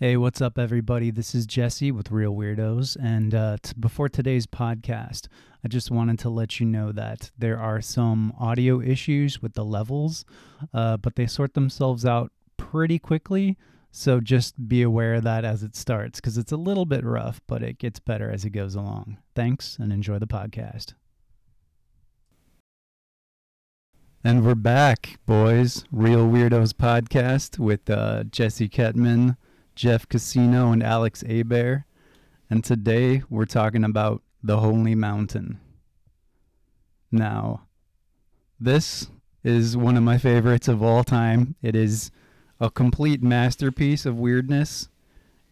Hey, what's up, everybody? This is Jesse with Reel Weirdos. And uh, t- before today's podcast, I just wanted to let you know that there are some audio issues with the levels, uh, but they sort themselves out pretty quickly. So just be aware of that as it starts because it's a little bit rough, but it gets better as it goes along. Thanks and enjoy the podcast. And we're back, boys. Reel Weirdos podcast with uh, Jesse Ketman, Jeff Casino, and Alex Abear. And today we're talking about the Holy Mountain. Now, this is one of my favorites of all time. It is a complete masterpiece of weirdness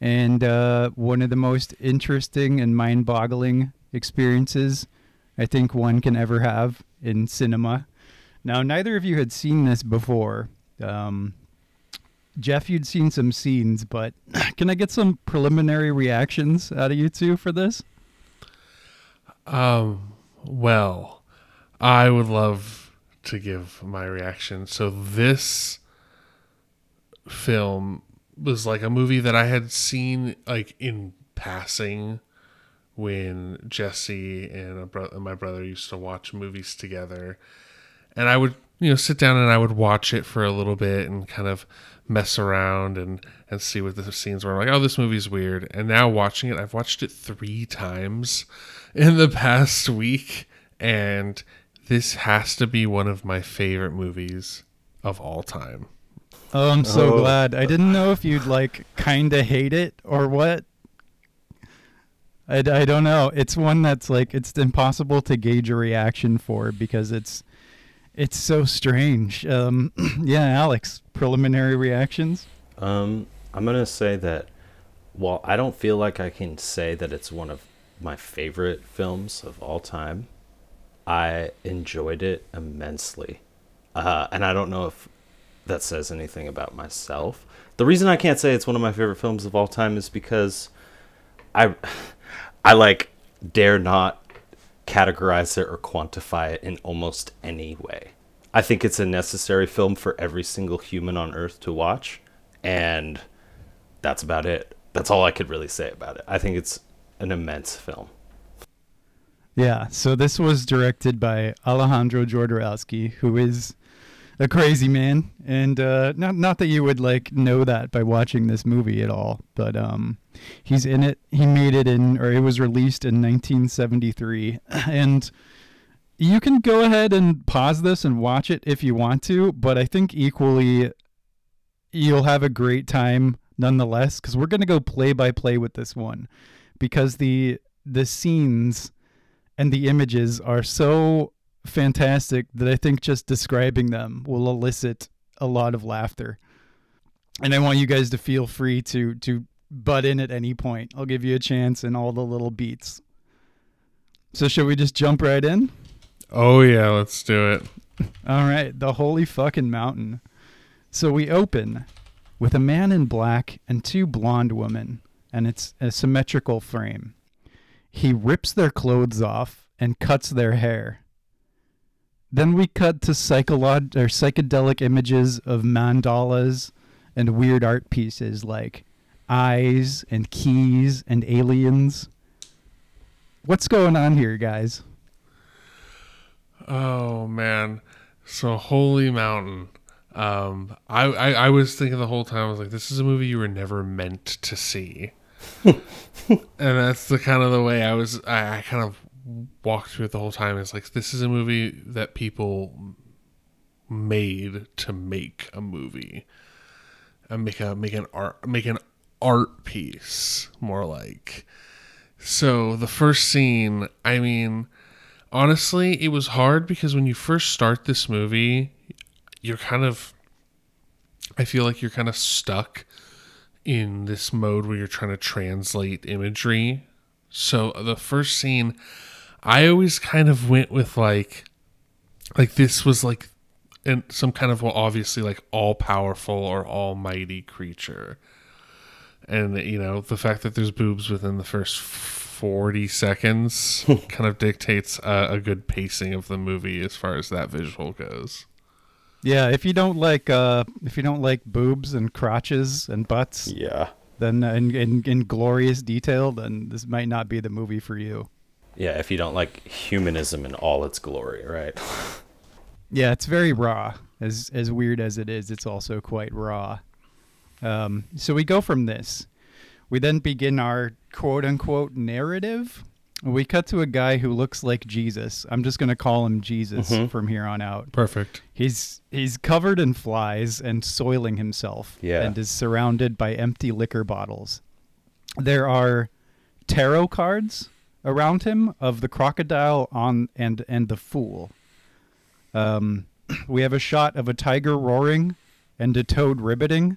and uh, one of the most interesting and mind boggling experiences I think one can ever have in cinema. Now, neither of you had seen this before. Um, Jeff, you'd seen some scenes, but can I get some preliminary reactions out of you two for this? Um, well, I would love to give my reaction. So this film was like a movie that I had seen like in passing when Jesse and, bro- and my brother used to watch movies together. And I would, you know, sit down and I would watch it for a little bit and kind of mess around and and see what the scenes were. I'm like, oh, this movie's weird. And now watching it, I've watched it three times in the past week, and this has to be one of my favorite movies of all time. Oh, I'm so Oh. glad. I didn't know if you'd like kind of hate it or what. I, I don't know. It's one that's like it's impossible to gauge a reaction for because it's it's so strange. Um, yeah, Alex, preliminary reactions. Um, I'm gonna say that while I don't feel like I can say that it's one of my favorite films of all time, I enjoyed it immensely. Uh, and I don't know if that says anything about myself. The reason I can't say it's one of my favorite films of all time is because I I like dare not categorize it or quantify it in almost any way. I think it's a necessary film for every single human on earth to watch, and that's about it. That's all I could really say about it. I think it's an immense film. Yeah, so this was directed by Alejandro Jodorowsky, who is a crazy man, and uh, not not that you would like know that by watching this movie at all, but um, he's in it. He made it in, or it was released in 1973, and you can go ahead and pause this and watch it if you want to, but I think equally you'll have a great time nonetheless because we're gonna go play by play with this one because the the scenes and the images are so fantastic that I think just describing them will elicit a lot of laughter. And I want you guys to feel free to to butt in at any point. I'll give you a chance in all the little beats. So should we just jump right in? Oh yeah, let's do it. All right, the holy fucking mountain. So we open with a man in black and two blonde women, and it's a symmetrical frame. He rips their clothes off and cuts their hair. Then we cut to psycholog- or psychedelic images of mandalas and weird art pieces like eyes and keys and aliens. What's going on here, guys? Oh man, so Holy Mountain. Um, I, I I was thinking the whole time I was like, this is a movie you were never meant to see, and that's the kind of the way I was. I, I kind of walked through it the whole time. It's like this is a movie that people made to make a movie, and make a make an art make an art piece more like. So the first scene, I mean honestly, it was hard because when you first start this movie, you're kind of I feel like you're kind of stuck in this mode where you're trying to translate imagery. So the first scene I always kind of went with like like this was like and some kind of well obviously like all powerful or almighty creature. And you know, the fact that there's boobs within the first 40 seconds kind of dictates a, a good pacing of the movie as far as that visual goes. Yeah, if you don't like uh if you don't like boobs and crotches and butts, Yeah. then in, in in glorious detail, then this might not be the movie for you. Yeah, if you don't like humanism in all its glory, right? Yeah, it's very raw. As as weird as it is, it's also quite raw. Um, so we go from this. We then begin our quote unquote narrative. We cut to a guy who looks like Jesus. I'm just gonna call him Jesus Mhm. from here on out. Perfect. He's he's covered in flies and soiling himself Yeah. and is surrounded by empty liquor bottles. There are tarot cards around him of the crocodile on and and the fool. Um, we have a shot of a tiger roaring and a toad ribbiting,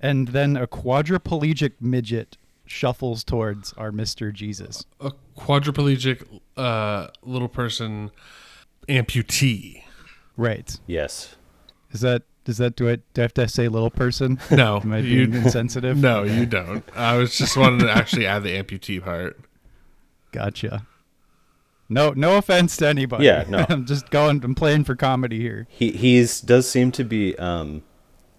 and then a quadriplegic midget shuffles towards our Mister Jesus. A quadriplegic uh, little person amputee. Right? yes. Is that is that do it? do I have to say little person? No, Am I you, being insensitive? no, you don't. I was just wanted to actually add the amputee part. Gotcha. No, no offense to anybody. Yeah, no. I'm just going. I'm playing for comedy here. He he's does seem to be um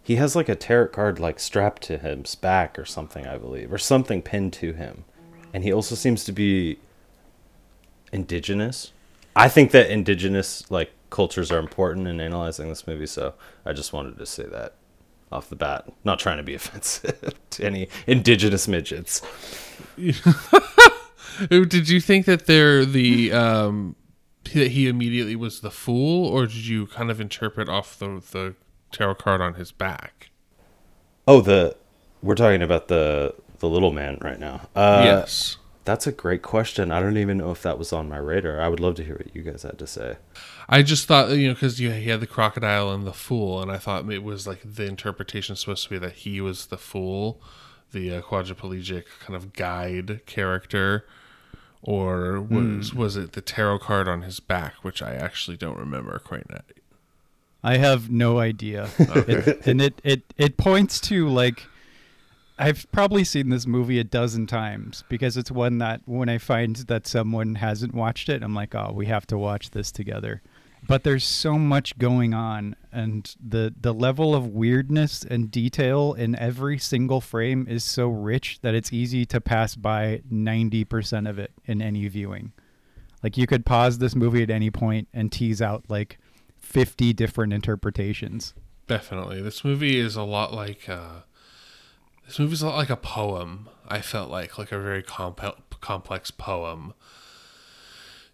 he has like a tarot card like strapped to his back or something, I believe, or something pinned to him. And he also seems to be indigenous. I think that indigenous like cultures are important in analyzing this movie, so I just wanted to say that off the bat. Not trying to be offensive to any indigenous midgets. Ooh, Did you think that they're the um that he immediately was the fool, or did you kind of interpret off the the tarot card on his back? Oh, the we're talking about the the little man right now. Uh yes. That's a great question. I don't even know if that was on my radar. I would love to hear what you guys had to say. I just thought you know because you he had the crocodile and the fool, and I thought it was like the interpretation supposed to be that he was the fool, the uh, quadriplegic kind of guide character, or was was it the tarot card on his back, which I actually don't remember quite now. I have no idea. It, and it, it it points to like I've probably seen this movie a dozen times because it's one that when I find that someone hasn't watched it, I'm like, oh, we have to watch this together. But there's so much going on, and the the level of weirdness and detail in every single frame is so rich that it's easy to pass by 90% of it in any viewing. Like you could pause this movie at any point and tease out like 50 different interpretations. Definitely, this movie is a lot like uh, this movie's a lot like a poem. I felt like like a very comp- complex poem.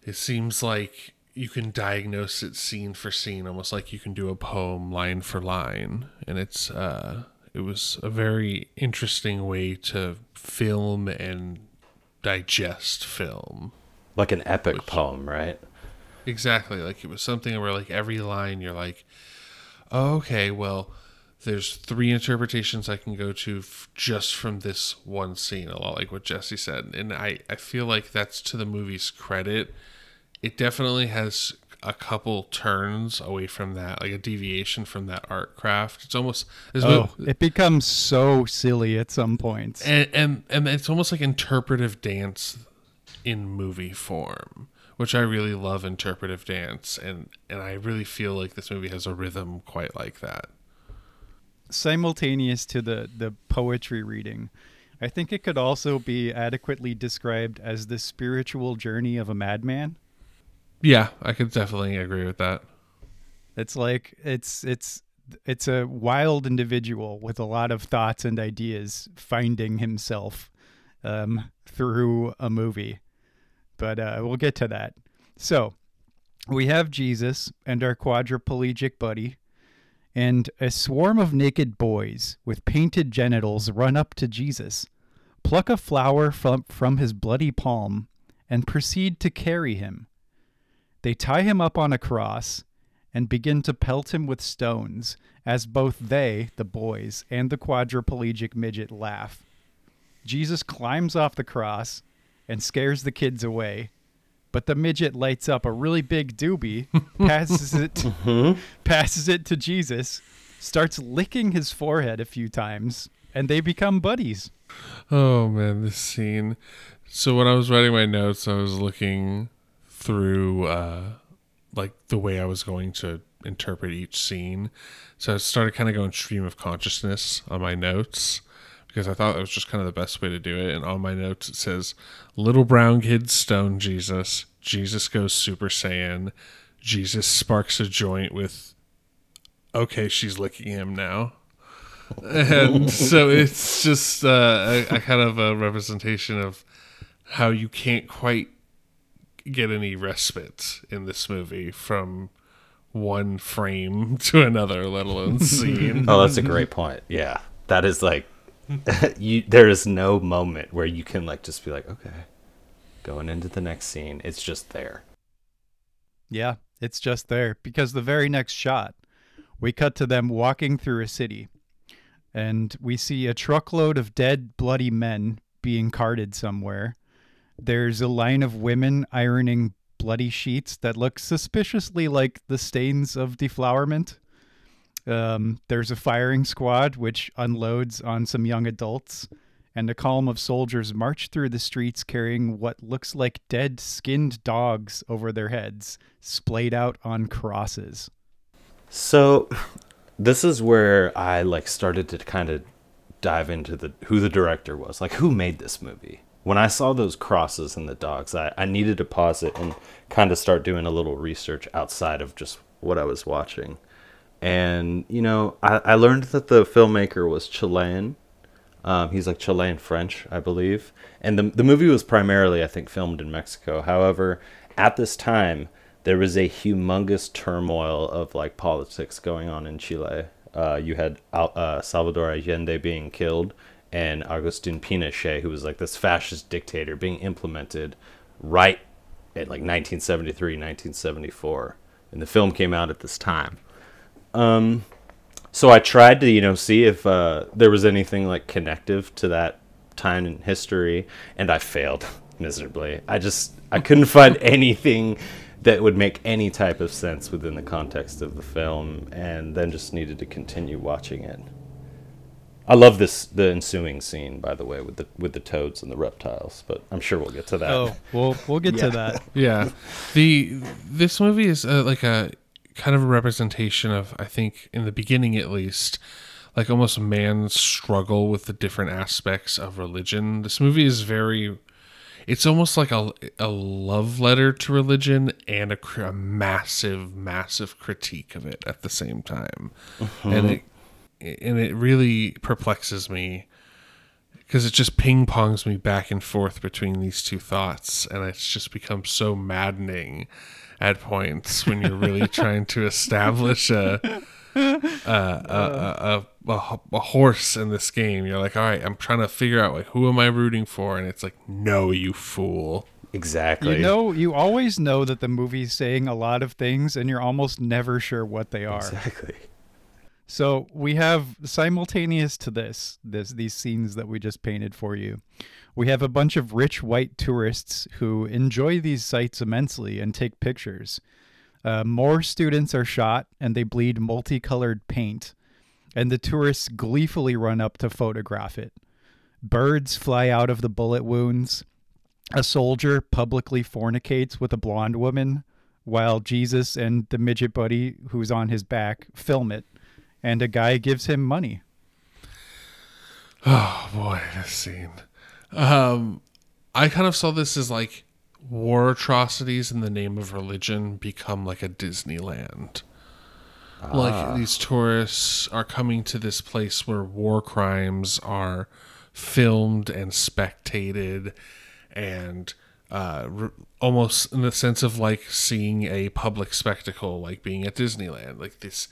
It seems like you can diagnose it scene for scene, almost like you can do a poem line for line, and it's uh, it was a very interesting way to film and digest film. Like an epic poem, right? Exactly. Like it was something where like every line you're like, oh, okay, well, there's three interpretations I can go to f- just from this one scene. A lot like what Jesse said, and I I feel like that's to the movie's credit. It definitely has a couple turns away from that, like a deviation from that art craft. It's almost there's Oh, it becomes so silly at some points. and, and and it's almost like interpretive dance in movie form which i really love interpretive dance and and i really feel like this movie has a rhythm quite like that Simultaneous to the the poetry reading, I think it could also be adequately described as the spiritual journey of a madman. Yeah i could definitely agree with that It's like it's it's it's a wild individual with a lot of thoughts and ideas finding himself um, through a movie. But uh, we'll get to that. So we have Jesus and our quadriplegic buddy, and a swarm of naked boys with painted genitals run up to Jesus, pluck a flower from, from his bloody palm, and proceed to carry him. They tie him up on a cross and begin to pelt him with stones as both they, the boys, and the quadriplegic midget laugh. Jesus climbs off the cross and scares the kids away, but the midget lights up a really big doobie, passes it mm-hmm. passes it to Jesus, starts licking his forehead a few times, and they become buddies. oh man this scene so when i was writing my notes i was looking through uh like the way i was going to interpret each scene so i started kind of going stream of consciousness on my notes because I thought it was just kind of the best way to do it. And on my notes it says, "Little brown kid stone Jesus. Jesus goes Super Saiyan. Jesus sparks a joint with. Okay, she's licking him now." and so it's just uh, a, a kind of a representation of how you can't quite get any respite in this movie from one frame to another, let alone scene. Oh, that's a great point. Yeah, that is like you. There is no moment where you can like just be like, okay, going into the next scene. It's just there. Yeah, it's just there because the very next shot, we cut to them walking through a city, and we see a truckload of dead, bloody men being carted somewhere. There's a line of women ironing bloody sheets that look suspiciously like the stains of deflowerment. Um, there's a firing squad which unloads on some young adults, and a column of soldiers march through the streets carrying what looks like dead skinned dogs over their heads, splayed out on crosses. So, this is where I like started to kind of dive into the who the director was, like who made this movie. When I saw those crosses and the dogs, I, I needed to pause it and kind of start doing a little research outside of just what I was watching. And you know, I, I learned that the filmmaker was Chilean. Um, he's like Chilean French, I believe. And the the movie was primarily, I think, filmed in Mexico. However, at this time, there was a humongous turmoil of like politics going on in Chile. Uh, you had uh, Salvador Allende being killed and Augustin Pinochet, who was like this fascist dictator, being implemented right at like 1973, 1974. And the film came out at this time. Um, so I tried to, you know, see if uh, there was anything like connective to that time in history, and I failed miserably. I just I couldn't find anything that would make any type of sense within the context of the film, and then just needed to continue watching it. I love this the ensuing scene, by the way, with the with the toads and the reptiles. But I'm sure we'll get to that. Oh, we'll we'll get Yeah. to that. yeah, the this movie is uh, like a kind of a representation of I think in the beginning at least like almost man's struggle with the different aspects of religion. This movie is very it's almost like a, a love letter to religion and a, a massive massive critique of it at the same time. And it and it really perplexes me because it just ping pongs me back and forth between these two thoughts, and it's just become so maddening at points when you're really trying to establish a a, a, a, a, a horse in this game. You're like, all right, I'm trying to figure out like who am I rooting for, and it's like, no, you fool. exactly. You know, you always know that the movie's saying a lot of things, and you're almost never sure what they are. exactly. So we have simultaneous to this, this these scenes that we just painted for you. We have a bunch of rich white tourists who enjoy these sites immensely and take pictures. Uh, more students are shot and they bleed multicolored paint, and the tourists gleefully run up to photograph it. Birds fly out of the bullet wounds. A soldier publicly fornicates with a blonde woman, while Jesus and the midget buddy who's on his back film it and a guy gives him money. Oh boy, this scene. Um, I kind of saw this as like war atrocities in the name of religion become like a Disneyland. Like these tourists are coming to this place where war crimes are filmed and spectated, and uh, re- almost in the sense of like seeing a public spectacle, like being at Disneyland, like this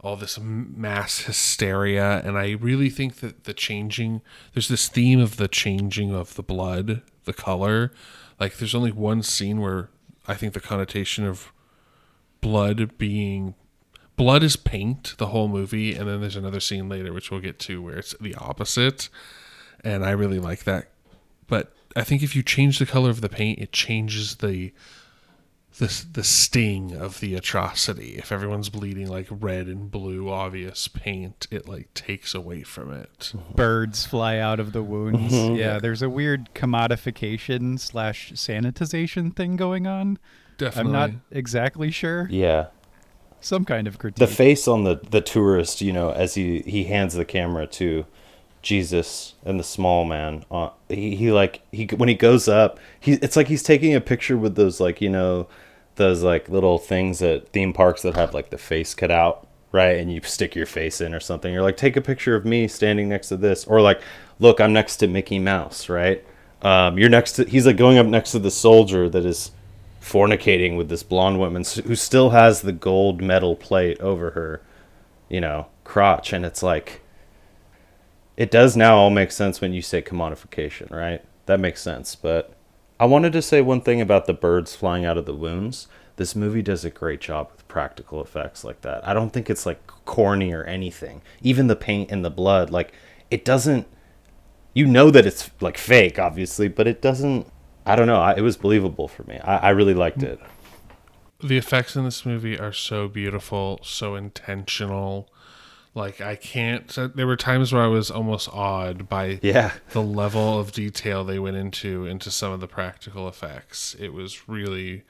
all this mass hysteria and i really think that the changing there's this theme of the changing of the blood the color. Like there's only one scene where i think the connotation of blood being blood is paint the whole movie and then there's another scene later which we'll get to where it's the opposite and i really like that. But i think if you change the color of the paint it changes the the, the sting of the atrocity if everyone's bleeding like red and blue obvious paint it like takes away from it Birds fly out of the wounds. Yeah, there's a weird commodification slash sanitization thing going on. definitely I'm not exactly sure. Yeah. Some kind of critique. The face on the the tourist, you know, as he he hands the camera to Jesus and the small man. Uh, he, he like he when he goes up, he it's like he's taking a picture with those like you know those like little things at theme parks that have like the face cut out, right? And you stick your face in or something. You're like, take a picture of me standing next to this, or like, look, I'm next to Mickey Mouse, right? Um, you're next to. He's like going up next to the soldier that is fornicating with this blonde woman who still has the gold metal plate over her, you know, crotch, and it's like it does now all make sense when you say commodification, right? That makes sense. But I wanted to say one thing about the birds flying out of the wounds. This movie does a great job with practical effects like that. I don't think it's like corny or anything. Even the paint and the blood, like it doesn't. You know that it's like fake, obviously, but it doesn't. I don't know. I, it was believable for me. I, I really liked it. The effects in this movie are so beautiful, so intentional like I can't. There were times where I was almost awed by yeah the level of detail they went into into some of the practical effects. It was really,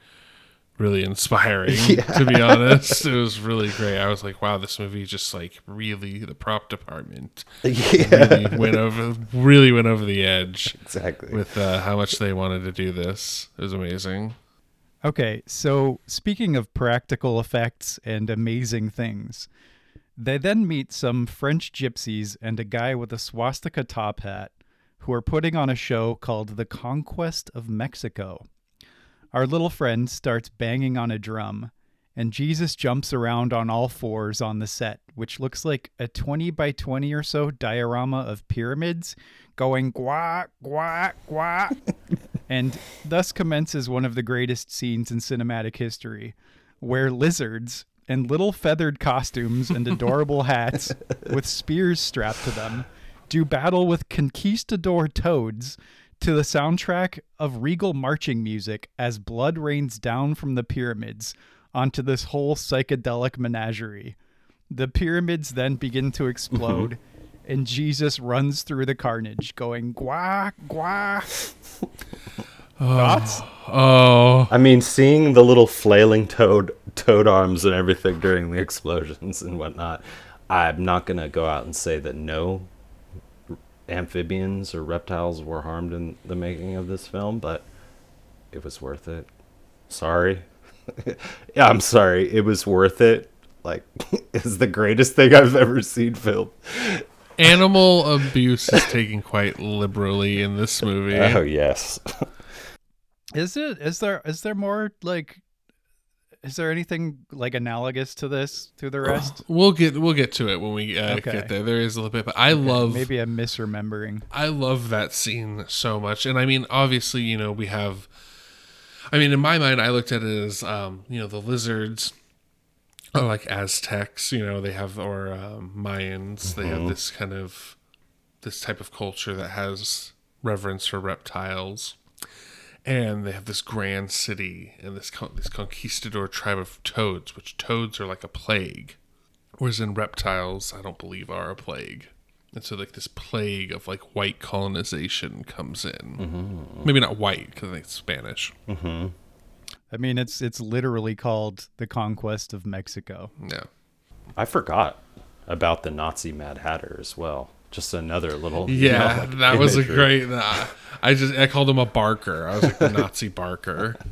really inspiring. Yeah. To be honest, it was really great. I was like, wow, this movie just like really the prop department yeah. really went over really went over the edge exactly with uh, how much they wanted to do this. It was amazing. Okay, so speaking of practical effects and amazing things, they then meet some French gypsies and a guy with a swastika top hat who are putting on a show called The Conquest of Mexico. Our little friend starts banging on a drum, and Jesus jumps around on all fours on the set, which looks like a 20 by 20 or so diorama of pyramids going guac, guac, guac. and thus commences one of the greatest scenes in cinematic history, where lizards, in little feathered costumes and adorable hats with spears strapped to them do battle with conquistador toads to the soundtrack of regal marching music as blood rains down from the pyramids onto this whole psychedelic menagerie. The pyramids then begin to explode, and Jesus runs through the carnage, going guac guac. Thoughts? Oh. oh, I mean, seeing the little flailing toad toad arms and everything during the explosions and whatnot. I'm not gonna go out and say that no amphibians or reptiles were harmed in the making of this film, but it was worth it. Sorry. yeah, I'm sorry. It was worth it. Like, it's the greatest thing I've ever seen filmed. Animal abuse is taken quite liberally in this movie. Oh yes. Is it? Is there? Is there more like is there anything like analogous to this to the rest? We'll get we'll get to it when we uh, okay. get there. There is a little bit, but I okay. love maybe I'm misremembering. I love that scene so much, and I mean, obviously, you know, we have. I mean, in my mind, I looked at it as um, you know the lizards are like Aztecs, you know, they have or um, Mayans. Mm-hmm. They have mm-hmm. this kind of this type of culture that has reverence for reptiles and they have this grand city and this con- this conquistador tribe of toads, which toads are like a plague, whereas in reptiles, I don't believe are a plague. And so, like this plague of like white colonization comes in. Mm-hmm. Maybe not white because I think it's Spanish. Mm-hmm. I mean, it's it's literally called the conquest of Mexico. Yeah, I forgot about the Nazi Mad Hatter as well just another little yeah you know, like that imagery. was a great uh, i just i called him a barker. I was like the nazi barker.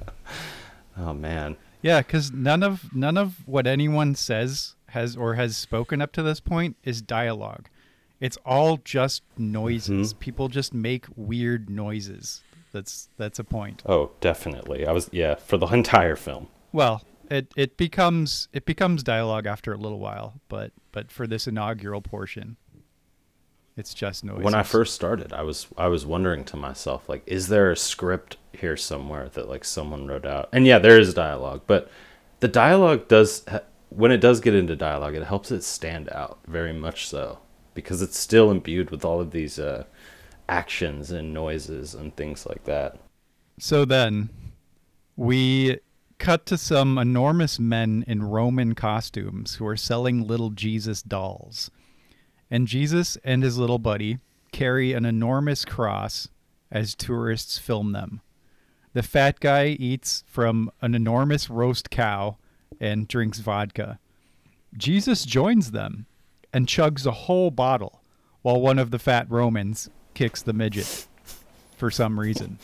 Oh man. Yeah because none of none of what anyone says has or has spoken up to this point is dialogue. It's all just noises. Mm-hmm. people just make weird noises. That's that's a point. Oh definitely. I was yeah for the entire film. Well it it becomes it becomes dialogue after a little while but but for this inaugural portion it's just noise. When I first started, I was I was wondering to myself like, is there a script here somewhere that like someone wrote out? And yeah, there is dialogue, but the dialogue does when it does get into dialogue, it helps it stand out very much so because it's still imbued with all of these uh, actions and noises and things like that. So then, we cut to some enormous men in Roman costumes who are selling little Jesus dolls and Jesus and his little buddy carry an enormous cross as tourists film them. The fat guy eats from an enormous roast cow and drinks vodka. Jesus joins them and chugs a whole bottle while one of the fat Romans kicks the midget for some reason.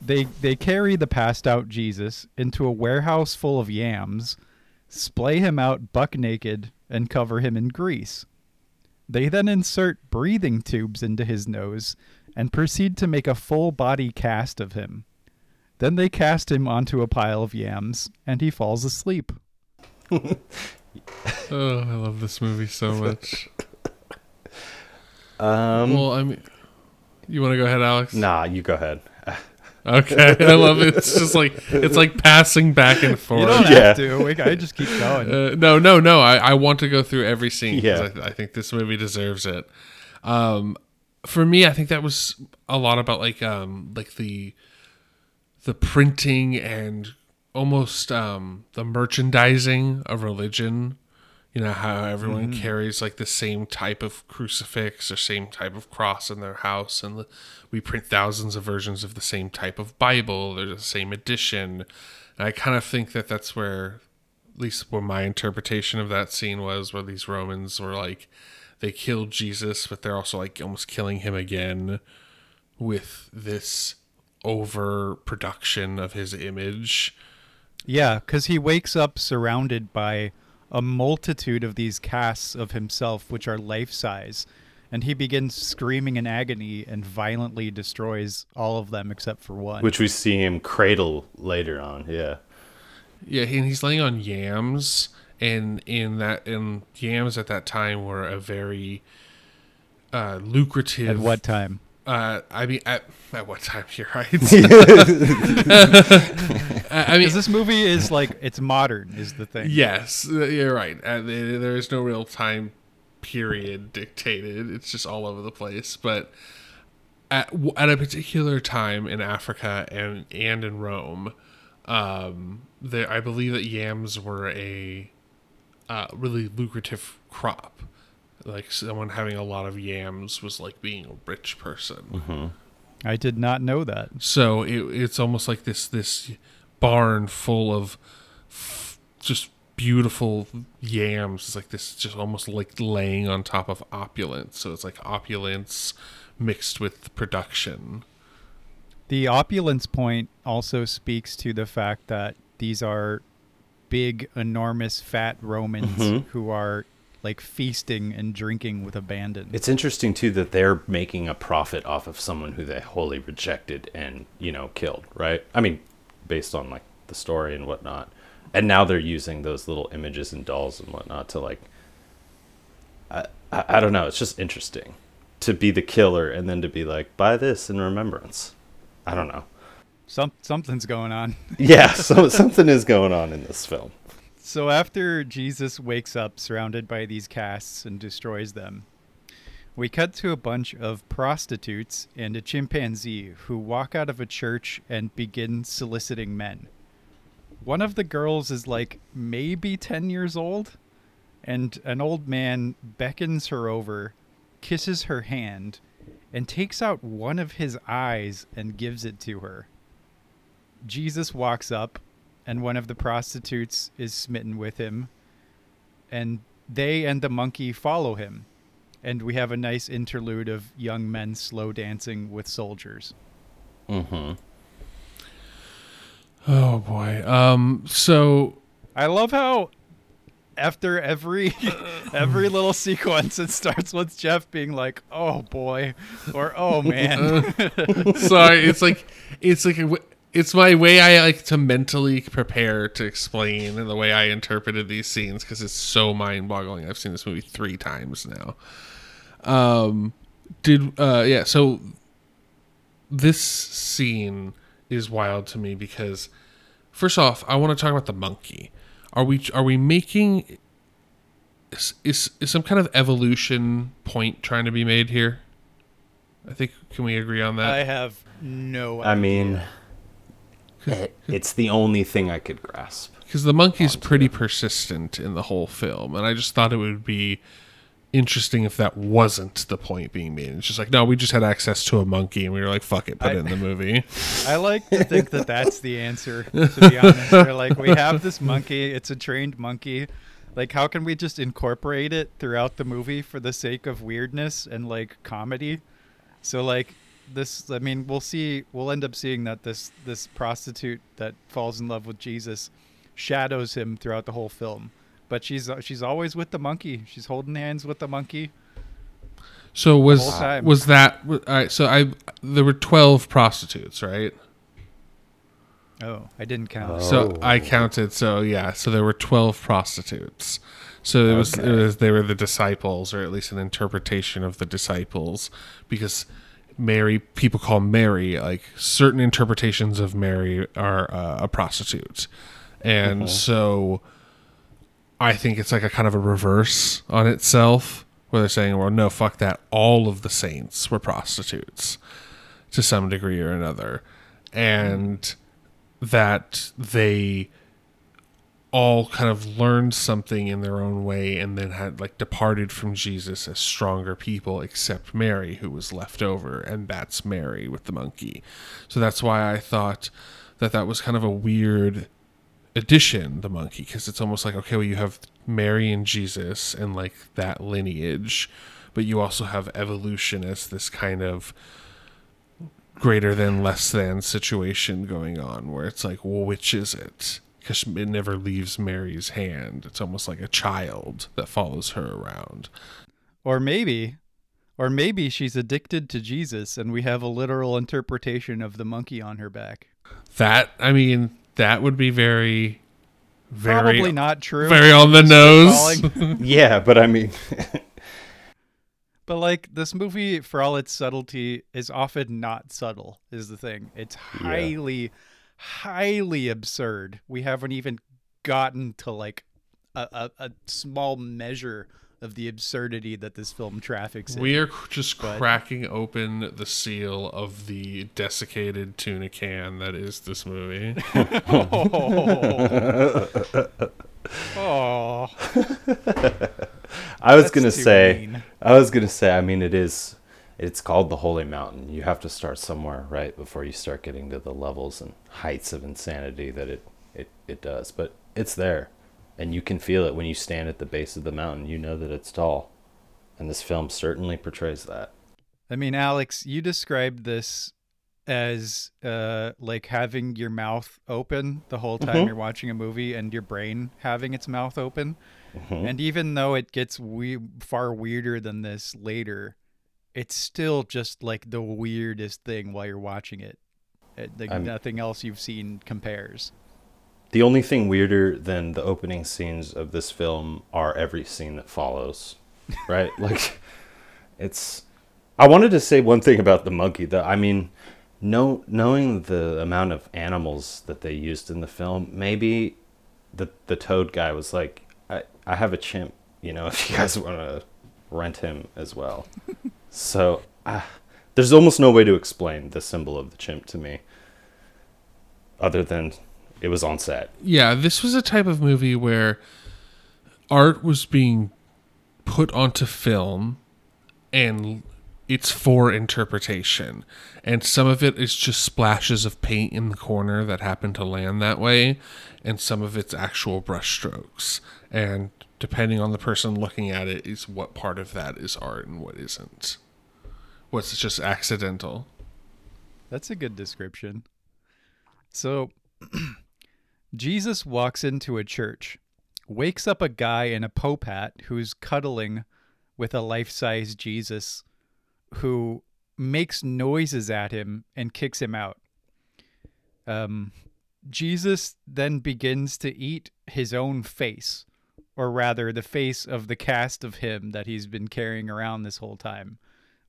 They they carry the passed out Jesus into a warehouse full of yams, splay him out buck naked, and cover him in grease. They then insert breathing tubes into his nose and proceed to make a full body cast of him. Then they cast him onto a pile of yams, and he falls asleep. Oh, I love this movie so much. Um, well, I mean, you want to go ahead, Alex? nah, you go ahead. Okay, I love it. It's just like it's like passing back and forth. You don't Yeah. have to. We, I just keep going. Uh, no, no, no. I, I want to go through every scene Yeah. because I, I think this movie deserves it. Um, for me, I think that was a lot about like um like the the printing and almost um the merchandising of religion. You know how everyone mm-hmm. carries like the same type of crucifix or same type of cross in their house, and the, we print thousands of versions of the same type of Bible. There's the same edition. And I kind of think that that's where at least where my interpretation of that scene was where these romans were like they killed jesus but they're also like almost killing him again with this overproduction of his image Yeah, because he wakes up surrounded by a multitude of these casts of himself, which are life size, and he begins screaming in agony and violently destroys all of them except for one. Which we see him cradle later on. Yeah. yeah and he's laying on yams and in that and yams at that time were a very uh lucrative At what time? uh i mean at, at what time you're right I I mean, this movie is like it's modern, is the thing. Yes, uh, you're right. Uh, there there is no real time period dictated. It's just all over the place. But at at a particular time in Africa and and in Rome, um, there I believe that yams were a uh, really lucrative crop. Like someone having a lot of yams was like being a rich person. I did not know that. So it, it's almost like this this barn full of f- just beautiful yams. It's like this, just almost like laying on top of opulence. So it's like opulence mixed with production. The opulence point also speaks to the fact that these are big, enormous, fat Romans Mhm. who are like feasting and drinking with abandon. It's interesting too that they're making a profit off of someone who they wholly rejected and you know killed, right? I mean, based on like the story and whatnot, and now they're using those little images and dolls and whatnot to like. I, I I don't know. It's just interesting to be the killer and then to be like buy this in remembrance. I don't know. Some something's going on. Yeah, so something is going on in this film. So after Jesus wakes up surrounded by these casts and destroys them, we cut to a bunch of prostitutes and a chimpanzee who walk out of a church and begin soliciting men. One of the girls is like maybe 10 years old, and an old man beckons her over, kisses her hand, and takes out one of his eyes and gives it to her. Jesus walks up, and one of the prostitutes is smitten with him, and they and the monkey follow him. And we have a nice interlude of young men slow dancing with soldiers. Mm-hmm. Oh boy. Um. So I love how after every every little sequence it starts with Jeff being like, "Oh boy," or "Oh man." sorry. It's like it's like a w it's my way I like to mentally prepare to explain and the way I interpreted these scenes because it's so mind-boggling. I've seen this movie three times now. Um, did uh yeah. So this scene is wild to me because first off, I want to talk about the monkey. Are we are we making is, is is some kind of evolution point trying to be made here? I think can we agree on that? I have no I idea. mean, it, it's the only thing I could grasp. because the monkey's pretty persistent in the whole film, and I just thought it would be interesting if that wasn't the point being made. It's just like, no, we just had access to a monkey, and we were like, fuck it, put I- it in the movie. I like to think that that's the answer. To be honest, they're like, we have this monkey. It's a trained monkey. Like, how can we just incorporate it throughout the movie for the sake of weirdness and like comedy? So like this, I mean, we'll see. We'll end up seeing that this this prostitute that falls in love with Jesus shadows him throughout the whole film. But she's she's always with the monkey. She's holding hands with the monkey. So was was that all right? So I there were twelve prostitutes, right? Oh, I didn't count. Oh. So I Oh. counted. So yeah, so there were twelve prostitutes. So it was, it was they were the disciples, or at least an interpretation of the disciples, because Mary, people call Mary like certain interpretations of Mary are uh, a prostitute, and so I think it's like a kind of a reverse on itself, where they're saying, well, no, fuck that, all of the saints were prostitutes to some degree or another, and that they all kind of learned something in their own way and then had like departed from Jesus as stronger people except Mary who was left over and that's Mary with the monkey. So that's why I thought that that was kind of a weird addition the monkey because it's almost like okay well you have Mary and Jesus and like that lineage but you also have evolution as this kind of greater than less than situation going on where it's like well which is it because it never leaves mary's hand it's almost like a child that follows her around Or maybe, or maybe she's addicted to Jesus, and we have a literal interpretation of the monkey on her back. that i mean that would be very very Probably not true. very on the nose Yeah, but I mean, but like this movie, for all its subtlety, is often not subtle. Is the thing? It's highly, highly absurd. We haven't even gotten to like a, a, a small measure of the absurdity that this film traffics in. we are just But- cracking open the seal of the desiccated tuna can that is this movie oh, I was that's gonna say, mean. I was gonna say, I mean, it is, it's called the Holy Mountain. You have to start somewhere, right, before you start getting to the levels and heights of insanity that it, it, it does. But it's there, and you can feel it when you stand at the base of the mountain. You know that it's tall, and this film certainly portrays that. I mean, Alex, you described this as uh, like having your mouth open the whole time Mhm. you're watching a movie and your brain having its mouth open. Mhm. And even though it gets we- far weirder than this later, it's still just like the weirdest thing while you're watching it. it like I'm- nothing else you've seen compares. The only thing weirder than the opening scenes of this film are every scene that follows, right? like, it's. I wanted to say one thing about the monkey. That I mean, know knowing the amount of animals that they used in the film, maybe the the toad guy was like, I I have a chimp. You know, if you guys want to rent him as well. so, uh, there's almost no way to explain the symbol of the chimp to me, other than it was on set. Yeah, this was a type of movie where art was being put onto film and it's for interpretation. And some of it is just splashes of paint in the corner that happen to land that way, and some of it's actual brushstrokes. And depending on the person looking at it, is what part of that is art and what isn't. What's just accidental. That's a good description. So, Jesus walks into a church, wakes up a guy in a pope hat who's cuddling with a life size Jesus who makes noises at him and kicks him out. Um, Jesus then begins to eat his own face, or rather, the face of the cast of him that he's been carrying around this whole time,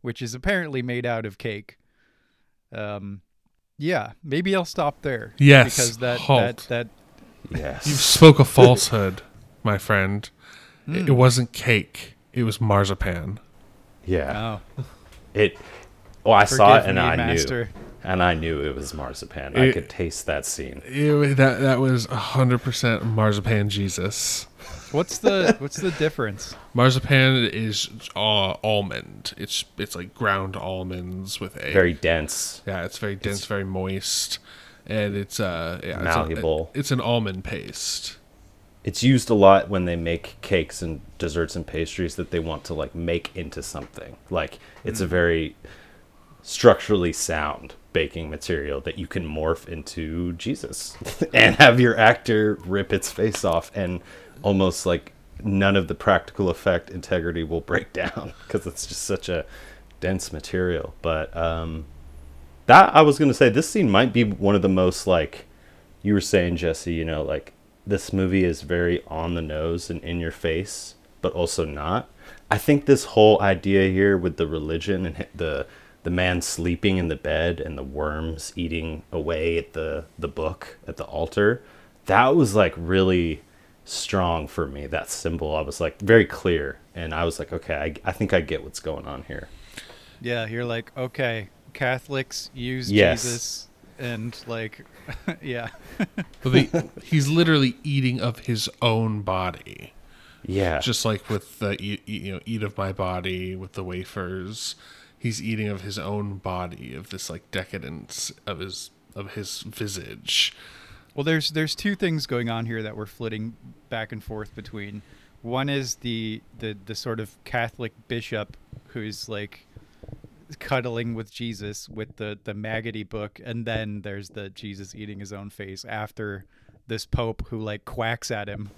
which is apparently made out of cake. Um, yeah, maybe I'll stop there. Yes, because that halt. that that Yes. You spoke a falsehood, my friend. It, Hmm. it wasn't cake. It was marzipan. Yeah. oh, It. Well, I saw it and me, I master. knew, and I knew it was marzipan. I could taste that scene. It- that that was hundred percent marzipan Jesus. What's the what's the difference? Marzipan is uh, almond. It's it's like ground almonds with a Very dense. yeah. It's very dense, very moist, and it's uh yeah, it's a- Malleable. it's an almond paste. it's used a lot when they make cakes and desserts and pastries that they want to like make into something. Like it's a very structurally sound baking material that you can morph into Jesus and have your actor rip its face off and almost like none of the practical effect integrity will break down because it's just such a dense material. But um, that I was gonna say this scene might be one of the most like you were saying, Jesse. You know, like this movie is very on the nose and in your face, but also not. I think this whole idea here with the religion and the the man sleeping in the bed and the worms eating away at the the book at the altar, that was like really strong for me. That symbol, I was like very clear, and I was like, okay, I, I think I get what's going on here. Yeah, you're like, okay, Catholics use Yes. Jesus, and like, yeah, But the, he's literally eating of his own body, Yeah, just like with the eat, eat- you know eat of my body with the wafers. He's eating of his own body, of this like decadence of his of his visage. Well, there's there's two things going on here that we're flitting back and forth between. One is the the the sort of Catholic bishop who's like cuddling with Jesus with the the maggoty book, and then there's the Jesus eating his own face after this pope who like quacks at him,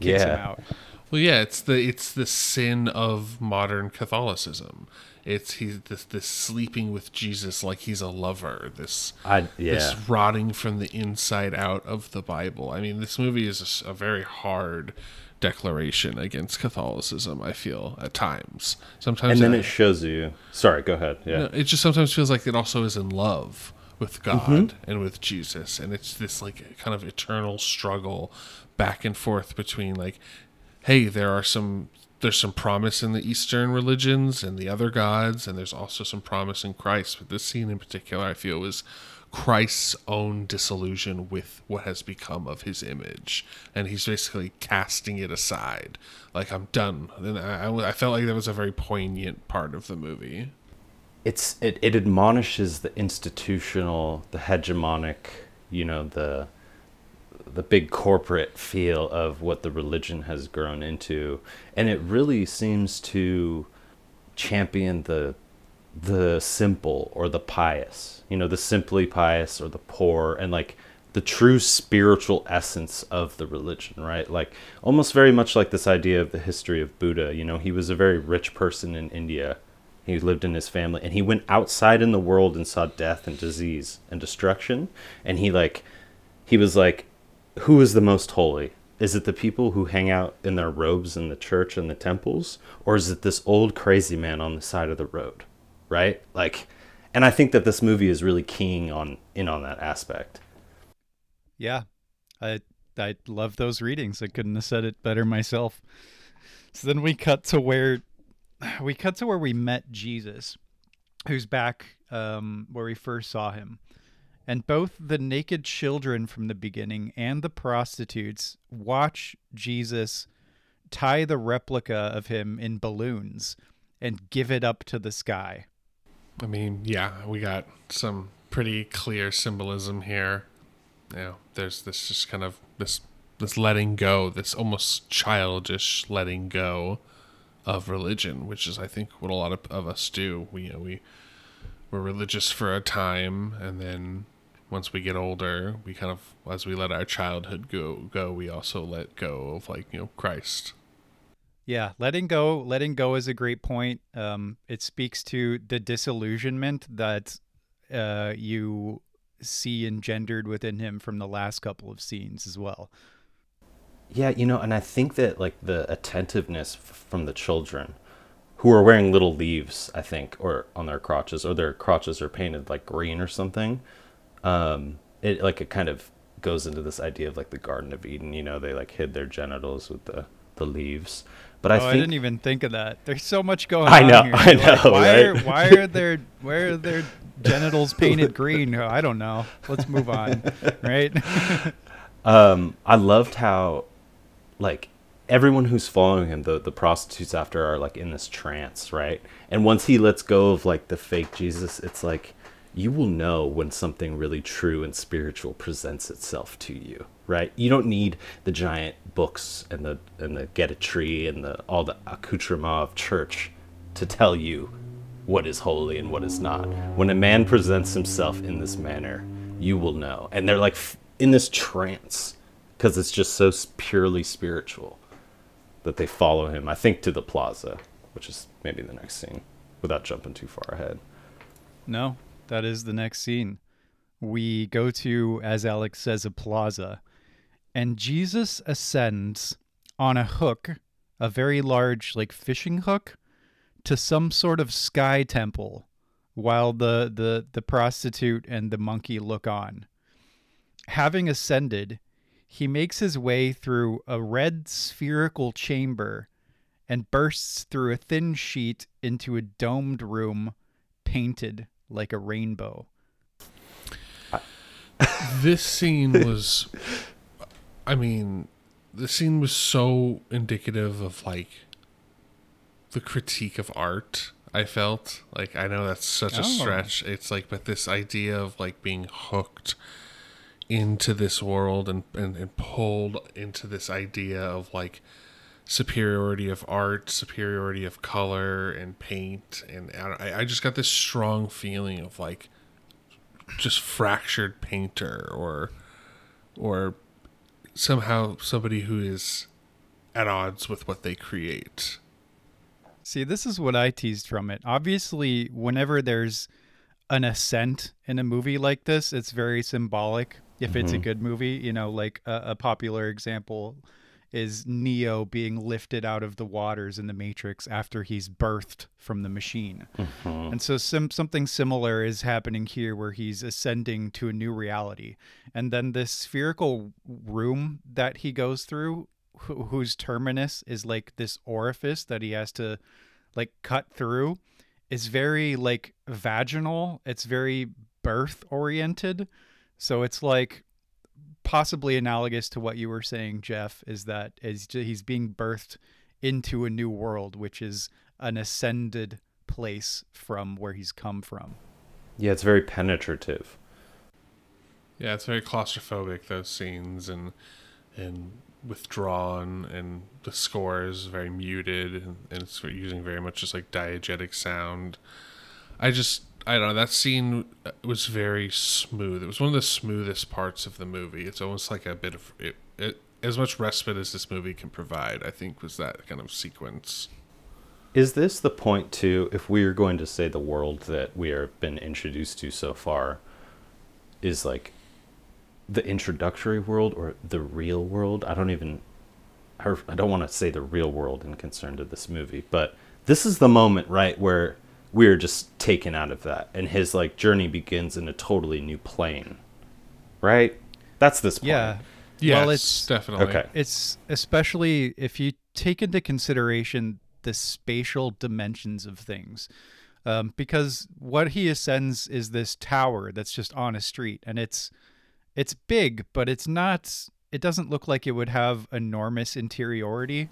kicks him out. Well, yeah, it's the it's the sin of modern Catholicism. It's he's this this sleeping with Jesus like he's a lover. This I yeah. this rotting from the inside out of the Bible. I mean, this movie is a very hard declaration against Catholicism. I feel at times. Sometimes, and then I- it shows you. Sorry, go ahead. Yeah. no, it just sometimes feels like it also is in love with God Mm-hmm. and with Jesus, and it's this like kind of eternal struggle back and forth between like, hey, there are some there's some promise in the Eastern religions and the other gods, and there's also some promise in Christ. But this scene in particular, I feel, was Christ's own disillusion with what has become of his image, and he's basically casting it aside. Like I'm done. And I, I I felt like that was a very poignant part of the movie. it's it, it admonishes the institutional the hegemonic you know the the big corporate feel of what the religion has grown into. And it really seems to champion the the simple or the pious you know the simply pious or the poor and like the true spiritual essence of the religion right? Like almost very much like this idea of the history of buddha. You know he was a very rich person in india. He lived in his family and he went outside in the world and saw death and disease and destruction. And he like he was like who is the most holy? Is it the people who hang out in their robes in the church and the temples or is it this old crazy man on the side of the road right? Like and i think that this movie is really keying on in on that aspect. Yeah, I I love those readings. I couldn't have said it better myself. So then we cut to where we cut to where we met Jesus, who's back um, where we first saw him, and both the naked children from the beginning and the prostitutes watch Jesus tie the replica of him in balloons and give it up to the sky. I mean, yeah, we got some pretty clear symbolism here. You know, there's this just kind of this this letting go, this almost childish letting go of religion, which is I think what a lot of, of us do. We you know, we we're religious for a time and then once we get older, we kind of as we let our childhood go go, we also let go of like, you know, Christ. Yeah, letting go, letting go is a great point. Um, it speaks to the disillusionment that uh, you see engendered within him from the last couple of scenes as well. Yeah, you know, and I think that like the attentiveness f- from the children who are wearing little leaves, I think, or on their crotches, or their crotches are painted like green or something. Um, it like it kind of goes into this idea of like the Garden of Eden. You know, they like hid their genitals with the the leaves. But I oh, think I didn't even think of that. There's so much going I on know, here. I You're like, know, why, are, right? why are their why are their genitals painted green? Oh, I don't know. Let's move on. Right? um, I loved how like everyone who's following him, the the prostitutes after are like in this trance, right? And once he lets go of like the fake Jesus, it's like you will know when something really true and spiritual presents itself to you, right? You don't need the giant books and the and the get a tree and the all the accoutrement of church to tell you what is holy and what is not. When a man presents himself in this manner, you will know. And they're like in this trance because it's just so purely spiritual that they follow him. I think to the plaza, which is maybe the next scene, without jumping too far ahead. No, that is the next scene. We go to, as Alex says, a plaza, and Jesus ascends on a hook, a very large, like fishing hook, to some sort of sky temple, while the the the prostitute and the monkey look on. Having ascended, he makes his way through a red spherical chamber and bursts through a thin sheet into a domed room painted like a rainbow. this scene was i mean the scene was so indicative of like the critique of art i felt like i know that's such a Oh. stretch it's like but this idea of like being hooked into this world and, and, and pulled into this idea of like superiority of art superiority of color and paint and I, I just got this strong feeling of like just fractured painter or or somehow somebody who is at odds with what they create. See, this is what I teased from it. Obviously, whenever there's an ascent in a movie like this, it's very symbolic. If it's a mm-hmm. good movie, you know, like a, a popular example is Neo being lifted out of the waters in the Matrix after he's birthed from the machine. Mm-hmm. And so sim- something similar is happening here where he's ascending to a new reality. And then this spherical room that he goes through, wh- whose terminus is like this orifice that he has to like cut through, is very like vaginal. It's very birth oriented. So it's like possibly analogous to what you were saying, Jeff, is that is he's being birthed into a new world, which is an ascended place from where he's come from. Yeah, it's very penetrative. Yeah, it's very claustrophobic those scenes and and withdrawn and the score is very muted and, and it's using very much just like diegetic sound. I just I don't know that scene was very smooth. It was one of the smoothest parts of the movie. It's almost like a bit of it, it as much respite as this movie can provide. I think was that kind of sequence. Is this the point too? If we are going to say the world that we have been introduced to so far is like the introductory world or the real world? I don't even. I I don't want to say the real world in concern to this movie, but this is the moment, right, where we're just taken out of that, and his like journey begins in a totally new plane, right? That's this point. Yeah. Yes, Well, it's- definitely Okay. It's especially if you take into consideration the spatial dimensions of things. Um, because what he ascends is this tower that's just on a street and it's it's big, but it's not it doesn't look like it would have enormous interiority.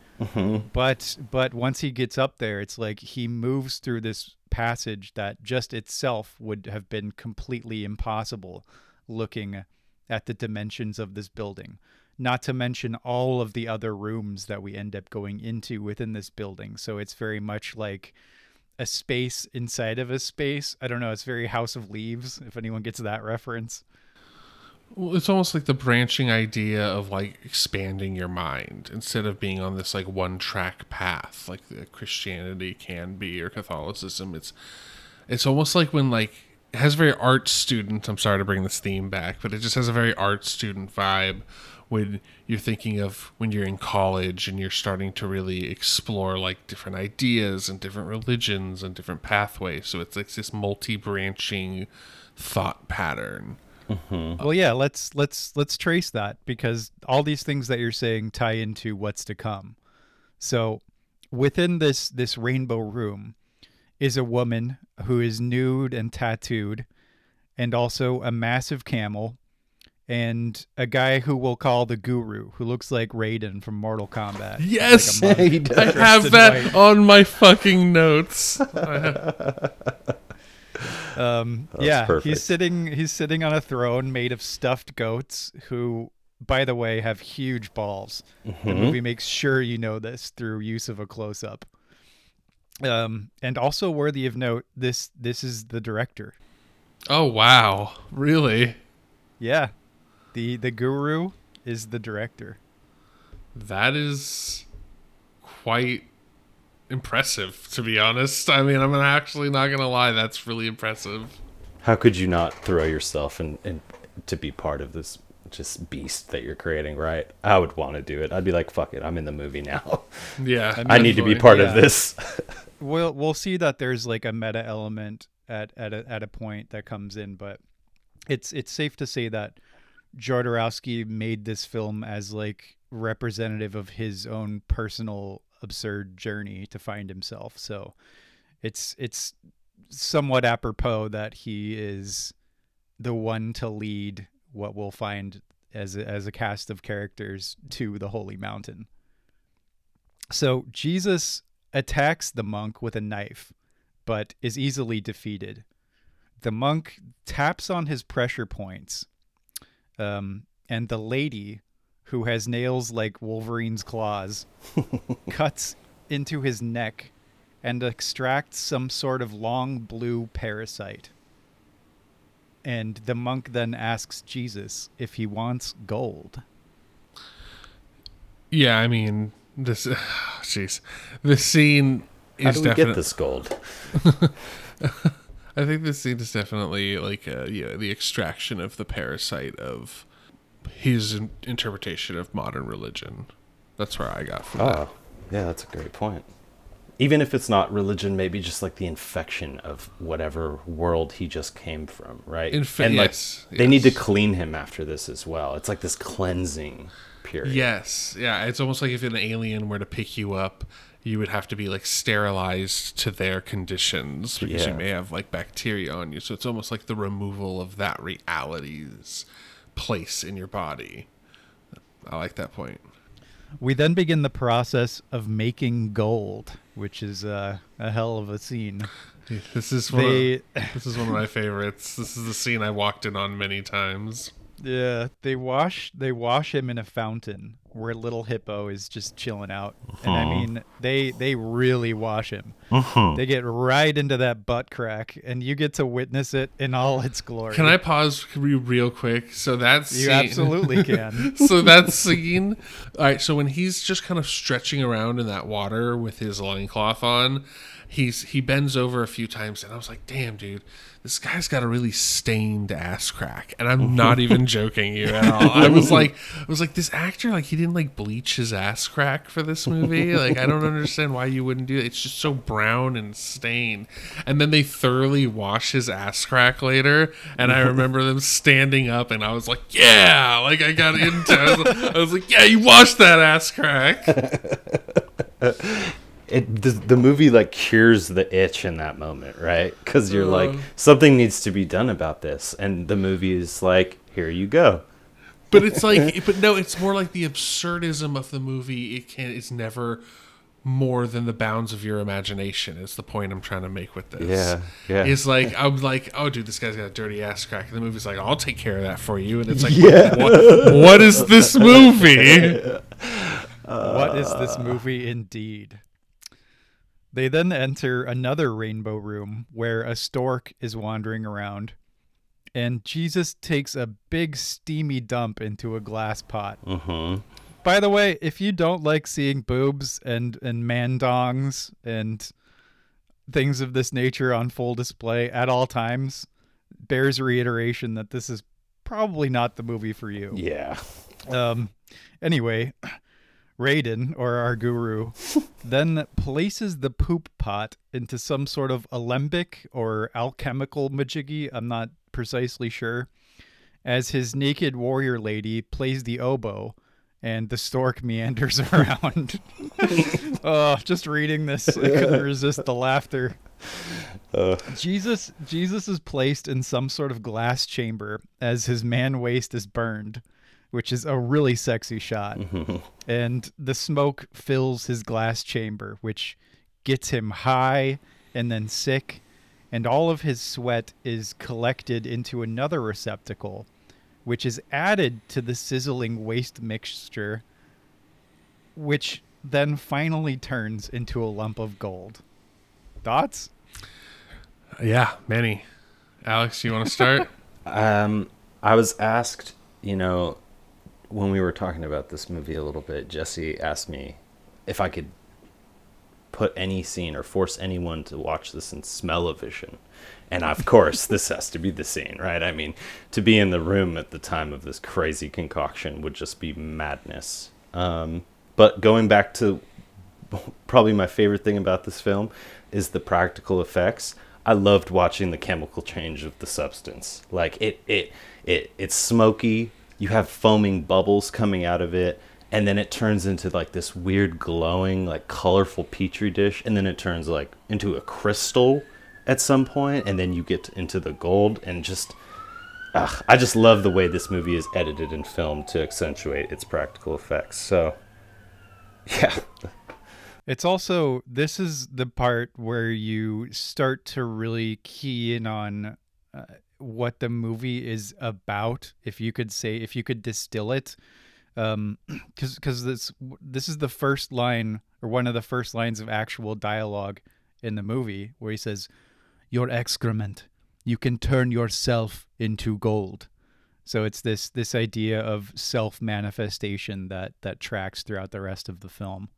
But but once he gets up there, it's like he moves through this passage that just itself would have been completely impossible looking at the dimensions of this building. Not to mention all of the other rooms that we end up going into within this building. So it's very much like a space inside of a space. I don't know. It's very House of Leaves, if anyone gets that reference. Well, it's almost like the branching idea of like expanding your mind instead of being on this like one track path like the Christianity can be or Catholicism. It's it's almost like when like it has a very art student. I'm sorry to bring this theme back, but it just has a very art student vibe when you're thinking of when you're in college and you're starting to really explore like different ideas and different religions and different pathways. So it's like this multi-branching thought pattern. Mm-hmm. Well, yeah, let's let's let's trace that because all these things that you're saying tie into what's to come. So, within this this rainbow room is a woman who is nude and tattooed and also a massive camel and a guy who we'll call the guru who looks like Raiden from Mortal Kombat. Yes, Like a monk. He I have that white. on my fucking notes. I have- Um, yeah, perfect. he's sitting. He's sitting on a throne made of stuffed goats, who, by the way, have huge balls. The Mhm. movie makes sure you know this through use of a close up. Um, and also worthy of note, this this is the director. Oh wow, really? Yeah, the the guru is the director. That is quite impressive, to be honest. I mean, I'm actually not gonna lie. That's really impressive. How could you not throw yourself in, in to be part of this just beast that you're creating, right? I would want to do it. I'd be like, fuck it, I'm in the movie now. Yeah, I need to be part yeah. of this. We'll we'll see that there's like a meta element at at a, at a point that comes in, but it's it's safe to say that Jodorowsky made this film as like representative of his own personal absurd journey to find himself. So it's it's somewhat apropos that he is the one to lead what we'll find as a, as a cast of characters to the holy mountain. So Jesus attacks the monk with a knife, but is easily defeated. The monk taps on his pressure points, um, and the lady, who has nails like Wolverine's claws, cuts into his neck and extracts some sort of long blue parasite. And the monk then asks Jesus if he wants gold. Yeah, I mean, this. Jeez, this scene How is do we definitely. get this gold? I think this scene is definitely like uh, yeah, the extraction of the parasite of his in- interpretation of modern religion. That's where I got from ah, that. Oh, yeah, that's a great point. Even if it's not religion, maybe just like the infection of whatever world he just came from, right? Inf- and like yes, they need to clean him after this as well. It's like this cleansing period. Yes, yeah. It's almost like if an alien were to pick you up, you would have to be like sterilized to their conditions because Yeah. you may have like bacteria on you. So it's almost like the removal of that reality's place in your body. I like that point. We then begin the process of making gold, which is uh, a hell of a scene. This is one. They, Of, this is one of my favorites. This is the scene I walked in on many times. Yeah, they wash they wash him in a fountain where little hippo is just chilling out, and I uh-huh. mean they they really wash him. Uh-huh. They get right into that butt crack, and you get to witness it in all its glory. Can I pause re- real quick? So that's You absolutely can. so that scene. All right. So when he's just kind of stretching around in that water with his loincloth on, he's he bends over a few times, and I was like, "Damn, dude, this guy's got a really stained ass crack." And I'm not even joking you at all. I was like, I was like, this actor, like, he didn't like bleach his ass crack for this movie. Like, I don't understand why you wouldn't do it. It's just so brown and stained. And then they thoroughly wash his ass crack later, and I remember them standing up, and I was like, yeah, like I got into. I was, I was like, yeah, you washed that ass crack. it the, the movie like cures the itch in that moment right because you're like Uh. something needs to be done about this and the movie is like here you go But it's like, but no, it's more like the absurdism of the movie. It can, it's never more than the bounds of your imagination. Is the point I'm trying to make with this? Yeah, yeah. It's like I'm like, oh, dude, this guy's got a dirty ass crack, and the movie's like, I'll take care of that for you, and it's like, Yeah. what, what is this movie? what is this movie indeed? They then enter another rainbow room where a stork is wandering around, and Jesus takes a big steamy dump into a glass pot. mm-hmm. By the way, if you don't like seeing boobs and and mandongs and things of this nature on full display at all times, bears reiteration that this is probably not the movie for you. yeah Um, anyway, Raiden, or our guru, then places the poop pot into some sort of alembic or alchemical majiggy. I'm not precisely sure. As his naked warrior lady plays the oboe, and the stork meanders around. oh, just reading this, I couldn't resist the laughter. uh, Jesus Jesus is placed in some sort of glass chamber as his man waist is burned, which is a really sexy shot. And the smoke fills his glass chamber, which gets him high and then sick and all of his sweat is collected into another receptacle, which is added to the sizzling waste mixture, which then finally turns into a lump of gold. Thoughts? Yeah, many. Alex, you want to start? Um, I was asked, you know, when we were talking about this movie a little bit, Jesse asked me if I could put any scene or force anyone to watch this in smell-o-vision. And of course, this has to be the scene, right? I mean, to be in the room at the time of this crazy concoction would just be madness. Um, but going back to probably my favorite thing about this film is the practical effects. I loved watching the chemical change of the substance. Like it, it, it, it's smoky. You have foaming bubbles coming out of it, and then it turns into like this weird glowing, like colorful petri dish, and then it turns like into a crystal at some point, and then you get into the gold, and just, ugh, I just love the way this movie is edited and filmed to accentuate its practical effects. So, yeah, It's also this is the part where you start to really key in on uh, what the movie is about. If you could say, if you could distill it, um, because because this this is the first line or one of the first lines of actual dialogue in the movie where he says, "Your excrement, you can turn yourself into gold." So it's this this idea of self manifestation that that tracks throughout the rest of the film.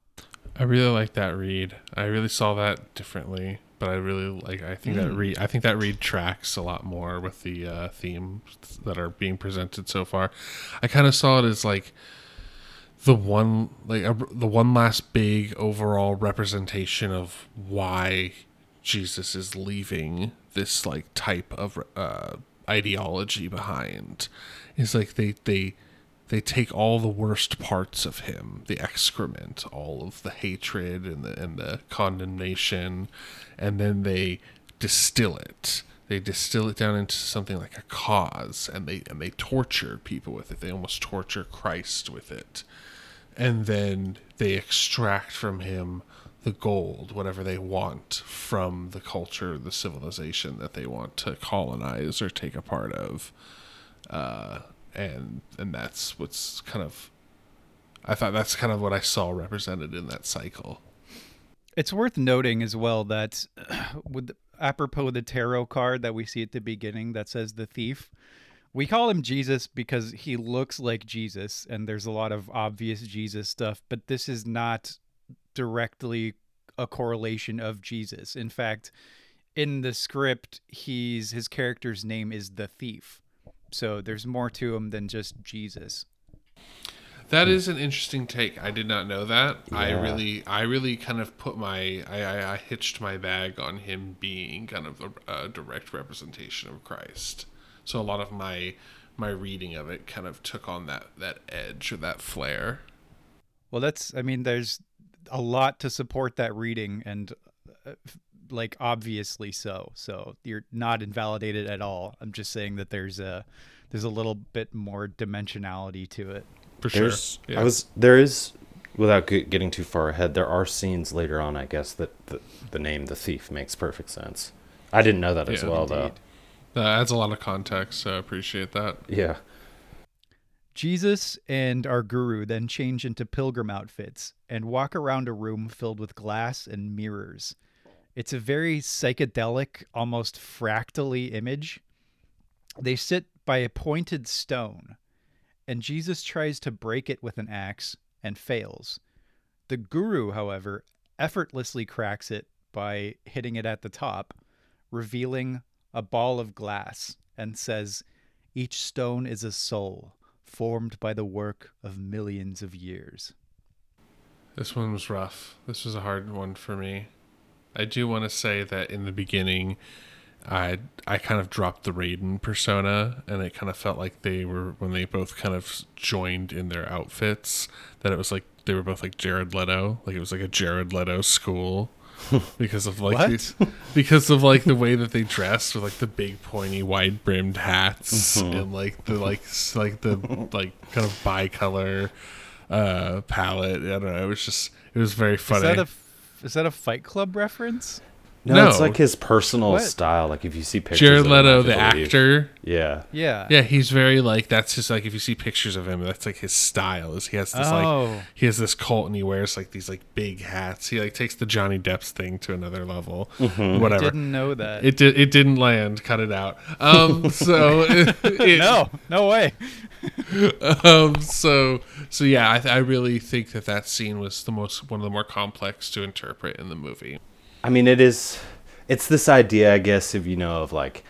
I really like that read. I really saw that differently, but I really like. I think that read. I think that read tracks a lot more with the uh, themes that are being presented so far. I kind of saw it as like the one, like a, the one last big overall representation of why Jesus is leaving this like type of uh, ideology behind. Is like they they they take all the worst parts of him, the excrement, all of the hatred and the and the condemnation, and then they distill it. They distill it down into something like a cause, and they and they torture people with it. They almost torture Christ with it, and then they extract from him the gold, whatever they want from the culture, the civilization that they want to colonize or take a part of. Uh, and and that's what's kind of I thought that's kind of what I saw represented in that cycle. It's worth noting as well that with apropos the tarot card that we see at the beginning that says the thief, we call him Jesus because he looks like Jesus and there's a lot of obvious Jesus stuff, but this is not directly a correlation of Jesus. In fact, in the script, he's his character's name is the thief. So there's more to him than just Jesus. That is an interesting take. I did not know that. I really, I really kind of put my, I, I, I hitched my bag on him being kind of a, a direct representation of Christ. So a lot of my, my reading of it kind of took on that that edge or that flair. Well, that's I mean there's a lot to support that reading and uh, like obviously so. So you're not invalidated at all. I'm just saying that there's a there's a little bit more dimensionality to it. For There's, sure. Yeah. I was there is, without getting too far ahead, there are scenes later on. I guess that the, the name the thief makes perfect sense. I didn't know that as well, indeed. that adds a lot of context. So I appreciate that. Yeah, Jesus and our guru then change into pilgrim outfits and walk around a room filled with glass and mirrors. It's a very psychedelic, almost fractally image. They sit by a pointed stone, and Jesus tries to break it with an axe and fails. The guru, however, effortlessly cracks it by hitting it at the top, revealing a ball of glass, and says, Each stone is a soul formed by the work of millions of years. This one was rough. This was a hard one for me. I do want to say that in the beginning, I I kind of dropped the Raiden persona, and it kind of felt like they were when they both kind of joined in their outfits that it was like they were both like Jared Leto, like it was like a Jared Leto school because of like these, because of like the way that they dressed with like the big pointy wide brimmed hats and like the like like the like kind of bicolor uh palette. I don't know. It was just it was very Is funny. that a is that a Fight Club reference? No, No. it's like his personal What? style. Like if you see pictures, Jared of him, Leto, I the actor. Yeah, Yeah. Yeah, he's very like that's his like if you see pictures of him, that's like his style. Is he has this like Oh. he has this cult and he wears like these like big hats. He like takes the Johnny Depp's thing to another level. Whatever. I Didn't know that. It did. It didn't land. Cut it out. Um. So it, it- no, no way. Um. So. So yeah. I, I really think that that scene was the most one of the more complex to interpret in the movie. I mean, it is. It's this idea, I guess, if you know of like,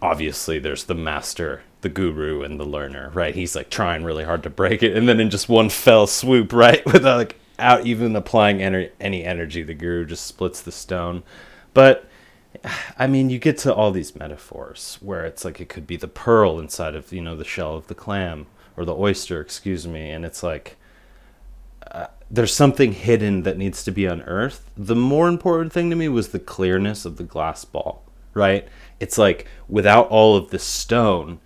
obviously, there's the master, the guru, and the learner, right? He's like trying really hard to break it, and then in just one fell swoop, right, without like out even applying ener- any energy, the guru just splits the stone. But I mean, you get to all these metaphors where it's like it could be the pearl inside of you know the shell of the clam or the oyster, excuse me, and it's like there's something hidden that needs to be unearthed. The more important thing to me was the clearness of the glass ball, right? It's like without all of the stone,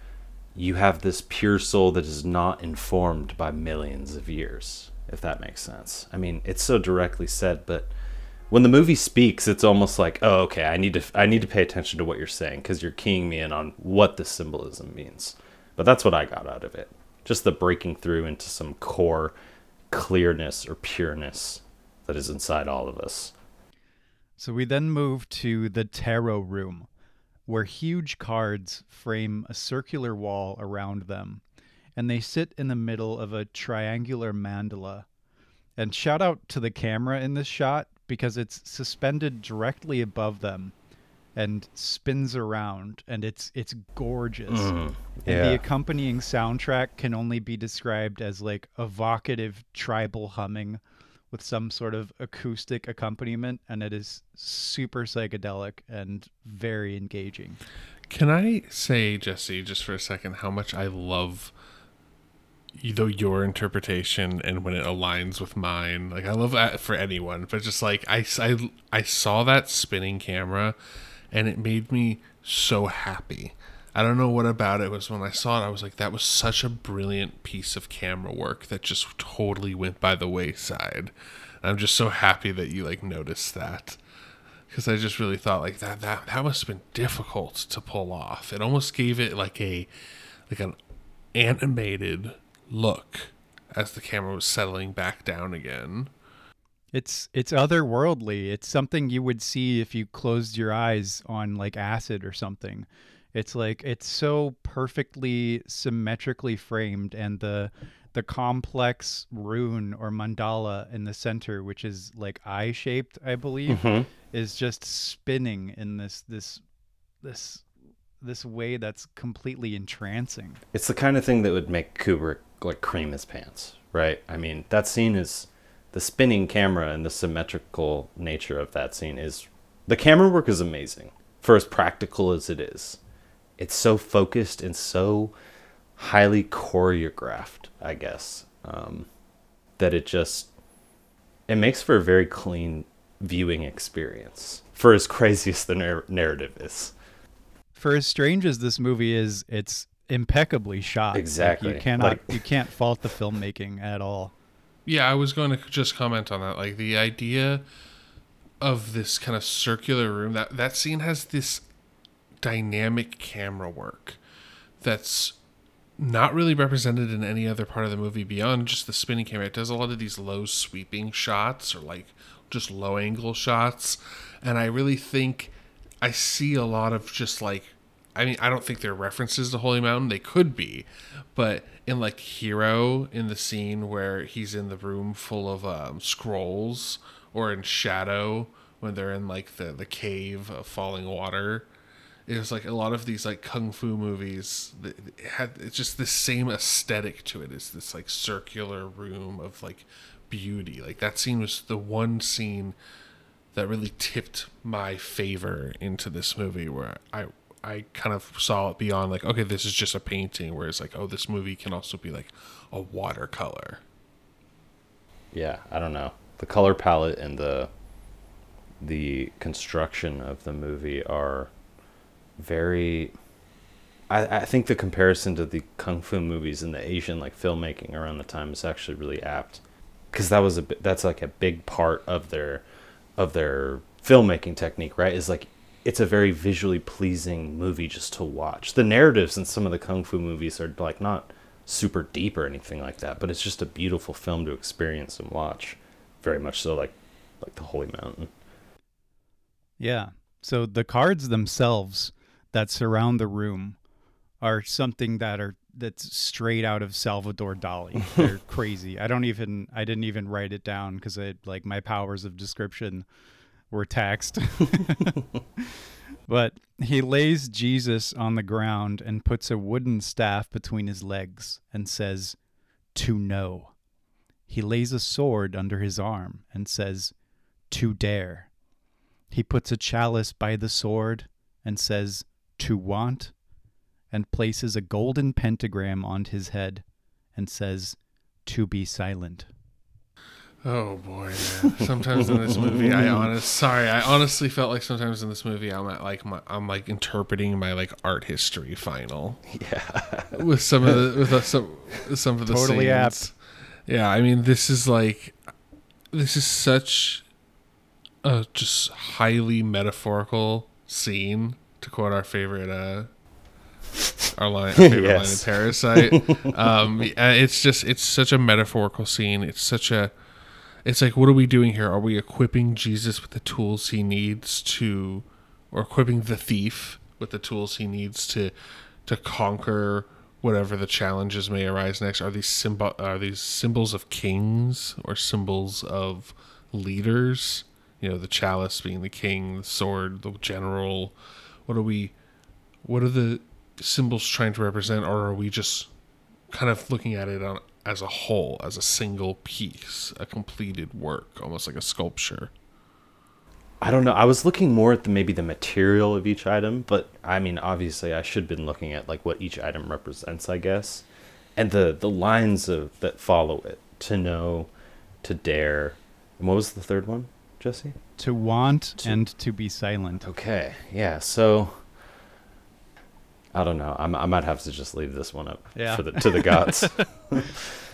you have this pure soul that is not informed by millions of years, if that makes sense. I mean, it's so directly said, but when the movie speaks, it's almost like, oh, okay, I need to I need to pay attention to what you're saying because you're keying me in on what the symbolism means. But that's what I got out of it. Just the breaking through into some core clearness or pureness that is inside all of us. So we then move to the tarot room, where huge cards frame a circular wall around them, and they sit in the middle of a triangular mandala. And shout out to the camera in this shot because it's suspended directly above them and spins around and it's it's gorgeous. Mm, and the accompanying soundtrack can only be described as like evocative tribal humming with some sort of acoustic accompaniment and it is super psychedelic and very engaging. Can I say, Jesse, just for a second, how much I love either your interpretation and when it aligns with mine? Like, I love that for anyone, but just like I, I, I saw that spinning camera, and it made me so happy. I don't know what about it was when I saw it. I was like, that was such a brilliant piece of camera work that just totally went by the wayside. And I'm just so happy that you like noticed that because I just really thought like that that that must have been difficult to pull off. It almost gave it like a like an animated look as the camera was settling back down again. It's it's otherworldly. It's something you would see if you closed your eyes on like acid or something. It's like it's so perfectly symmetrically framed and the the complex rune or mandala in the center which is like eye shaped, I believe, Mhm. is just spinning in this this this this way that's completely entrancing. It's the kind of thing that would make Kubrick like cream his pants, right? I mean, that scene is the spinning camera and the symmetrical nature of that scene is the camera work is amazing for as practical as it is. It's so focused and so highly choreographed, I guess, um, that it just it makes for a very clean viewing experience for as crazy as the nar- narrative is. For as strange as this movie is, it's impeccably shot. Like, Exactly. you cannot Like- you can't fault the filmmaking at all. Yeah, I was going to just comment on that. Like the idea of this kind of circular room that that scene has this dynamic camera work that's not really represented in any other part of the movie beyond just the spinning camera. It does a lot of these low sweeping shots or like just low angle shots. And I really think I see a lot of just like I mean, I don't think they're references to Holy Mountain. They could be, but in like Hero, in the scene where he's in the room full of um, scrolls, or in Shadow when they're in like the the cave of falling water, it was like a lot of these like kung fu movies that had it's just the same aesthetic to it. It's this like circular room of like beauty. Like that scene was the one scene that really tipped my favor into this movie where I I kind of saw it beyond like okay this is just a painting whereas like oh this movie can also be like a watercolor. yeah i don't know the color palette and the the construction of the movie are very I, I think the comparison to the kung fu movies and the asian like filmmaking around the time is actually really apt because that was a that's like a big part of their of their filmmaking technique, right? Is like it's a very visually pleasing movie just to watch. The narratives in some of the kung fu movies are like not super deep or anything like that, but it's just a beautiful film to experience and watch. Very much so like like the Holy Mountain. Yeah. So the cards themselves that surround the room are something that are that's straight out of Salvador Dali. They're crazy. I don't even I didn't even write it down because I like my powers of description were taxed. but he lays Jesus on the ground and puts a wooden staff between his legs and says, "To know." He lays a sword under his arm and says, "To dare." He puts a chalice by the sword and says, To want, and places a golden pentagram on his head and says, To be silent. Oh boy, man. Sometimes in this movie, I honest sorry, I honestly felt like sometimes in this movie, I'm at like my, I'm like interpreting my like art history final. Yeah. with some of the with the, some some of the Totally scenes. apt. Yeah, I mean, this is like this is such a just highly metaphorical scene to quote our favorite uh our line, our favorite line in Parasite. um, it's just it's such a metaphorical scene. It's such a it's like what are we doing here? Are we equipping Jesus with the tools he needs to, or equipping the thief with the tools he needs to to conquer whatever the challenges may arise next? Are these symbol are these symbols of kings or symbols of leaders? You know, the chalice being the king, the sword, the general. What are we? What are the symbols trying to represent, or are we just kind of looking at it on as a whole, as a single piece, a completed work, almost like a sculpture? I don't know. I was looking more at the maybe the material of each item, but I mean, obviously, I should have been looking at like what each item represents, I guess, and the the lines of that follow it. To know, to dare, and what was the third one, Jesse? To want To- and to be silent. Okay, yeah. So I don't know. I'm, I might have to just leave this one up Yeah. for the to the gods.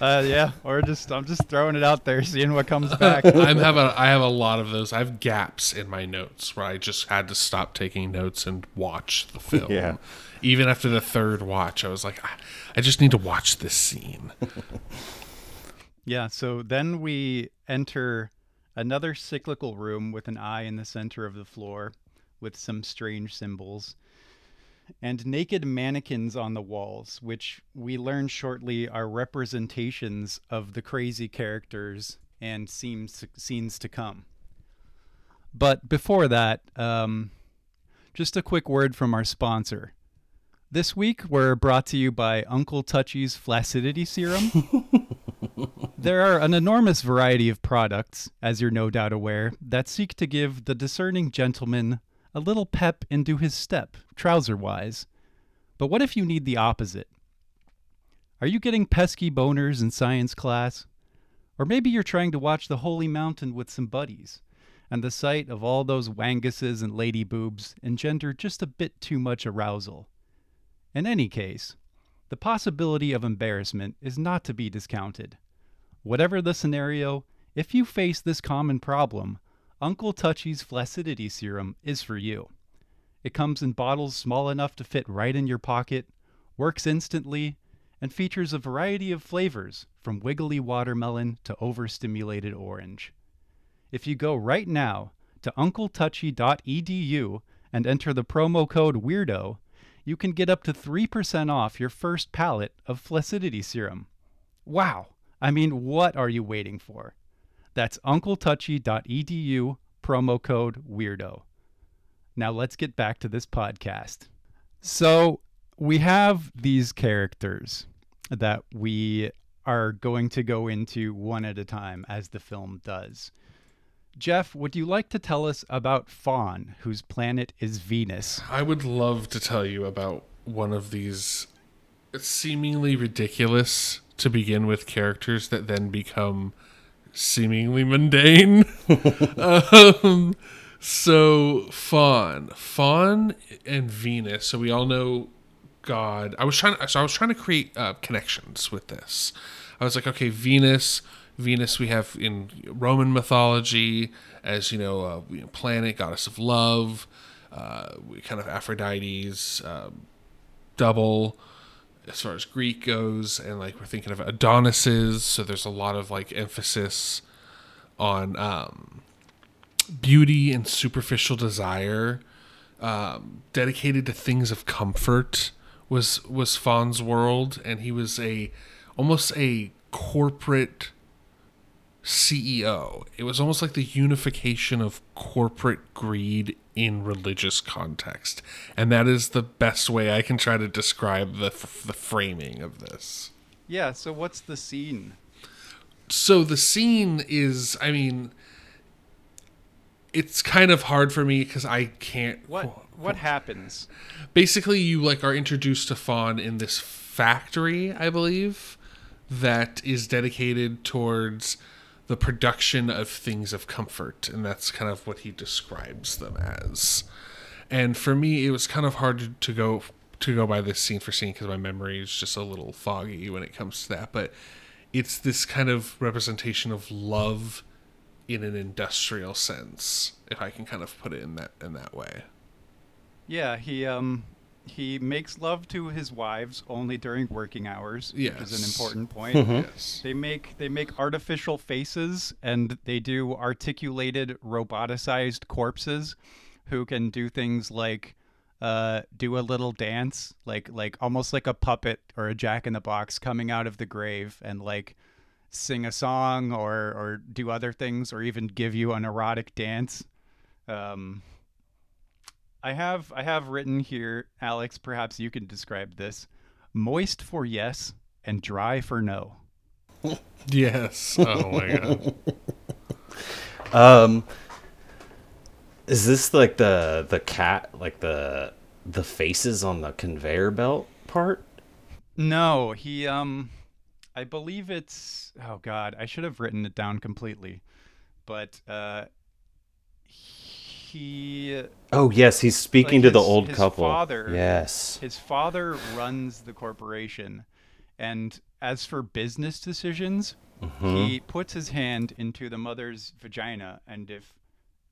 Uh, yeah, or just I'm just throwing it out there, seeing what comes back. I have a I have a lot of those. I have gaps in my notes where I just had to stop taking notes and watch the film. Yeah. Even after the third watch, I was like, I, I just need to watch this scene. Yeah, so then we enter another cyclical room with an eye in the center of the floor with some strange symbols and naked mannequins on the walls, which we learn shortly are representations of the crazy characters and scenes, scenes to come. But before that, um, just a quick word from our sponsor. This week, we're brought to you by Uncle Touchy's Flaccidity Serum. There are an enormous variety of products, as you're no doubt aware, that seek to give the discerning gentleman a little pep into his step, trouser wise. But what if you need the opposite? Are you getting pesky boners in science class? Or maybe you're trying to watch the Holy Mountain with some buddies, and the sight of all those wanguses and lady boobs engender just a bit too much arousal. In any case, the possibility of embarrassment is not to be discounted. Whatever the scenario, if you face this common problem, Uncle Touchy's Flaccidity Serum is for you. It comes in bottles small enough to fit right in your pocket, works instantly, and features a variety of flavors from wiggly watermelon to overstimulated orange. If you go right now to uncletouchy.edu and enter the promo code WEIRDO, you can get up to 3% off your first pallet of Flaccidity Serum. Wow! I mean, what are you waiting for? That's uncletouchy.edu, promo code WEIRDO. Now let's get back to this podcast. So, we have these characters that we are going to go into one at a time as the film does. Jeff, would you like to tell us about Fon, whose planet is Venus? I would love to tell you about one of these seemingly ridiculous to begin with characters that then become seemingly mundane. um, so Fon, Fon, and Venus. So we all know God. I was trying. So I was trying to create uh, connections with this. I was like, okay, Venus. Venus we have in Roman mythology as you know, a know, planet, goddess of love, uh, kind of Aphrodite's uh, double as far as Greek goes, and like we're thinking of Adonises. So there's a lot of like emphasis on um, beauty and superficial desire, um, dedicated to things of comfort. Was was Fon's world, and he was a almost a corporate CEO. It was almost like the unification of corporate greed in religious context. And that is the best way I can try to describe the, the framing of this. Yeah, so what's the scene? So the scene is, I mean, it's kind of hard for me because I can't. What what happens? Basically, you like are introduced to Fon in this factory, I believe, that is dedicated towards the production of things of comfort, and that's kind of what he describes them as. And for me, it was kind of hard to go to go by this scene for scene because my memory is just a little foggy when it comes to that. But it's this kind of representation of love in an industrial sense, if I can kind of put it in that in that way. Yeah, he um he makes love to his wives only during working hours, yes. which is an important point. Mm-hmm. Yes. They make they make artificial faces and they do articulated roboticized corpses who can do things like uh, do a little dance, like like almost like a puppet or a jack in the box coming out of the grave and like sing a song or or do other things or even give you an erotic dance. Um, I have I have written here, Alex. Perhaps you can describe this: moist for yes and dry for no. Yes. Oh my god. Um, is this like the the cat, like the the faces on the conveyor belt part? No, he um I believe it's oh god, I should have written it down completely. But uh he Oh yes, he's speaking Like to the old his couple. father- Yes. his father runs the corporation and as for business decisions, Mm-hmm. he puts his hand into the mother's vagina and if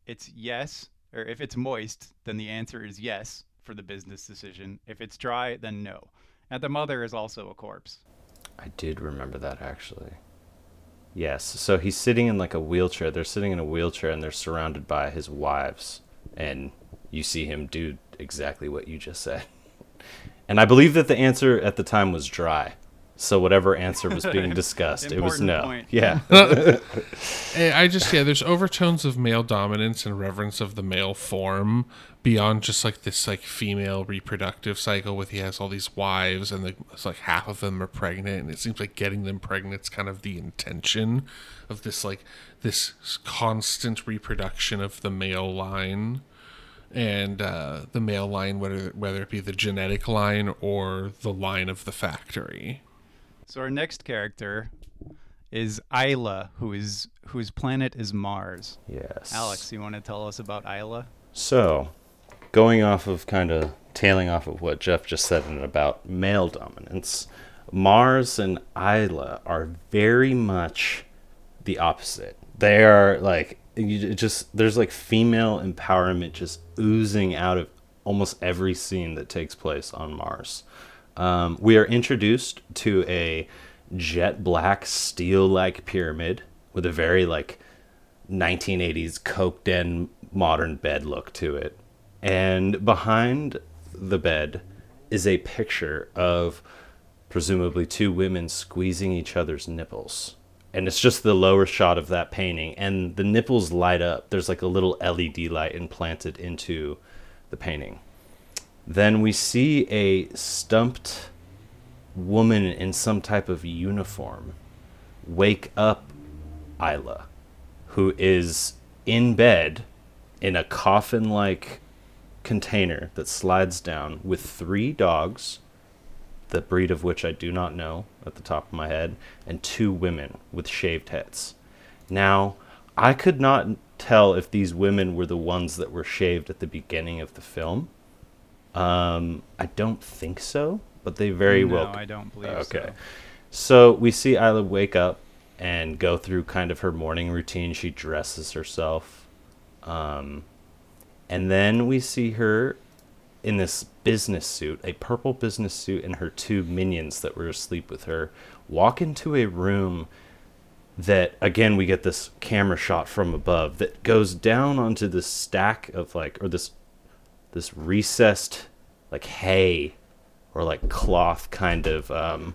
it's yes or if it's moist, then the answer is yes for the business decision. If it's dry, then no. And the mother is also a corpse. I did remember that actually. Yes. So he's sitting in like a wheelchair. They're sitting in a wheelchair and they're surrounded by his wives. And you see him do exactly what you just said. And I believe that the answer at the time was dry. So whatever answer was being discussed, it was no. point. Yeah. I just yeah, there's overtones of male dominance and reverence of the male form beyond just like this like female reproductive cycle with he has all these wives and like it's like half of them are pregnant and it seems like getting them pregnant is kind of the intention of this like this constant reproduction of the male line and uh, the male line whether whether it be the genetic line or the line of the factory. So our next character is Isla, who is whose planet is Mars. yes. Alex, you want to tell us about Isla? So, going off of kind of tailing off of what Jeff just said and about male dominance, Mars and Isla are very much the opposite. They are like you just there's like female empowerment just oozing out of almost every scene that takes place on Mars. Um, we are introduced to a jet black steel like pyramid with a very like 1980s coked in modern bed look to it. And behind the bed is a picture of presumably two women squeezing each other's nipples. And it's just the lower shot of that painting. And the nipples light up. There's like a little LED light implanted into the painting. Then we see a stumped woman in some type of uniform wake up Isla, who is in bed in a coffin like container that slides down with three dogs, the breed of which I do not know at the top of my head, and two women with shaved heads. Now, I could not tell if these women were the ones that were shaved at the beginning of the film. Um, I don't think so, but they very no, well No, I don't believe Okay. so. So we see Isla wake up and go through kind of her morning routine. She dresses herself. Um, and then we see her in this business suit, a purple business suit, and her two minions that were asleep with her walk into a room that again we get this camera shot from above that goes down onto this stack of like or this this recessed like hay or like cloth kind of um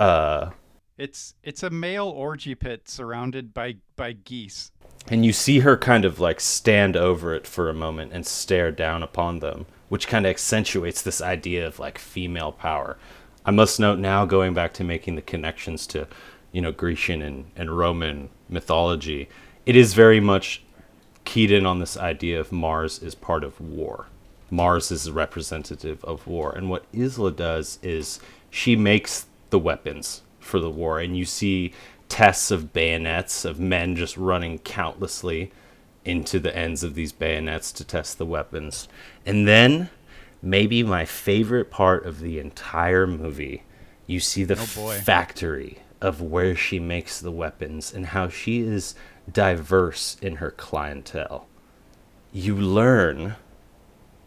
uh It's it's a male orgy pit surrounded by by geese. and you see her kind of like stand over it for a moment and stare down upon them which kind of accentuates this idea of like female power i must note now going back to making the connections to you know grecian and, and roman mythology it is very much keyed in on this idea of mars is part of war. Mars is a representative of war. And what isla does is she makes the weapons for the war. And you see tests of bayonets of men just running countlessly into the ends of these bayonets to test the weapons. And then maybe my favorite part of the entire movie you see the Oh, factory of where she makes the weapons and how she is diverse in her clientele you learn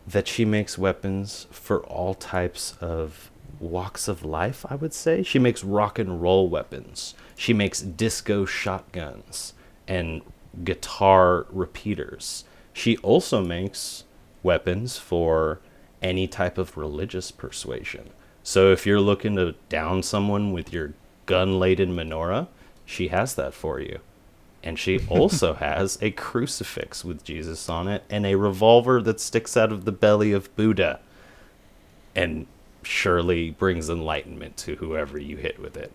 that she makes weapons for all types of walks of life, I would say. She makes rock and roll weapons. She makes disco shotguns and guitar repeaters. She also makes weapons for any type of religious persuasion. So if you're looking to down someone with your gun laden menorah, she has that for you. And she also has a crucifix with Jesus on it and a revolver that sticks out of the belly of Buddha and surely brings enlightenment to whoever you hit with it.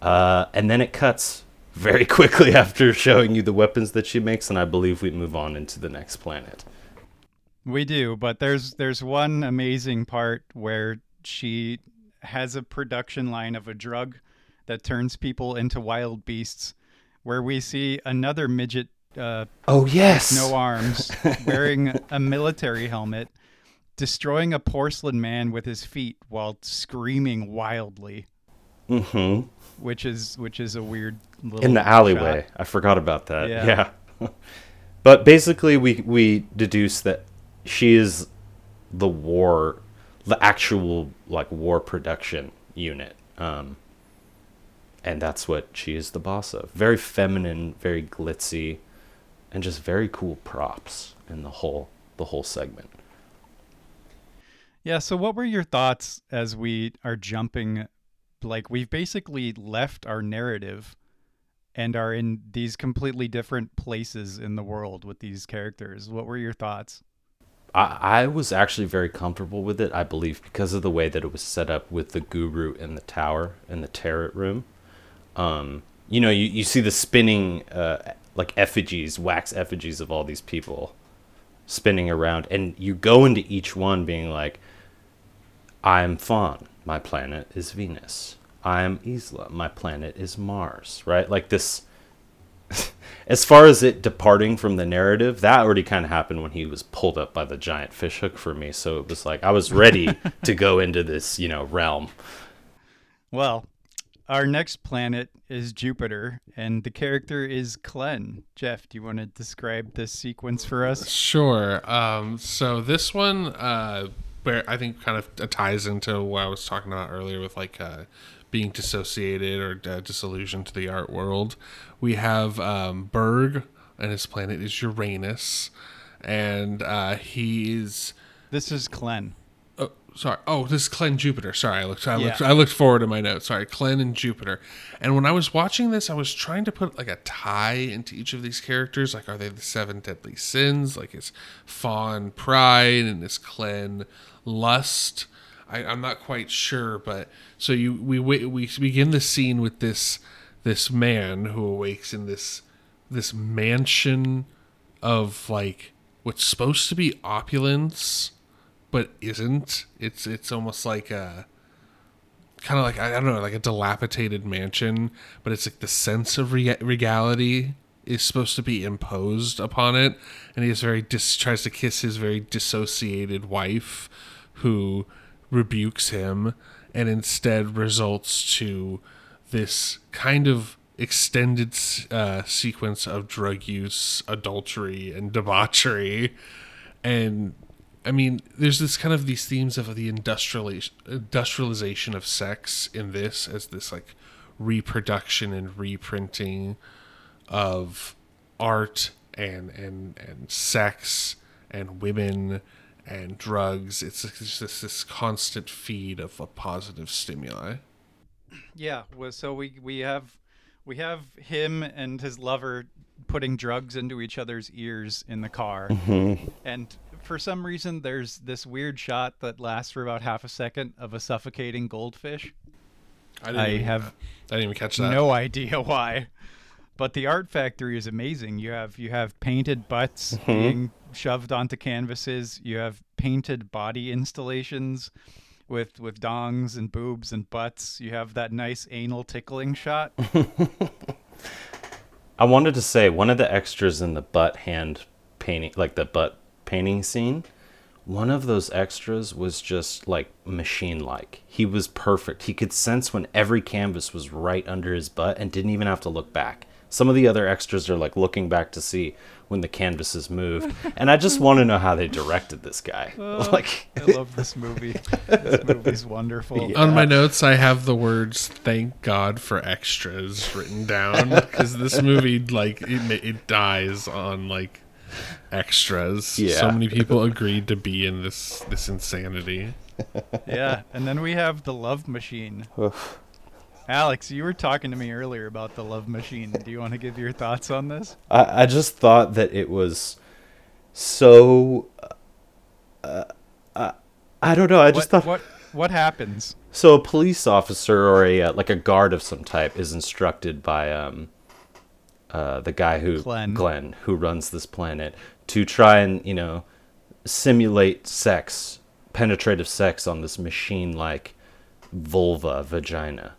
Uh, and then it cuts very quickly after showing you the weapons that she makes, and I believe we move on into the next planet. We do, but there's there's one amazing part where she has a production line of a drug that turns people into wild beasts, where we see another midget, uh, Oh, yes! no arms, wearing a military helmet, destroying a porcelain man with his feet while screaming wildly, Mm hmm which is which is a weird little in the shot. alleyway. I forgot about that. Yeah. Yeah. but basically, we we deduce that she is the war, the actual like war production unit, um, and that's what she is the boss of. Very feminine, very glitzy, and just very cool props in the whole the whole segment. Yeah, so what were your thoughts as we are jumping like we've basically left our narrative and are in these completely different places in the world with these characters. What were your thoughts? I, I was actually very comfortable with it, I believe, because of the way that it was set up with the guru in the tower in the turret room. Um, you know, you, you see the spinning uh, like effigies, wax effigies of all these people spinning around, and you go into each one being like, I'm Fon, my planet is Venus. I'm Isla, my planet is Mars, right? Like this as far as it departing from the narrative, that already kind of happened when he was pulled up by the giant fish hook for me. So it was like I was ready to go into this, you know, realm. Well, our next planet is Jupiter and the character is Klen. Jeff, do you want to describe this sequence for us? Sure. Um, so this one, uh, where I think kind of ties into what I was talking about earlier with like uh, being dissociated or uh, disillusioned to the art world. We have um, Berg, and his planet is Uranus, and uh, he's This is Klen. Sorry. Oh, this is Klen Jupiter. Sorry, I looked. I looked. Yeah. I looked forward in my notes. Sorry, Klen and Jupiter. And when I was watching this, I was trying to put like a tie into each of these characters. Like, are they the seven deadly sins? Like, is Fon pride and is Klen lust? I, I'm not quite sure, but so you we we we begin the scene with this this man who awakes in this this mansion of like what's supposed to be opulence but isn't. It's it's almost like a kind of like I don't know, like a dilapidated mansion, but it's like the sense of re- regality is supposed to be imposed upon it, and he is very dis- tries to kiss his very dissociated wife, who rebukes him, and instead results to this kind of extended uh, sequence of drug use, adultery, and debauchery, and I mean, there's this kind of these themes of the industrialization industrialization of sex in this as this like reproduction and reprinting of art and and and sex and women and drugs. It's, it's just this constant feed of a positive stimuli. Yeah, well, so we we have we have him and his lover putting drugs into each other's ears in the car, mm-hmm. and for some reason there's this weird shot that lasts for about half a second of a suffocating goldfish. I, didn't I even, have I didn't even catch that. no idea why, but the art factory is amazing. You have you have painted butts mm-hmm. being shoved onto canvases. You have painted body installations with with dongs and boobs and butts. You have that nice anal tickling shot. I wanted to say one of the extras in the butt hand painting, like the butt painting scene, one of those extras was just like machine like. He was perfect. He could sense when every canvas was right under his butt and didn't even have to look back. Some of the other extras are like looking back to see when the canvases moved. And I just want to know how they directed this guy. Oh, like I love this movie. This movie's wonderful. Yeah. On my notes, I have the words "Thank God for extras" written down because this movie, like, it it dies on like extras. So many people agreed to be in this this insanity. Yeah, and then we have the love machine. Alex, you were talking to me earlier about the love machine. Do you want to give your thoughts on this? I, I just thought that it was so. Uh, uh, I don't know. I just what, thought. what what happens? So a police officer or a uh, like a guard of some type is instructed by um uh the guy who Klen. who runs this planet to try and, you know, simulate sex, penetrative sex on this machine like vulva vagina.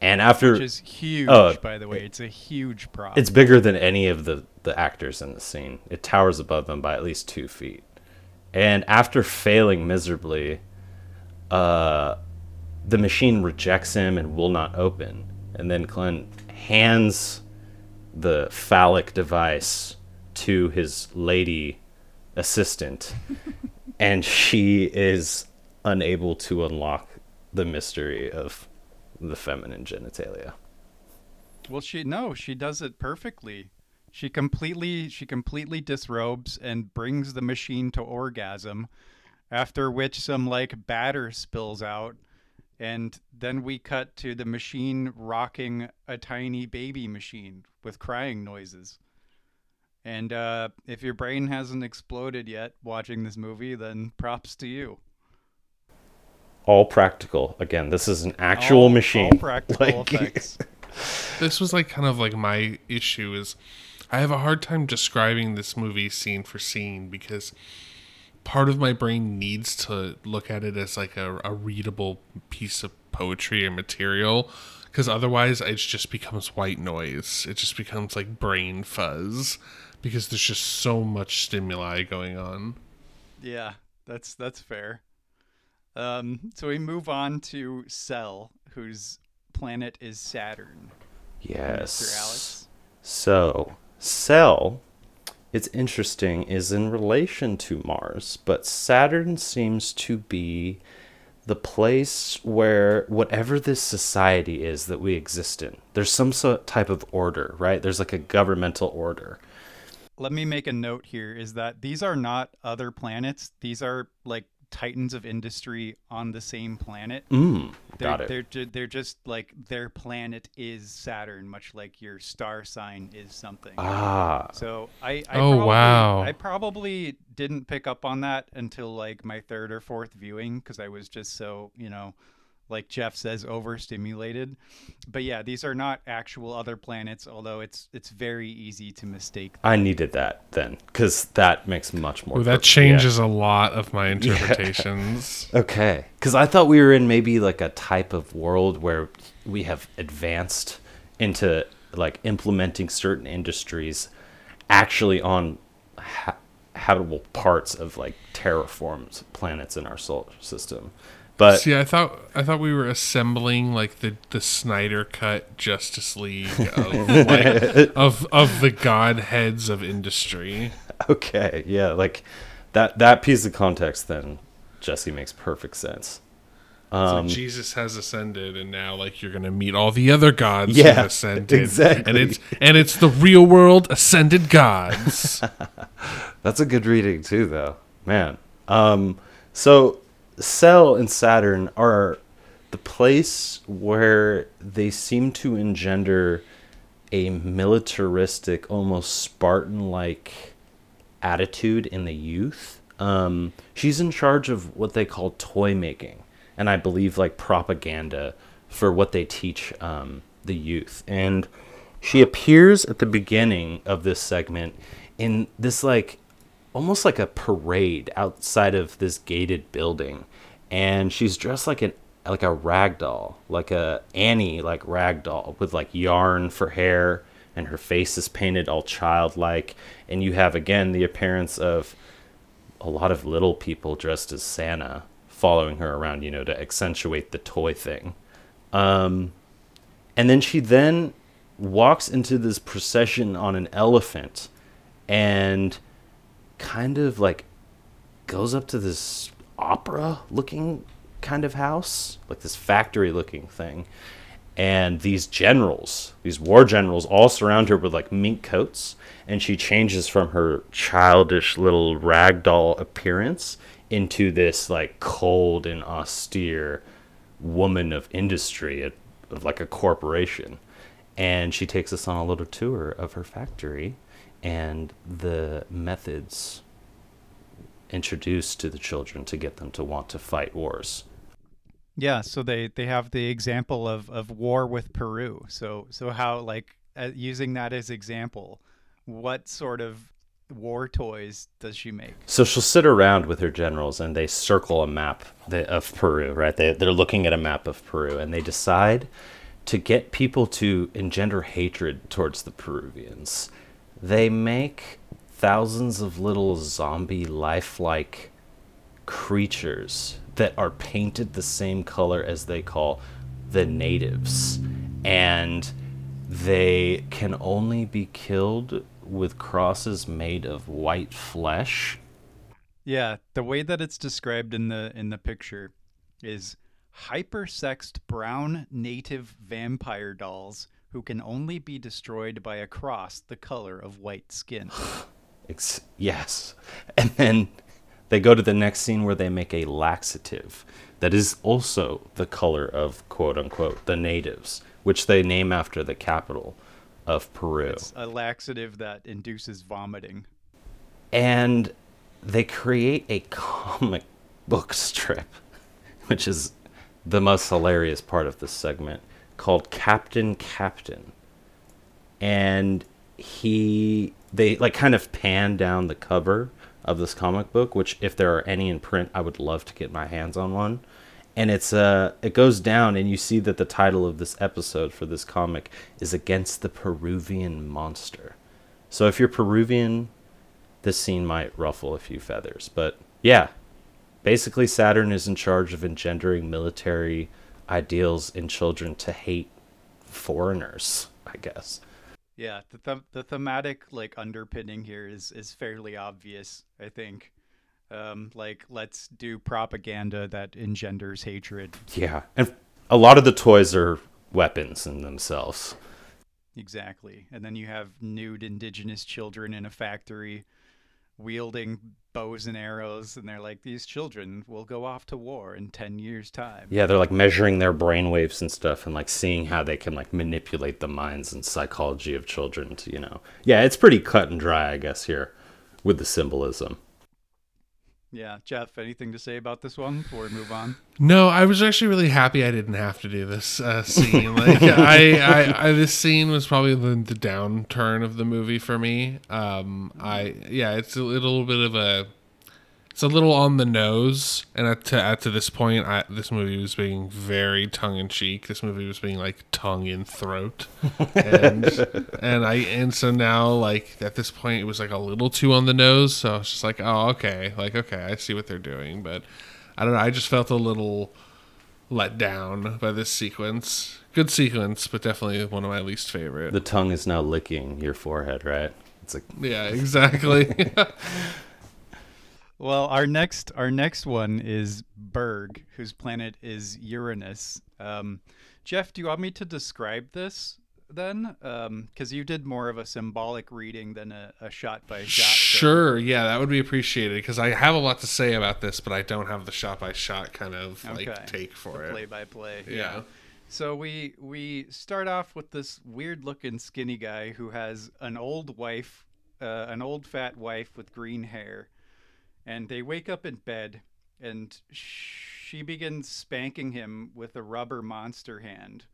And after Which is huge, Oh, by the way. It's a huge prop. it's bigger than any of the the actors in the scene. It towers above them by at least 2 feet. And after failing miserably, uh, the machine rejects him and will not open. And then Klen hands the phallic device to his lady assistant, and she is unable to unlock the mystery of the feminine genitalia. Well, she no, she does it perfectly. She completely she completely disrobes and brings the machine to orgasm, after which some like batter spills out, and then we cut to the machine rocking a tiny baby machine with crying noises. And uh, if your brain hasn't exploded yet watching this movie, then props to you. All practical. Again, this is an actual All- machine. all practical Like- effects. This was like kind of like my issue is I have a hard time describing this movie scene for scene because part of my brain needs to look at it as like a, a readable piece of poetry or material because otherwise it just becomes white noise. It just becomes like brain fuzz because there's just so much stimuli going on. Yeah, that's that's fair. Um, so we move on to Sel, whose planet is Saturn. Yes. Mr. Alex. So, Sel, it's interesting, is in relation to Mars, but Saturn seems to be the place where whatever this society is that we exist in, there's some sort type of order, right? There's like a governmental order. Let me make a note here: is that these are not other planets; these are like titans of industry on the same planet. Mm, They're, got it. They're they're just like their planet is Saturn, much like your star sign is something. Ah, So I, I Oh, probably, wow. I probably didn't pick up on that until like my third or fourth viewing because I was just so you know, like Jeff says, overstimulated. But yeah, these are not actual other planets, although it's it's very easy to mistake. I needed that then, because that makes much more. Ooh, that perfect- changes a lot of my interpretations. Yeah. Okay, because I thought we were in maybe like a type of world where we have advanced into like implementing certain industries actually on ha- habitable parts of like terraformed planets in our solar system. But See, I thought I thought we were assembling like the the Snyder cut Justice League of like, of of the godheads of industry. okay, yeah, like that that piece of context then Jesse makes perfect sense. Um, like Jesus has ascended, and now like you're gonna meet all the other gods Yeah, who ascended, exactly. And it's and it's the real world ascended gods. That's a good reading too, though. Man. Um, so Sel and Saturn are the place where they seem to engender a militaristic, almost Spartan-like attitude in the youth. Um, she's in charge of what they call toy making, and I believe like propaganda for what they teach um, the youth. And she appears at the beginning of this segment in this like almost like a parade outside of this gated building, and she's dressed like an like a rag doll, like a Annie like rag doll with like yarn for hair, and her face is painted all childlike, and you have again the appearance of a lot of little people dressed as Santa following her around, you know, to accentuate the toy thing. Um, and then she then walks into this procession on an elephant and kind of like goes up to this opera looking kind of house, like this factory looking thing. And these generals, these war generals, all surround her with like mink coats. And she changes from her childish little ragdoll appearance into this like cold and austere woman of industry, of of like a corporation. And she takes us on a little tour of her factory and the methods introduced to the children to get them to want to fight wars. Yeah, so they they have the example of of war with Peru. So so how like uh, using that as example, what sort of war toys does she make? So she'll sit around with her generals and they circle a map of Peru, right? They, they're looking at a map of Peru and they decide to get people to engender hatred towards the Peruvians. They make thousands of little zombie lifelike creatures that are painted the same color as they call the natives. And they can only be killed with crosses made of white flesh. Yeah, the way that it's described in the in the picture is hypersexed brown native vampire dolls who can only be destroyed by a cross the color of white skin. Yes. And then they go to the next scene where they make a laxative that is also the color of quote unquote the natives, which they name after the capital of Peru. It's a laxative that induces vomiting. and they create a comic book strip, which is the most hilarious part of this segment, called Captain Captain. And he, they like kind of pan down the cover of this comic book, which if there are any in print, I would love to get my hands on one. And it's uh, it goes down, and you see that the title of this episode for this comic is against the Peruvian monster. So if you're Peruvian, this scene might ruffle a few feathers. But yeah, basically, Saturn is in charge of engendering military ideals in children to hate foreigners, I guess. Yeah, the th- the thematic like underpinning here is is fairly obvious, I think. Um, like let's do propaganda that engenders hatred. Yeah. And a lot of the toys are weapons in themselves. Exactly. And then you have nude indigenous children in a factory wielding bows and arrows and they're like these children will go off to war in 10 years time. Yeah, they're like measuring their brain waves and stuff and like seeing how they can like manipulate the minds and psychology of children to, you know. Yeah, it's pretty cut and dry, I guess, here with the symbolism. Yeah, Jeff, anything to say about this one before we move on? No, I was actually really happy I didn't have to do this uh, scene. Like, I, I, I, this scene was probably the, the downturn of the movie for me. Um, I, yeah, it's a little bit of a, it's a little on the nose, and at to, at to this point, I, this movie was being very tongue in cheek. This movie was being like tongue in throat, and and I and so now like at this point it was like a little too on the nose. So I was just like, oh okay, like okay, I see what they're doing, but I don't know. I just felt a little let down by this sequence. Good sequence, but definitely one of my least favorite. The tongue is now licking your forehead, right? It's like yeah, exactly. Well, our next our next one is Berg, whose planet is Uranus. Um, Jeff, do you want me to describe this then? Because you did more of a symbolic reading than a, a shot by shot. Sure, yeah, that would be appreciated because I have a lot to say about this, but I don't have the shot by shot kind of Okay. like take for it. play by play. Yeah. So we we start off with this weird looking skinny guy who has an old wife, uh, an old fat wife with green hair, and they wake up in bed, and she begins spanking him with a rubber monster hand,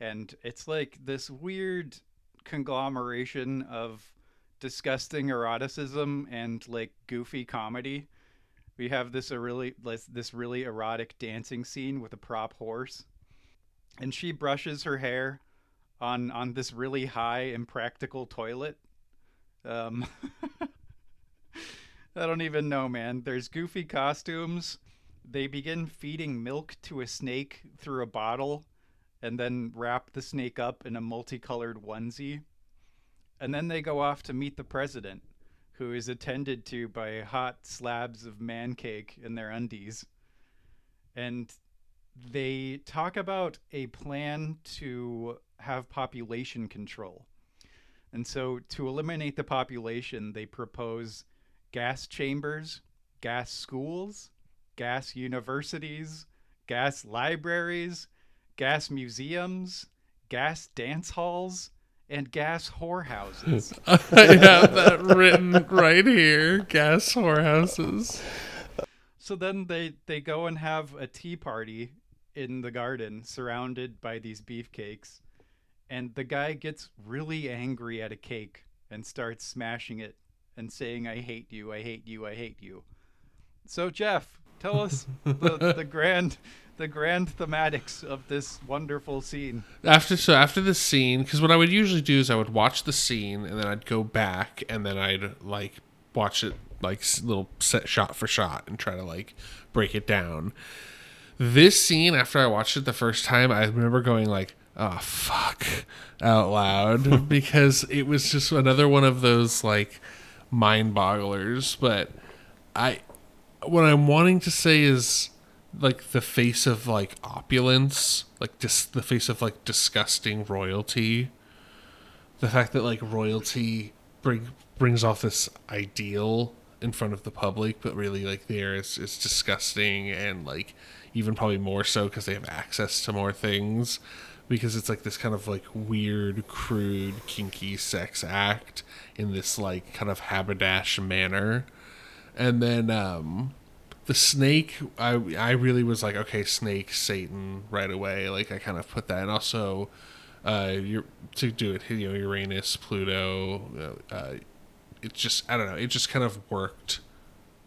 and it's like this weird conglomeration of disgusting eroticism and like goofy comedy. We have this really this really erotic dancing scene with a prop horse and she brushes her hair on on this really high impractical toilet. Um, I don't even know, man. There's goofy costumes. They begin feeding milk to a snake through a bottle, and then wrap the snake up in a multicolored onesie. And then they go off to meet the president, who is attended to by hot slabs of man cake in their undies. And they talk about a plan to have population control. And so, to eliminate the population, they propose gas chambers, gas schools, gas universities, gas libraries, gas museums, gas dance halls, and gas whorehouses. I have that written right here. Gas whorehouses. So then they they go and have a tea party in the garden surrounded by these beefcakes and the guy gets really angry at a cake and starts smashing it and saying I hate you, I hate you, I hate you. So Jeff, tell us the, the grand the grand thematics of this wonderful scene. After so after the scene, because what I would usually do is I would watch the scene and then I'd go back and then I'd like watch it like little set shot for shot and try to like break it down. This scene, after I watched it the first time, I remember going like, "Oh fuck," out loud because it was just another one of those like mind bogglers. But I, what I'm wanting to say is like the face of like opulence, like dis- the face of like disgusting royalty. The fact that like royalty bring brings off this ideal in front of the public, but really like there is it's disgusting and like even probably more so because they have access to more things because it's like this kind of like weird, crude, kinky sex act in this like kind of haberdash manner. And then um the snake I I really was like okay snake Satan right away. Like I kind of put that. And also uh you to do it you know Uranus Pluto uh, uh it just I don't know it just kind of worked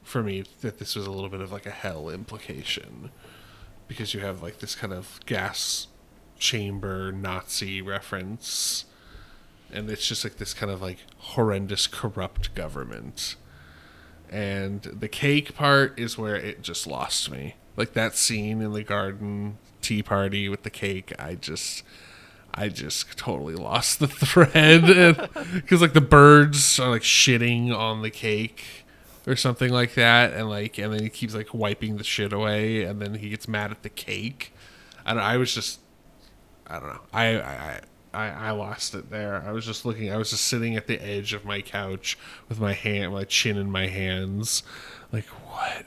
for me that this was a little bit of like a hell implication. Because you have like this kind of gas chamber Nazi reference. And it's just like this kind of like horrendous corrupt government. And the cake part is where it just lost me. Like that scene in the garden tea party with the cake i just i just totally lost the thread. Because like the birds are like shitting on the cake or something like that. And like and then he keeps like wiping the shit away. And then he gets mad at the cake. Don't i was just i don't know i i, I I, I lost it there. I was just looking. I was just sitting at the edge of my couch with my hand, my chin in my hands, like what?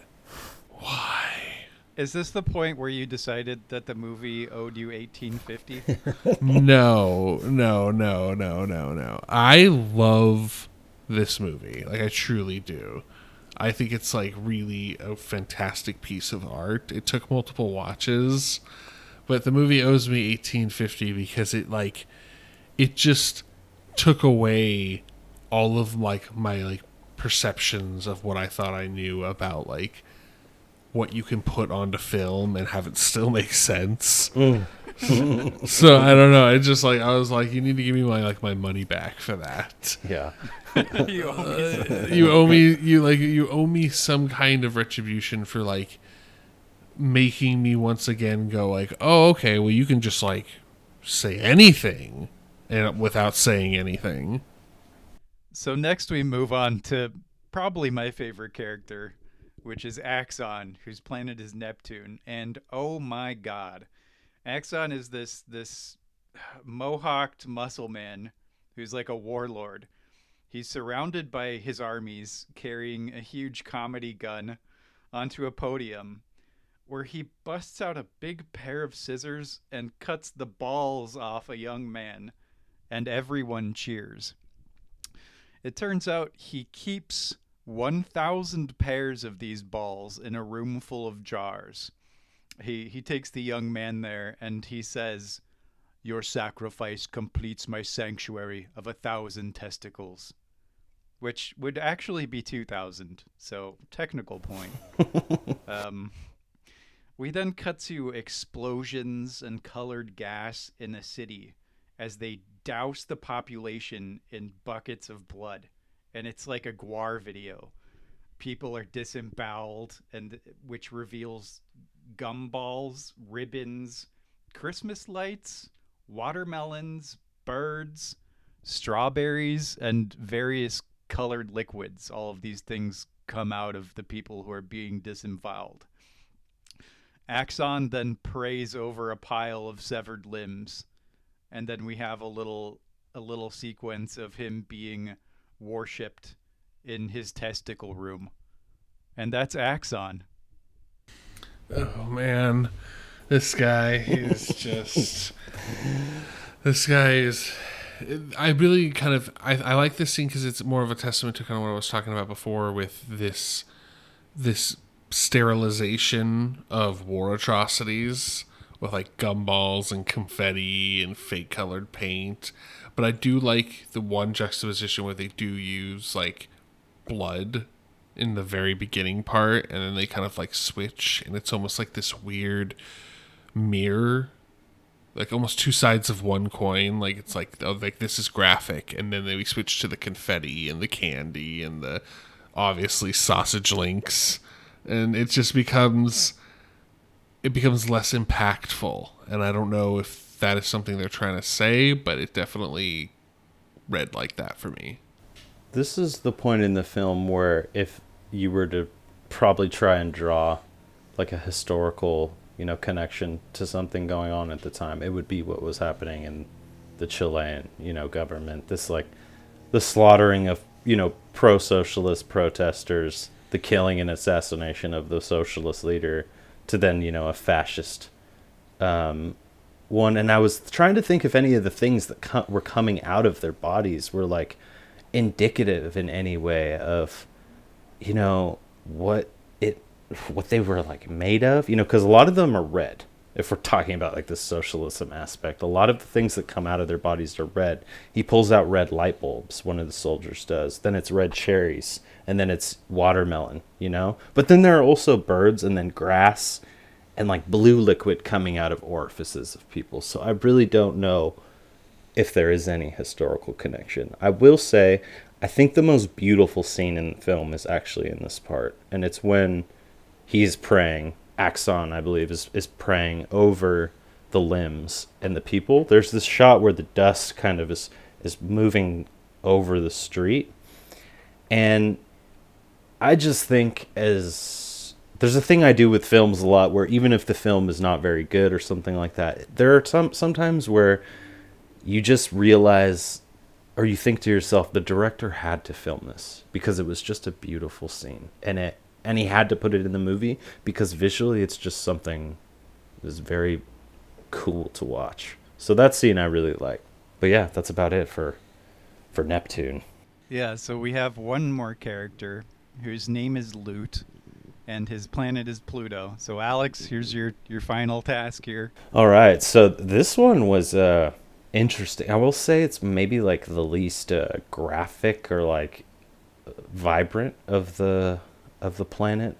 Why? Is this the point where you decided that the movie owed you 1850? no, no, no, no, no, no. I love this movie. Like I truly do. I think it's like really a fantastic piece of art. It took multiple watches, but the movie owes me 1850 because it like it just took away all of like my like perceptions of what I thought I knew about like what you can put onto film and have it still make sense. Mm. so I don't know. It just like I was like, you need to give me my like my money back for that. yeah. you owe me some- you owe me you like you owe me some kind of retribution for like making me once again go like, "Oh, okay, well you can just like say anything and without saying anything." So next we move on to probably my favorite character, which is Axon, whose planet is Neptune. And oh my god. Axon is this this mohawked muscle man who's like a warlord. He's surrounded by his armies carrying a huge comedy gun onto a podium where he busts out a big pair of scissors and cuts the balls off a young man, and everyone cheers. It turns out he keeps 1,000 pairs of these balls in a room full of jars. He, he takes the young man there and he says, Your sacrifice completes my sanctuary of a thousand testicles. Which would actually be 2,000, so technical point. um, we then cut to explosions and colored gas in a city as they douse the population in buckets of blood. And it's like a GWAR video. People are disemboweled, and which reveals gumballs, ribbons, Christmas lights, watermelons, birds, strawberries, and various colored liquids. All of these things come out of the people who are being disemboweled. Axon then prays over a pile of severed limbs, and then we have a little a little sequence of him being worshipped in his testicle room. And that's Axon. Oh man, this guy is just. this guy is. I really kind of I, I like this scene because it's more of a testament to kind of what I was talking about before with this this sterilization of war atrocities with like gumballs and confetti and fake colored paint. But I do like the one juxtaposition where they do use like blood in the very beginning part and then they kind of like switch and it's almost like this weird mirror. Like almost two sides of one coin. Like it's like oh like this is graphic and then they switch to the confetti and the candy and the obviously sausage links and it just becomes it becomes less impactful. And i don't know if that is something they're trying to say but it definitely read like that for me. This is the point in the film where if you were to probably try and draw like a historical you know connection to something going on at the time it would be what was happening in the chilean you know government. This like the slaughtering of you know pro-socialist protesters the killing and assassination of the socialist leader to then you know a fascist um, one. And i was trying to think if any of the things that co- were coming out of their bodies were like indicative in any way of you know what it what they were like made of you know because a lot of them are red if we're talking about like the socialism aspect. A lot of the things that come out of their bodies are red. He pulls out red light bulbs one of the soldiers does. Then it's red cherries and then it's watermelon you know but then there are also birds and then grass and like blue liquid coming out of orifices of people so i really don't know if there is any historical connection i will say i think the most beautiful scene in the film is actually in this part and it's when he's praying Axon, I believe, is, is praying over the limbs and the people. There's this shot where the dust kind of is is moving over the street. And I just think as there's a thing I do with films a lot where even if the film is not very good or something like that, there are some sometimes where you just realize or you think to yourself the director had to film this because it was just a beautiful scene and it and he had to put it in the movie because visually it's just something that's very cool to watch. So that scene I really like. But yeah, that's about it for for Neptune. Yeah, so we have one more character whose name is Lut and his planet is Pluto. So Alex, here's your your final task here. All right. So this one was uh interesting. I will say it's maybe like the least uh, graphic or like vibrant of the of the planet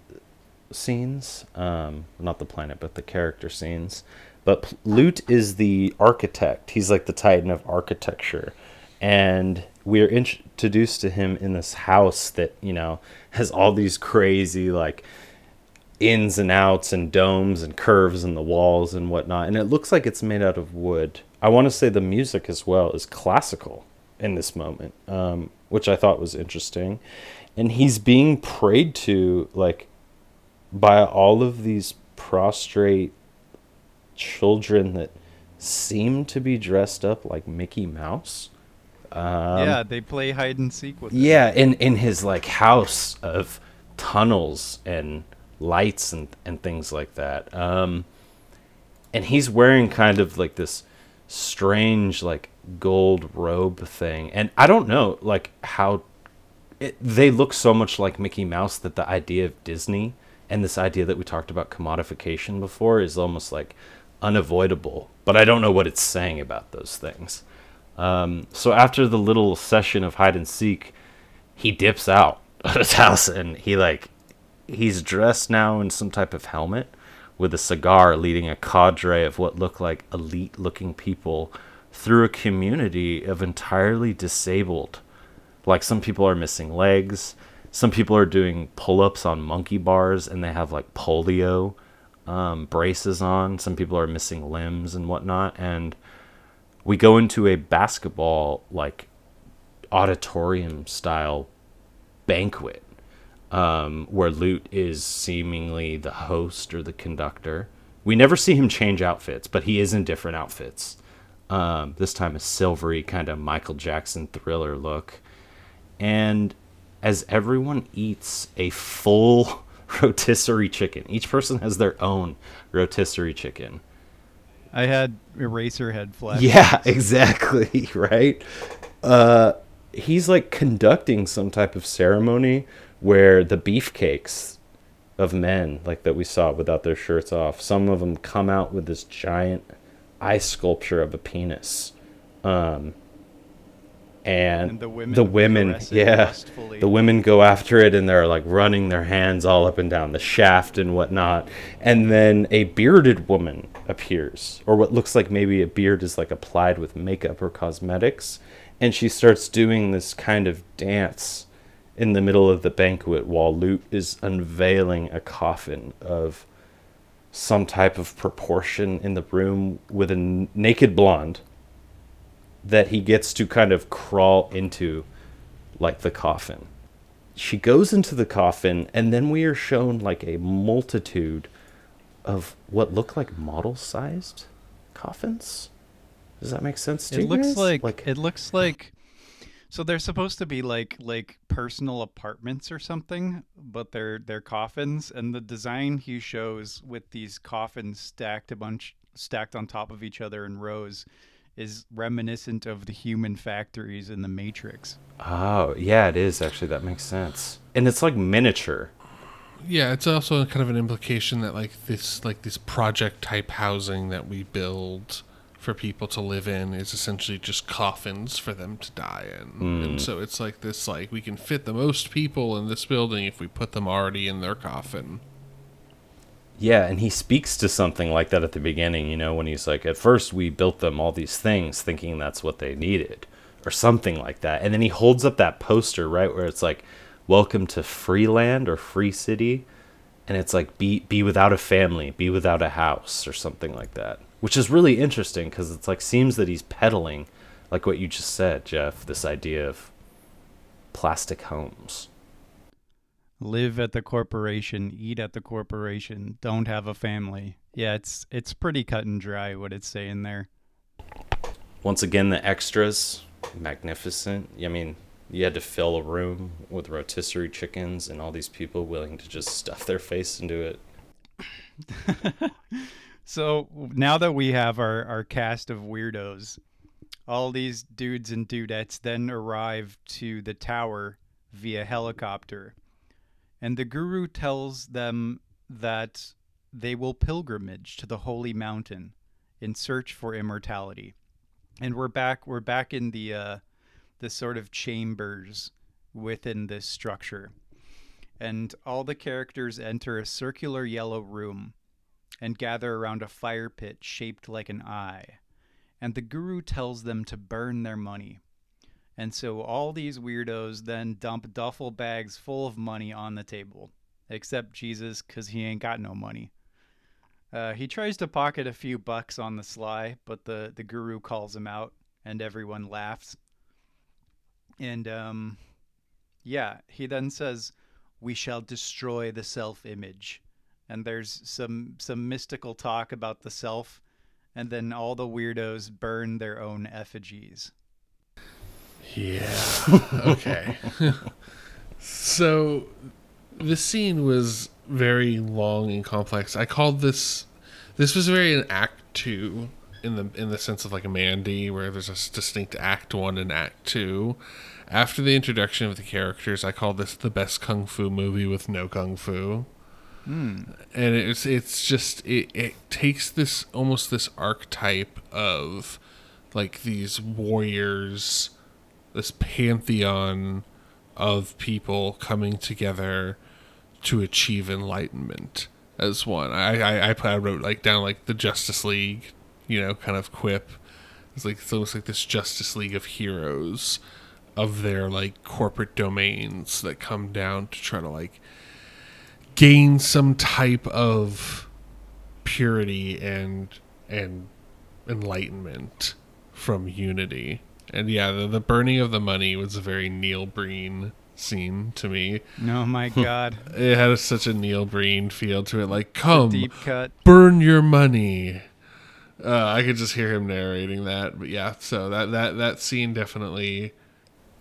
scenes. Um, not the planet, but the character scenes. But Lut is the architect. He's like the titan of architecture. And we're introduced to him in this house that, you know, has all these crazy, like, ins and outs and domes and curves in the walls and whatnot. And it looks like it's made out of wood. I want to say the music as well is classical in this moment, um, which I thought was interesting. And he's being prayed to like by all of these prostrate children that seem to be dressed up like Mickey Mouse. Um, yeah, they play hide and seek with. yeah, in in his like house of tunnels and lights and and things like that. Um, and he's wearing kind of like this strange like gold robe thing, and I don't know like how it, they look so much like Mickey Mouse that the idea of Disney and this idea that we talked about commodification before is almost like unavoidable. But I don't know what it's saying about those things. Um, so after the little session of hide and seek, he dips out of his house and he like he's dressed now in some type of helmet with a cigar leading a cadre of what look like elite looking people through a community of entirely disabled. Like some people are missing legs. Some people are doing pull-ups on monkey bars and they have like polio um, braces on. Some people are missing limbs and whatnot. And we go into a basketball like auditorium style banquet um, where Lut is seemingly the host or the conductor. We never see him change outfits, but he is in different outfits. Um, this time a silvery kind of Michael Jackson thriller look. And as everyone eats a full rotisserie chicken, each person has their own rotisserie chicken. I had Eraserhead flash. Yeah, exactly, right? Uh, he's like conducting some type of ceremony where the beefcakes of men, like that we saw without their shirts off, some of them come out with this giant ice sculpture of a penis. Um, and, And the women the women, yeah, the women go after it and they're like running their hands all up and down the shaft and whatnot. And then a bearded woman appears, or what looks like maybe a beard is like applied with makeup or cosmetics, and she starts doing this kind of dance in the middle of the banquet while Lut is unveiling a coffin of some type of proportion in the room with a n- naked blonde that he gets to kind of crawl into like the coffin. She goes into the coffin and then we are shown like a multitude of what look like model sized coffins. Does that make sense to It you? It looks guys? like, it looks like so they're supposed to be like like personal apartments or something, but they're they're coffins and the design he shows with these coffins stacked a bunch stacked on top of each other in rows is reminiscent of the human factories in the Matrix. Oh, yeah, it is actually. That makes sense. And it's like miniature. Yeah, it's also kind of an implication that like this like this project type housing that we build for people to live in is essentially just coffins for them to die in. And hmm. so it's like this like we can fit the most people in this building if we put them already in their coffin. Yeah, and he speaks to something like that at the beginning, you know, when he's like, at first we built them all these things thinking that's what they needed, or something like that. And then he holds up that poster, right, where it's like, welcome to Freeland or Free City. And it's like, be, be without a family, be without a house, or something like that. Which is really interesting because it's like, seems that he's peddling, like what you just said, Jeff, this idea of plastic homes. Live at the corporation, eat at the corporation, don't have a family. Yeah, it's it's pretty cut and dry what it's saying there. Once again, the extras, magnificent. I mean, you had to fill a room with rotisserie chickens and all these people willing to just stuff their face into it. So now that we have our, our cast of weirdos, all these dudes and dudettes then arrive to the tower via helicopter. And the guru tells them that they will pilgrimage to the holy mountain in search for immortality. And we're back we're back in the uh the sort of chambers within this structure. And all the characters enter a circular yellow room and gather around a fire pit shaped like an eye. And the guru tells them to burn their money. And so all these weirdos then dump duffel bags full of money on the table. except Jesus, because he ain't got no money. Uh, he tries to pocket a few bucks on the sly, but the, the guru calls him out, and everyone laughs. And um, yeah, he then says, "We shall destroy the self-image." And there's some some mystical talk about the self, and then all the weirdos burn their own effigies. Yeah. Okay. so this scene was very long and complex. I called this this was very an act 2 in the in the sense of like a Mandy where there's a distinct act 1 and act 2. After the introduction of the characters, I called this the best kung fu movie with no kung fu. Hmm. And it's it's just it, it takes this almost this archetype of like these warriors this pantheon of people coming together to achieve enlightenment as one. I I, I wrote like down like the Justice League, you know, kind of quip. It's like it's almost like this Justice League of heroes of their like corporate domains that come down to try to like gain some type of purity and and enlightenment from unity. And yeah, the, the burning of the money was a very Neil Breen scene to me. Oh my god. It had a, such a Neil Breen feel to it. Like, come, Deep cut. burn your money. Uh, I could just hear him narrating that, but yeah. So that that that scene definitely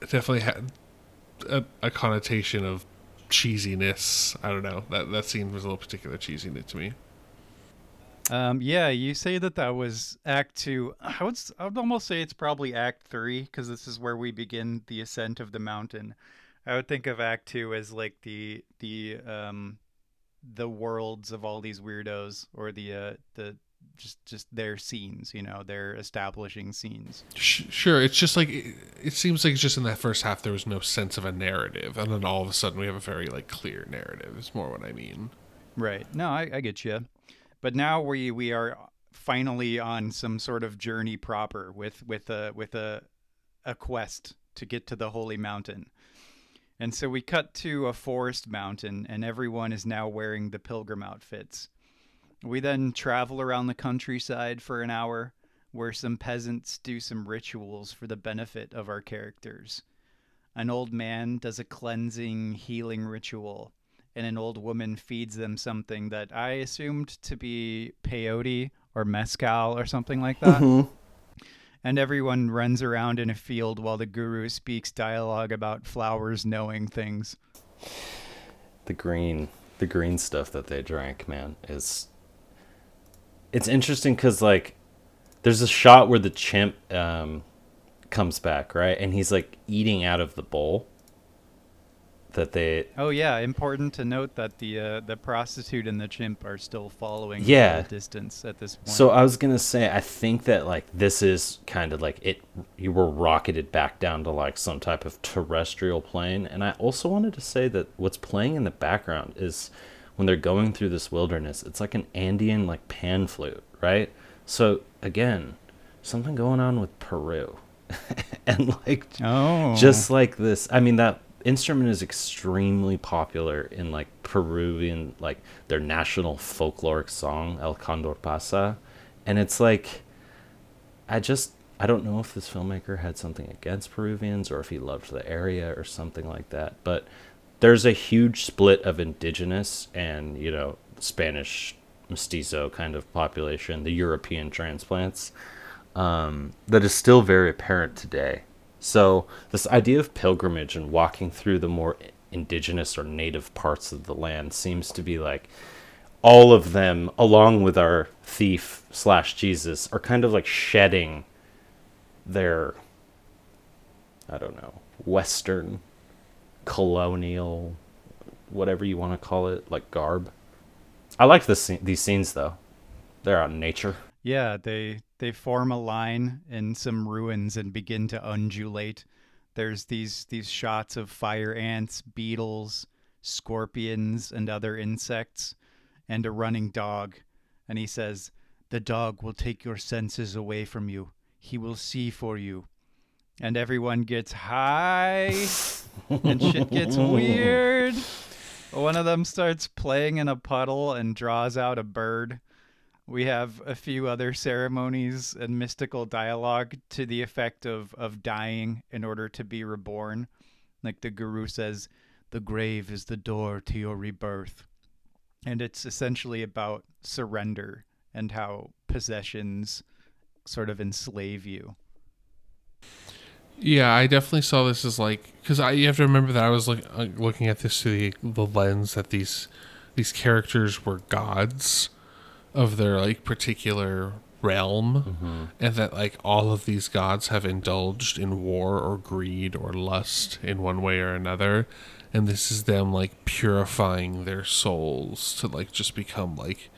definitely had a, a connotation of cheesiness. I don't know. That that scene was a little particular cheesy to me. Um, yeah, you say that that was Act Two. I would I would almost say it's probably Act Three because this is where we begin the ascent of the mountain. I would think of Act Two as like the the um the worlds of all these weirdos or the uh the just just their scenes. You know, their establishing scenes. Sure, it's just like it, it seems like it's just in that first half there was no sense of a narrative, and then all of a sudden we have a very like clear narrative. Is more what I mean. Right. No, I, I get you. But now we we are finally on some sort of journey proper with with a with a a quest to get to the holy mountain. And so we cut to a forest mountain and everyone is now wearing the pilgrim outfits. We then travel around the countryside for an hour where some peasants do some rituals for the benefit of our characters. An old man does a cleansing, healing ritual and an old woman feeds them something that I assumed to be peyote or mezcal or something like that. And everyone runs around in a field while the guru speaks dialogue about flowers knowing things. the green the green stuff that they drank man is it's interesting because like there's a shot where the chimp um comes back right and he's like eating out of the bowl that they Oh yeah, important to note that the uh, the prostitute and the chimp are still following Yeah. the distance at this point. so i was gonna say i think that like this is kind of like it you were rocketed back down to like some type of terrestrial plane and i also wanted to say that what's playing in the background is when they're going through this wilderness it's like an andean like pan flute right so again something going on with peru and like oh, just like this i mean that instrument is extremely popular in like peruvian like their national folkloric song el condor pasa and it's like i just i don't know if this filmmaker had something against peruvians or if he loved the area or something like that but there's a huge split of indigenous and you know spanish mestizo kind of population the european transplants um, that is still very apparent today. So, this idea of pilgrimage and walking through the more indigenous or native parts of the land seems to be like all of them, along with our thief slash Jesus, are kind of like shedding their, I don't know, Western, colonial, whatever you want to call it, like garb. I like this, these scenes though. They're out in nature. Yeah, they they form a line in some ruins and begin to undulate. There's these these shots of fire ants, beetles, scorpions, and other insects, and a running dog. And he says, "The dog will take your senses away from you. He will see for you." And everyone gets high, and shit gets weird. One of them starts playing in a puddle and draws out a bird. We have a few other ceremonies and mystical dialogue to the effect of, of dying in order to be reborn. Like the guru says, the grave is the door to your rebirth. And it's essentially about surrender and how possessions sort of enslave you. Yeah, I definitely saw this as like because I you have to remember that I was like uh, looking at this through the, the lens that these these characters were gods of their like particular realm mm-hmm. and that like all of these gods have indulged in war or greed or lust in one way or another and this is them like purifying their souls to like just become like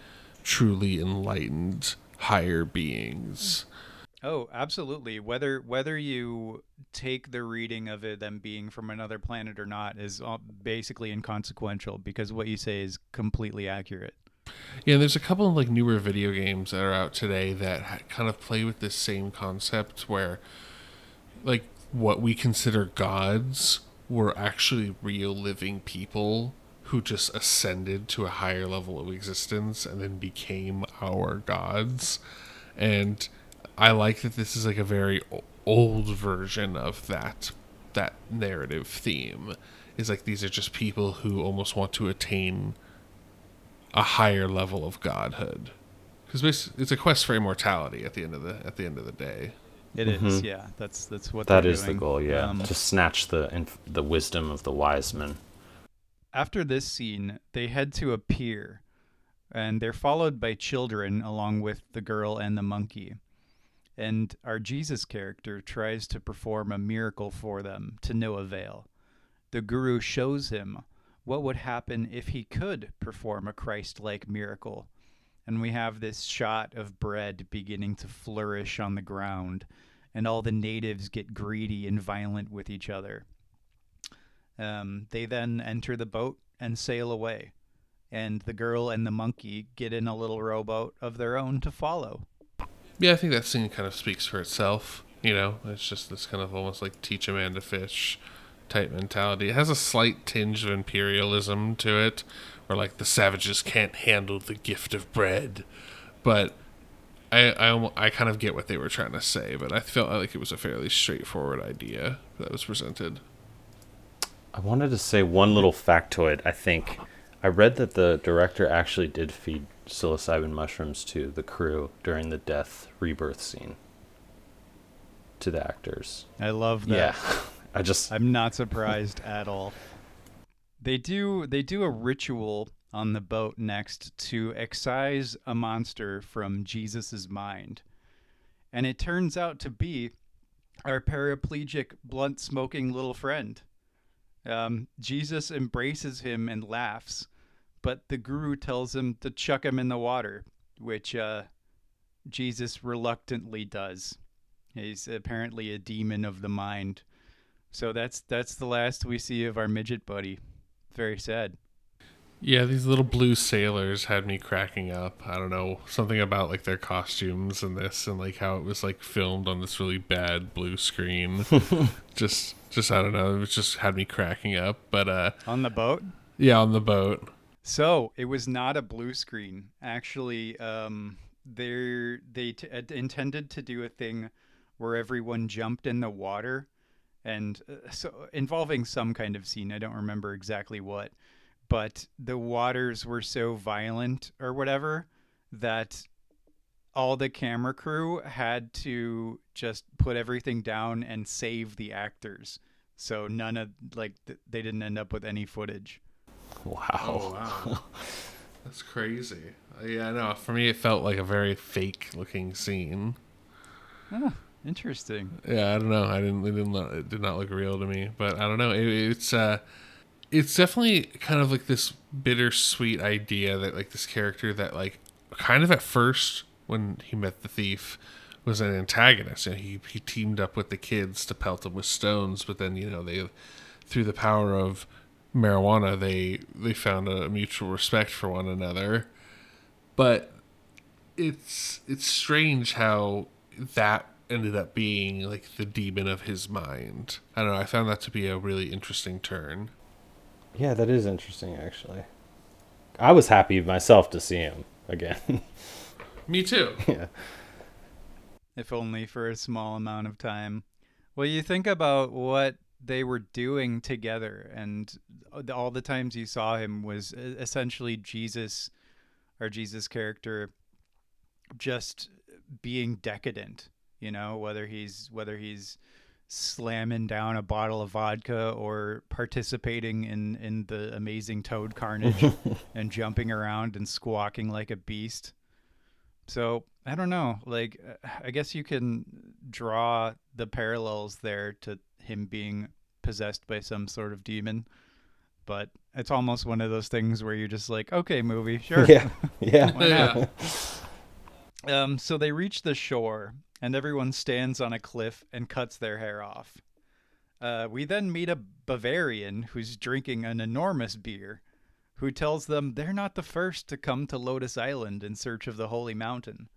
truly enlightened higher beings Oh, absolutely. Whether whether you take the reading of it them being from another planet or not is all basically inconsequential because what you say is completely accurate. Yeah, there's a couple of like newer video games that are out today that kind of play with this same concept where like what we consider gods were actually real living people who just ascended to a higher level of existence and then became our gods. And I like that this is like a very old version of that that narrative theme. Is like these are just people who almost want to attain a higher level of godhood because it's a quest for immortality at the end of the at the end of the day It is, Mhm. yeah. That's that's what that is they're the goal, yeah. Um, to snatch the inf- the wisdom of the wise men. after this scene, they head to a pier, and they're followed by children along with the girl and the monkey. And our Jesus character tries to perform a miracle for them to no avail. The guru shows him what would happen if he could perform a Christ like miracle. And we have this shot of bread beginning to flourish on the ground, and all the natives get greedy and violent with each other. Um, they then enter the boat and sail away, and the girl and the monkey get in a little rowboat of their own to follow. yeah i think that scene kind of speaks for itself you know it's just this kind of almost like teach a man to fish type mentality it has a slight tinge of imperialism to it where like the savages can't handle the gift of bread but I, I, I kind of get what they were trying to say, but I felt like it was a fairly straightforward idea that was presented. I wanted to say one little factoid. I think I read that the director actually did feed psilocybin mushrooms to the crew during the death rebirth scene to the actors. I love that. Yeah. I just I'm not surprised at all. They do they do a ritual on the boat next to excise a monster from Jesus's mind. And it turns out to be our paraplegic blunt smoking little friend. Um, Jesus embraces him and laughs, but the guru tells him to chuck him in the water, which uh, Jesus reluctantly does. He's apparently a demon of the mind. So that's that's the last we see of our midget buddy. Very sad. Yeah, these little blue sailors had me cracking up. I don't know, something about like their costumes and this and like how it was like filmed on this really bad blue screen. just just I don't know, it just had me cracking up. But uh On the boat? yeah, on the boat. So it was not a blue screen. Actually, um, they they t- uh, intended to do a thing where everyone jumped in the water, and uh, so involving some kind of scene. I don't remember exactly what, but the waters were so violent or whatever that all the camera crew had to just put everything down and save the actors. So none of like th- they didn't end up with any footage. wow. Oh, wow. That's crazy. Uh, Yeah, no, for me it felt like a very fake looking scene. Ah, interesting. Yeah, I don't know. I didn't. It didn't. Look, it did not look real to me. But I don't know. It, it's uh, it's definitely kind of like this bittersweet idea that like this character that like kind of at first when he met the thief was an antagonist and he he teamed up with the kids to pelt them with stones. But then you know they through the power of marijuana they they found a mutual respect for one another. But it's it's strange how that ended up being like the demon of his mind. I don't know. I found that to be a really interesting turn. Yeah, that is interesting actually. I was happy myself to see him again. Me too. yeah. if only for a small amount of time. Well, you think about what they were doing together, and all the times you saw him was essentially Jesus, or Jesus' character, just being decadent. You know, whether he's whether he's slamming down a bottle of vodka or participating in in the amazing toad carnage and jumping around and squawking like a beast. So I don't know. Like, uh, I guess you can draw the parallels there to him being possessed by some sort of demon, but it's almost one of those things where you're just like, okay, movie, sure. Yeah. Yeah. Yeah. Um, so they reach the shore, and everyone stands on a cliff and cuts their hair off. Uh, we then meet a Bavarian who's drinking an enormous beer, who tells them they're not the first to come to Lotus Island in search of the Holy Mountain.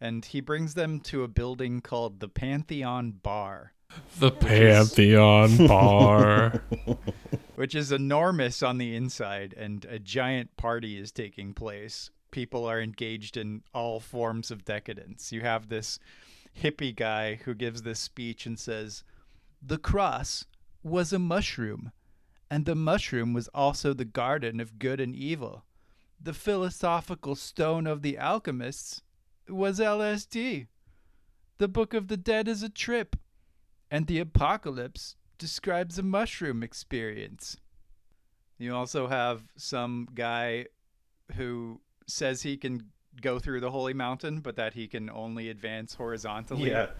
And he brings them to a building called the Pantheon Bar, The Pantheon Bar. which is enormous on the inside, and a giant party is taking place. People are engaged in all forms of decadence. You have this hippie guy who gives this speech and says, The cross was a mushroom, and the mushroom was also the garden of good and evil. The philosophical stone of the alchemists was LSD. The Book of the Dead is a trip, and the apocalypse describes a mushroom experience. You also have some guy who says he can go through the holy mountain, but that he can only advance horizontally. Yeah.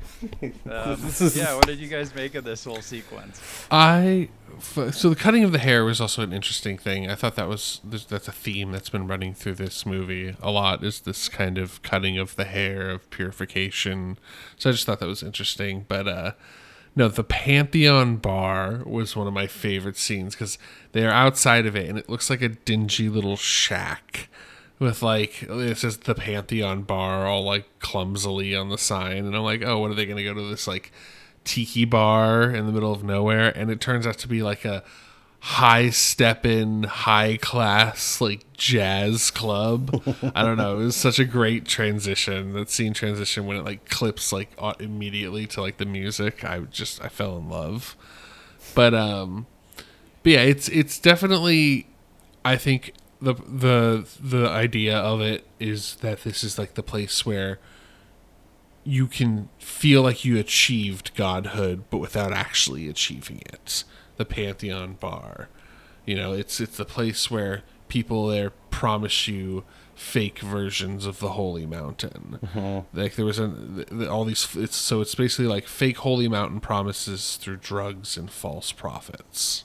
Um, yeah. What did you guys make of this whole sequence? I f- so the cutting of the hair was also an interesting thing. I thought that was that's a theme that's been running through this movie a lot. Is this kind of cutting of the hair of purification? So I just thought that was interesting. But uh, no, the Pantheon bar was one of my favorite scenes because they are outside of it and it looks like a dingy little shack with like it says the Pantheon bar all like clumsily on the sign, and I'm like, oh, what are they gonna go to this like tiki bar in the middle of nowhere? And it turns out to be like a high steppin', high class like jazz club. I don't know. It was such a great transition. That scene transition when it like clips like immediately to like the music. I just I fell in love. But um, but yeah, it's it's definitely I think the the the idea of it is that this is like the place where you can feel like you achieved godhood but without actually achieving it. The Pantheon Bar. You know, it's it's the place where people there promise you fake versions of the holy mountain. Like there was a th- th- all these it's so it's basically like fake holy mountain promises through drugs and false prophets.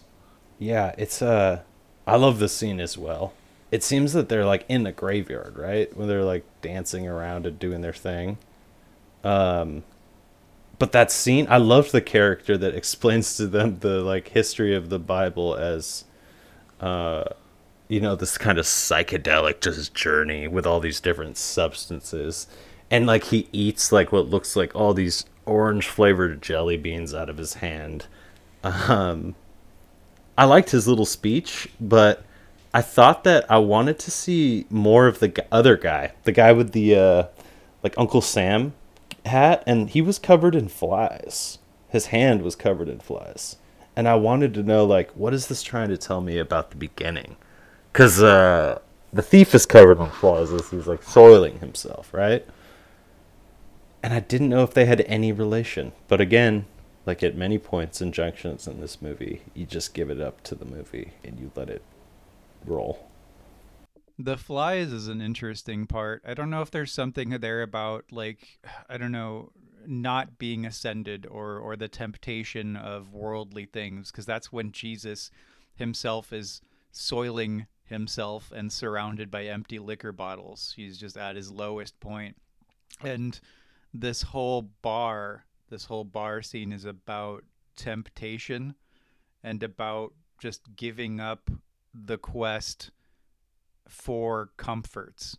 Yeah, it's uh I love this scene as well. It seems that they're like in the graveyard, right? When they're like dancing around and doing their thing. Um but that scene, I loved the character that explains to them the like history of the Bible as uh you know, this kind of psychedelic just journey with all these different substances. And like he eats like what looks like all these orange flavored jelly beans out of his hand. Um I liked his little speech, but I thought that I wanted to see more of the other guy, the guy with the uh, like Uncle Sam hat, and he was covered in flies. His hand was covered in flies, and I wanted to know like what is this trying to tell me about the beginning? Because uh, the thief is covered in flies as he's like soiling himself, right? And I didn't know if they had any relation, but again, like at many points and junctions in this movie, you just give it up to the movie and you let it roll. The flies is an interesting part. I don't know if there's something there about like I don't know not being ascended or or the temptation of worldly things because that's when Jesus himself is soiling himself and surrounded by empty liquor bottles. He's just at his lowest point. And this whole bar, this whole bar scene is about temptation and about just giving up the quest for comforts.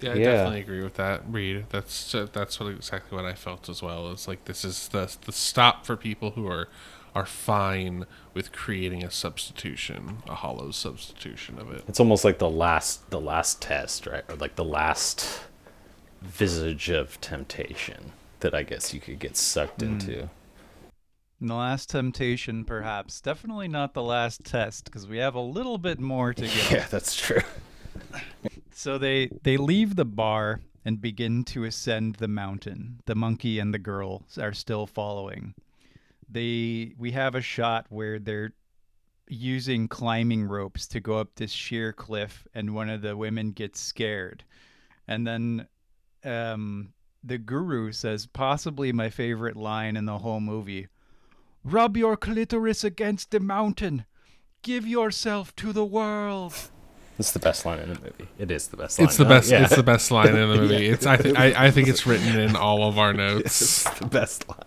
Yeah, I Yeah. definitely agree with that, Reed. That's uh, that's what exactly what I felt as well. It's like this is the the stop for people who are are fine with creating a substitution, a hollow substitution of it. It's almost like the last the last test, right? Or like the last visage of temptation that I guess you could get sucked into. The last temptation, perhaps. Definitely not the last test, because we have a little bit more to go. Yeah, that's true. So they they leave the bar and begin to ascend the mountain. The monkey and the girl are still following. They we have a shot where they're using climbing ropes to go up this sheer cliff and one of the women gets scared. And then um the guru says possibly my favorite line in the whole movie. Rub your clitoris against the mountain. Give yourself to the world. It's the best line in the movie. It is the best line. It's the best. yeah. It's the best line in the movie. Yeah. It's. I think. I, I think it's written in all of our notes. It's the best line.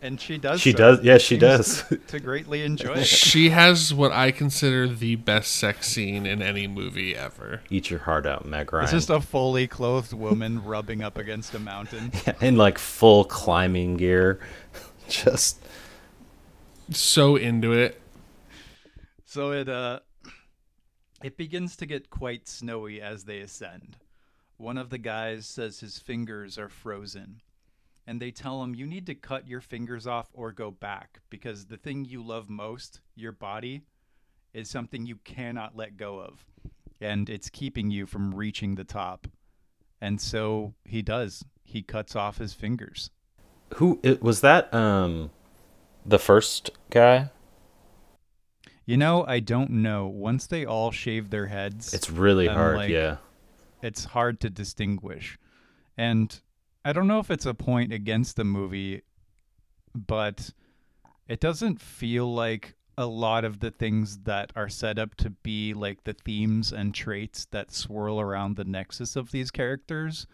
And she does She so. does. Yeah, she Seems does. To greatly enjoy it. She has what I consider the best sex scene in any movie ever. Eat your heart out, Meg Ryan. It's just a fully clothed woman rubbing up against a mountain. Yeah, in like full climbing gear. Just So into it. So it uh it begins to get quite snowy as they ascend. One of the guys says his fingers are frozen. And they tell him you need to cut your fingers off or go back because the thing you love most, your body, is something you cannot let go of. And it's keeping you from reaching the top. And so he does. He cuts off his fingers. Who it was that? Um, the first guy. You know, I don't know. Once they all shave their heads, It's really I'm hard. like- yeah. it's hard to distinguish. And I don't know if it's a point against the movie, but it doesn't feel like a lot of the things that are set up to be like the themes and traits that swirl around the nexus of these characters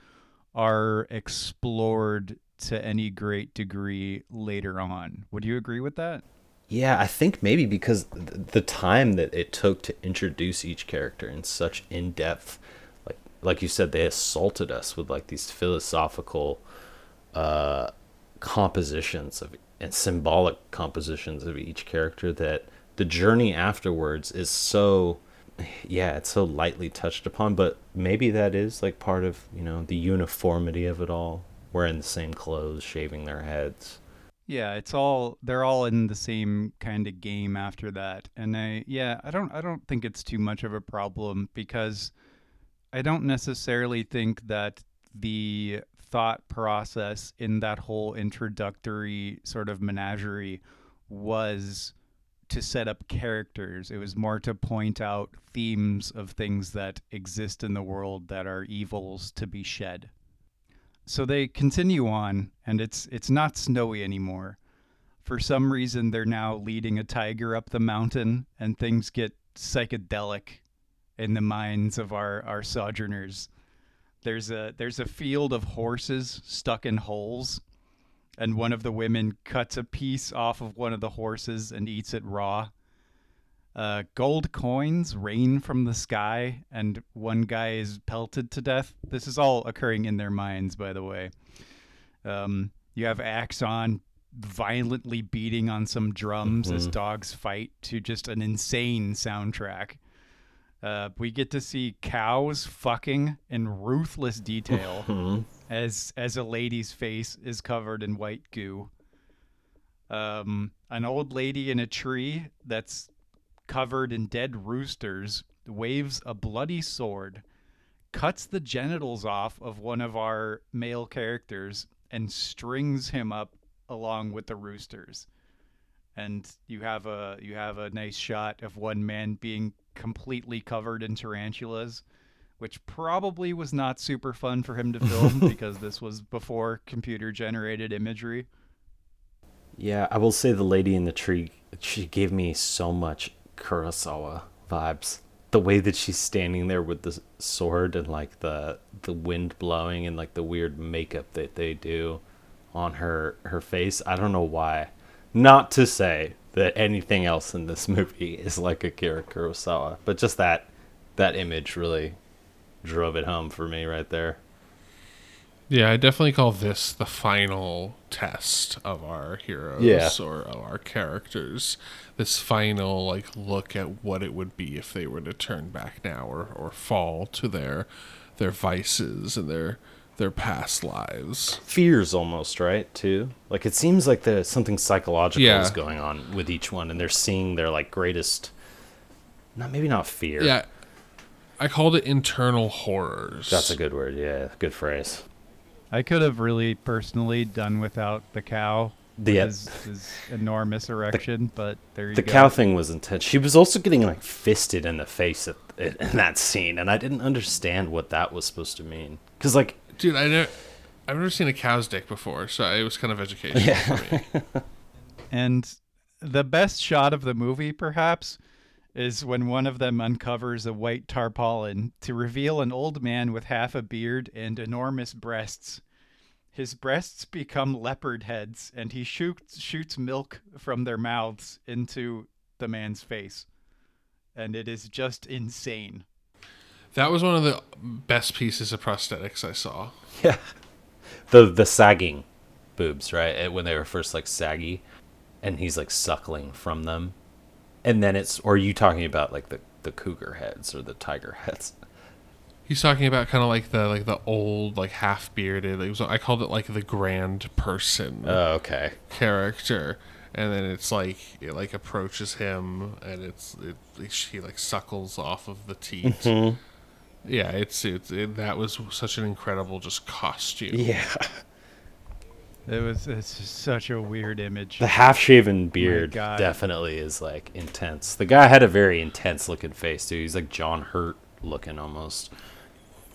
are explored to any great degree later on. Would you agree with that? Yeah, I think maybe because th- the time that it took to introduce each character in such in depth, like like you said, they assaulted us with like these philosophical uh, compositions of and symbolic compositions of each character that the journey afterwards is so yeah it's so lightly touched upon but maybe that is like part of you know the uniformity of it all wearing the same clothes shaving their heads Yeah, it's all they're all in the same kind of game after that. And I yeah, I don't I don't think it's too much of a problem because I don't necessarily think that the thought process in that whole introductory sort of menagerie was to set up characters. It was more to point out themes of things that exist in the world that are evils to be shed so they continue on and it's it's not snowy anymore. For some reason they're now leading a tiger up the mountain and things get psychedelic in the minds of our our sojourners. There's a there's a field of horses stuck in holes and one of the women cuts a piece off of one of the horses and eats it raw uh, gold coins rain from the sky, and one guy is pelted to death. This is all occurring in their minds, by the way. Um, you have Axon violently beating on some drums as Mhm. dogs fight to just an insane soundtrack. Uh, we get to see cows fucking in ruthless detail Hmm. as as a lady's face is covered in white goo. Um, an old lady in a tree that's covered in dead roosters waves a bloody sword, cuts the genitals off of one of our male characters, and strings him up along with the roosters. And you have a you have a nice shot of one man being completely covered in tarantulas, which probably was not super fun for him to film because this was before computer generated imagery. Yeah, I will say the lady in the tree, she gave me so much Kurosawa vibes. The way that she's standing there with the sword and like the the wind blowing and like the weird makeup that they do on her her face. I don't know why. Not to say that anything else in this movie is like Akira Kurosawa, but just that that image really drove it home for me right there. Yeah, I definitely call this the final test of our heroes Yeah. or of our characters. This final like look at what it would be if they were to turn back now or, or fall to their their vices and their their past lives. Fears almost, right? Too. Like it seems like there's something psychological Yeah. is going on with each one, and they're seeing their like greatest. Not maybe not fear. Yeah. I called it internal horrors. That's a good word. Yeah, good phrase. I could have really personally done without the cow. The- uh, his, his enormous erection, but there you The go. cow thing was intense. She was also getting like fisted in the face at, in that scene, and I didn't understand what that was supposed to mean. Because like, Dude, I never I've never seen a cow's dick before, so it was kind of educational for me. And the best shot of the movie, perhaps, is when one of them uncovers a white tarpaulin to reveal an old man with half a beard and enormous breasts. His breasts become leopard heads, and he shoots shoots milk from their mouths into the man's face. And it is just insane. That was one of the best pieces of prosthetics I saw. yeah, the the sagging boobs, right? When they were first like saggy, and he's like suckling from them, and then it's. Or are you talking about like the the cougar heads or the tiger heads? He's talking about kind of like the like the old like half bearded. Was I called it like the grand person Oh, okay. character, and then it's like it like approaches him and it's it she like suckles off of the teat. Mm-hmm. Yeah, it's it's it, that was such an incredible just costume. Yeah, It was it's just such a weird image. the half shaven beard definitely is like intense. The guy had a very intense looking face too. He's like John Hurt looking almost.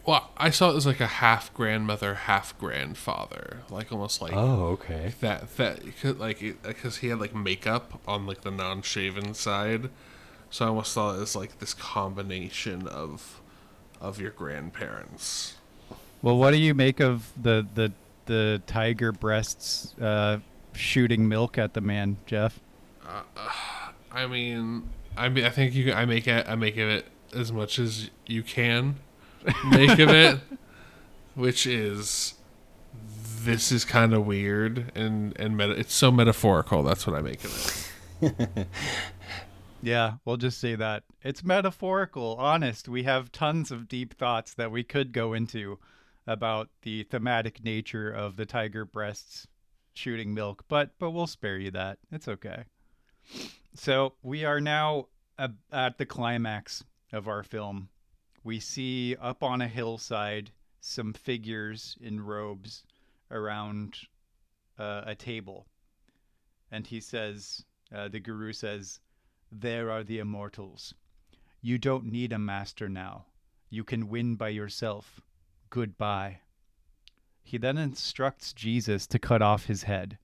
Well, I saw it as like a half grandmother, half grandfather, like almost like Oh, okay. that that could, like because he had like makeup on like the non-shaven side, so I almost thought it was like this combination of of your grandparents. Well, what do you make of the the the tiger breasts uh, shooting milk at the man, Jeff? I mean, I mean, I think you I make it I make of it as much as you can make of it, which is this is kind of weird and and meta, it's so metaphorical. That's what I make of it. Yeah, we'll just say that. It's metaphorical, honest. We have tons of deep thoughts that we could go into about the thematic nature of the tiger breasts shooting milk, but but we'll spare you that. It's okay. So, we are now at the climax of our film. We see up on a hillside some figures in robes around uh, a table. And he says, uh, the guru says, there are the immortals. You don't need a master now. You can win by yourself. Goodbye. He then instructs Jesus to cut off his head,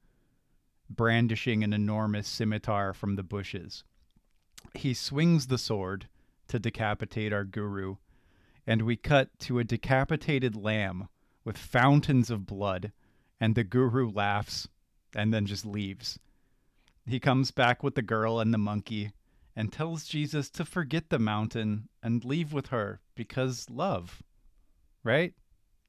brandishing an enormous scimitar from the bushes. He swings the sword to decapitate our guru, and we cut to a decapitated lamb with fountains of blood, and the guru laughs and then just leaves. He comes back with the girl and the monkey and tells Jesus to forget the mountain and leave with her because love. Right?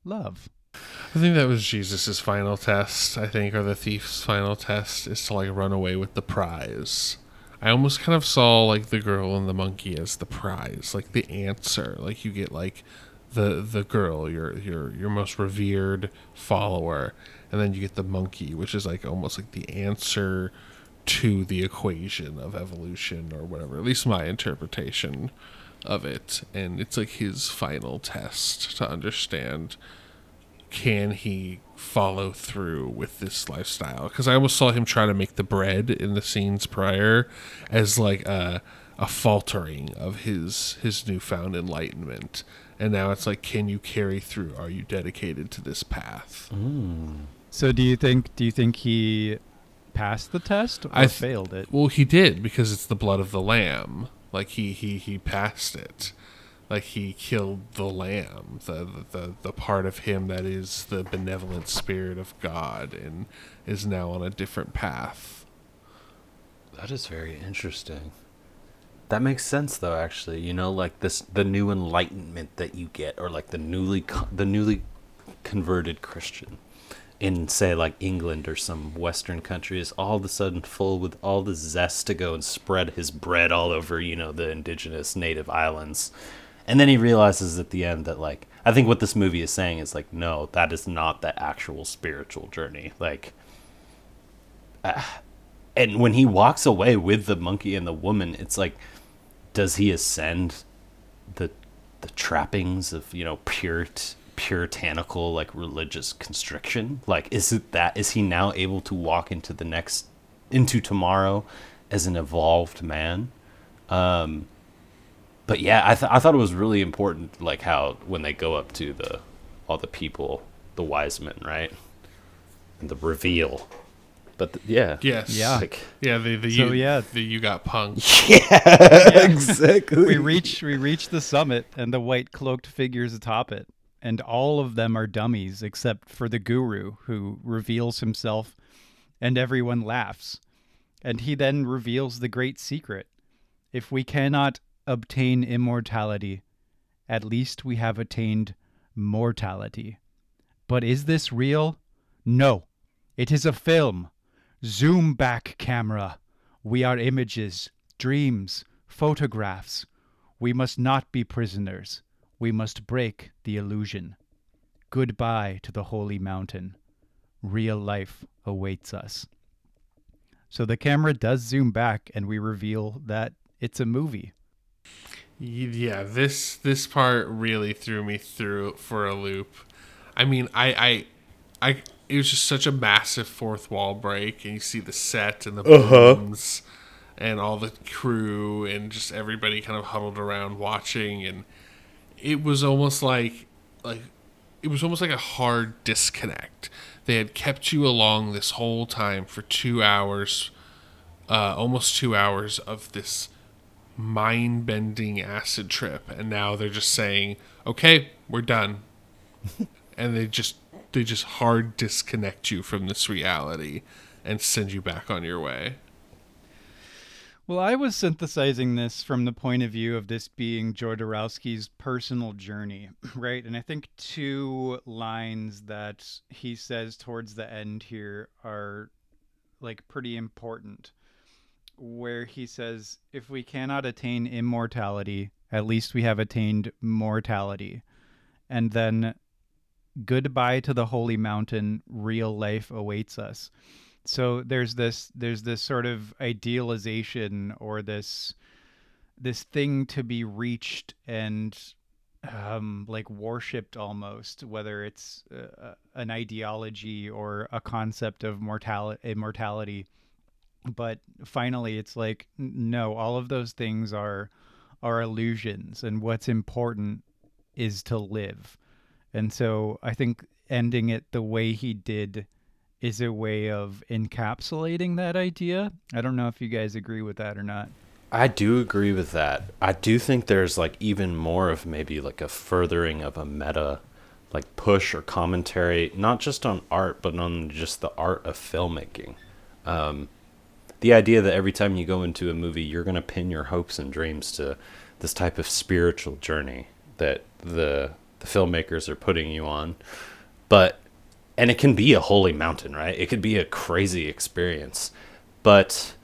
Love. I think that was Jesus's final test. I think, or the thief's final test, is to like run away with the prize. I almost kind of saw like the girl and the monkey as the prize, like the answer. Like you get like the the girl, your your your most revered follower, and then you get the monkey, which is like almost like the answer to the equation of evolution or whatever. At least my interpretation of it, and it's like his final test to understand can he follow through with this lifestyle? Because i almost saw him try to make the bread in the scenes prior as like a, a faltering of his his newfound enlightenment. And now it's like can you carry through? Are you dedicated to this path? Mm. So do you think do you think he passed the test or I th- failed it? well he did because it's the blood of the lamb like he he he passed it like he killed the lamb the, the the part of him that is the benevolent spirit of god and is now on a different path That is very interesting. That makes sense though actually. You know like this the new enlightenment that you get or like the newly the newly converted Christian in say like England or some western country is all of a sudden full with all the zest to go and spread his bread all over, you know, the indigenous native islands. And then he realizes at the end that like I think what this movie is saying is like no, that is not the actual spiritual journey. Like uh, and when he walks away with the monkey and the woman, it's like does he ascend the the trappings of, you know, pure puritanical like religious constriction? Like is it that is he now able to walk into the next into tomorrow as an evolved man? Um but yeah i, th- I thought it was really important like how when they go up to the all the people the wise men right? And the reveal. But the, yeah. Yes. Yeah. Like yeah the the So, you, yeah. the you got punked. Yeah. exactly. We reach we reach the summit and the white cloaked figures atop it and all of them are dummies except for the guru who reveals himself and everyone laughs. And he then reveals the great secret. If we cannot obtain immortality at least we have attained mortality. But is this real? No. It is a film. Zoom back camera. We are images dreams photographs. We must not be prisoners we must break the illusion. Goodbye to the holy mountain. Real life awaits us. So the camera does zoom back and we reveal that it's a movie. yeah this this part really threw me through for a loop i mean i i i it was just such a massive fourth wall break and you see the set and the uh-huh. booms and all the crew and just everybody kind of huddled around watching and it was almost like like it was almost like a hard disconnect. They had kept you along this whole time for two hours, uh, almost two hours of this mind bending acid trip, and now they're just saying, "Okay, we're done," and they just they just hard disconnect you from this reality and send you back on your way. Well, I was synthesizing this from the point of view of this being Jodorowsky's personal journey, right? And I think two lines that he says towards the end here are like pretty important. Where he says, if we cannot attain immortality, at least we have attained mortality. And then, goodbye to the holy mountain, real life awaits us so there's this there's this sort of idealization or this this thing to be reached and um, like worshipped almost, whether it's uh, an ideology or a concept of mortality, immortality. But finally, it's like no, all of those things are are illusions, and what's important is to live. And so I think ending it the way he did is a way of encapsulating that idea. I don't know if you guys agree with that or not. I do agree with that. I do think there's like even more of maybe like a furthering of a meta like push or commentary, not just on art, but on just the art of filmmaking. Um, the idea that every time you go into a movie, you're going to pin your hopes and dreams to this type of spiritual journey that the the filmmakers are putting you on. But and it can be a holy mountain, right? It could be a crazy experience, but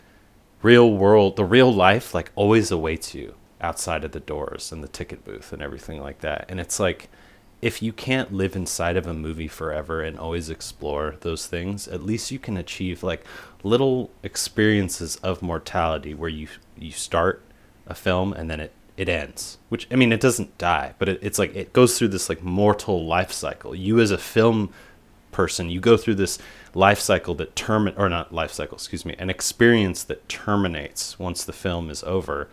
real world, the real life, like always awaits you outside of the doors and the ticket booth and everything like that. And it's like, if you can't live inside of a movie forever and always explore those things, at least you can achieve like little experiences of mortality where you you start a film and then it it ends. Which I mean, it doesn't die, but it, it's like it goes through this like mortal life cycle. You as a film person you go through this life cycle that term or not life cycle excuse me an experience that terminates once the film is over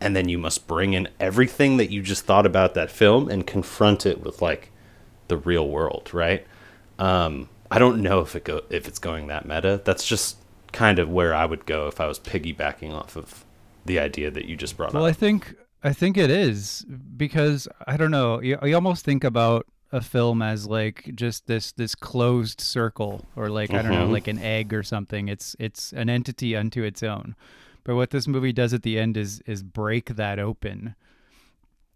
and then you must bring in everything that you just thought about that film and confront it with like the real world right um, i don't know if it go if it's going that meta that's just kind of where i would go if i was piggybacking off of the idea that you just brought Well, up Well, I think I think it is because I don't know. You, you almost think about a film as like just this this closed circle or like I don't know Mhm. like an egg or something. It's it's an entity unto its own. But what this movie does at the end is is break that open.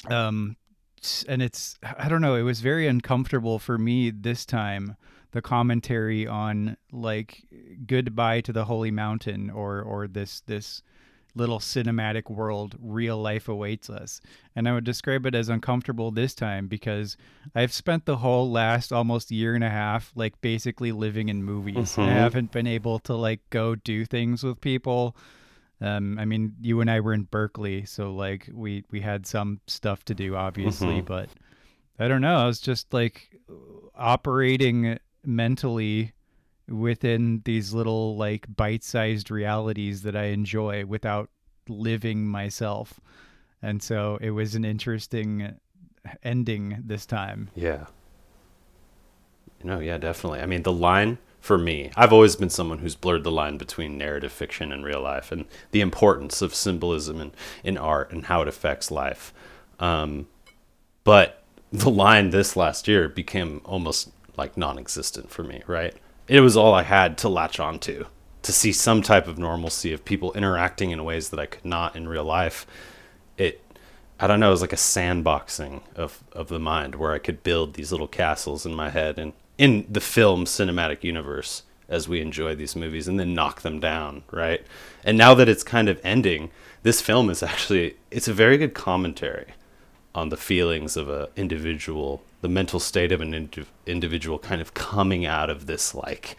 Um and it's I don't know, it was very uncomfortable for me this time the commentary on like goodbye to the holy mountain or or this this little cinematic world real life awaits us and i would describe it as uncomfortable this time because i've spent the whole last almost year and a half like basically living in movies Mhm. i haven't been able to like go do things with people um, I mean, you and I were in Berkeley, so like we we had some stuff to do, obviously, Mhm. but I don't know. I was just like operating mentally within these little like bite-sized realities that I enjoy without living myself, and so it was an interesting ending this time. Yeah. No, yeah, definitely. I mean, the line for me, I've always been someone who's blurred the line between narrative fiction and real life and the importance of symbolism in, in art and how it affects life. Um, but the line this last year became almost like non existent for me, right? It was all I had to latch onto to see some type of normalcy of people interacting in ways that I could not in real life. It I don't know, it was like a sandboxing of, of the mind where I could build these little castles in my head and in the film cinematic universe as we enjoy these movies and then knock them down, right? And now that it's kind of ending, this film is actually it's a very good commentary on the feelings of a individual, the mental state of an indi- individual kind of coming out of this like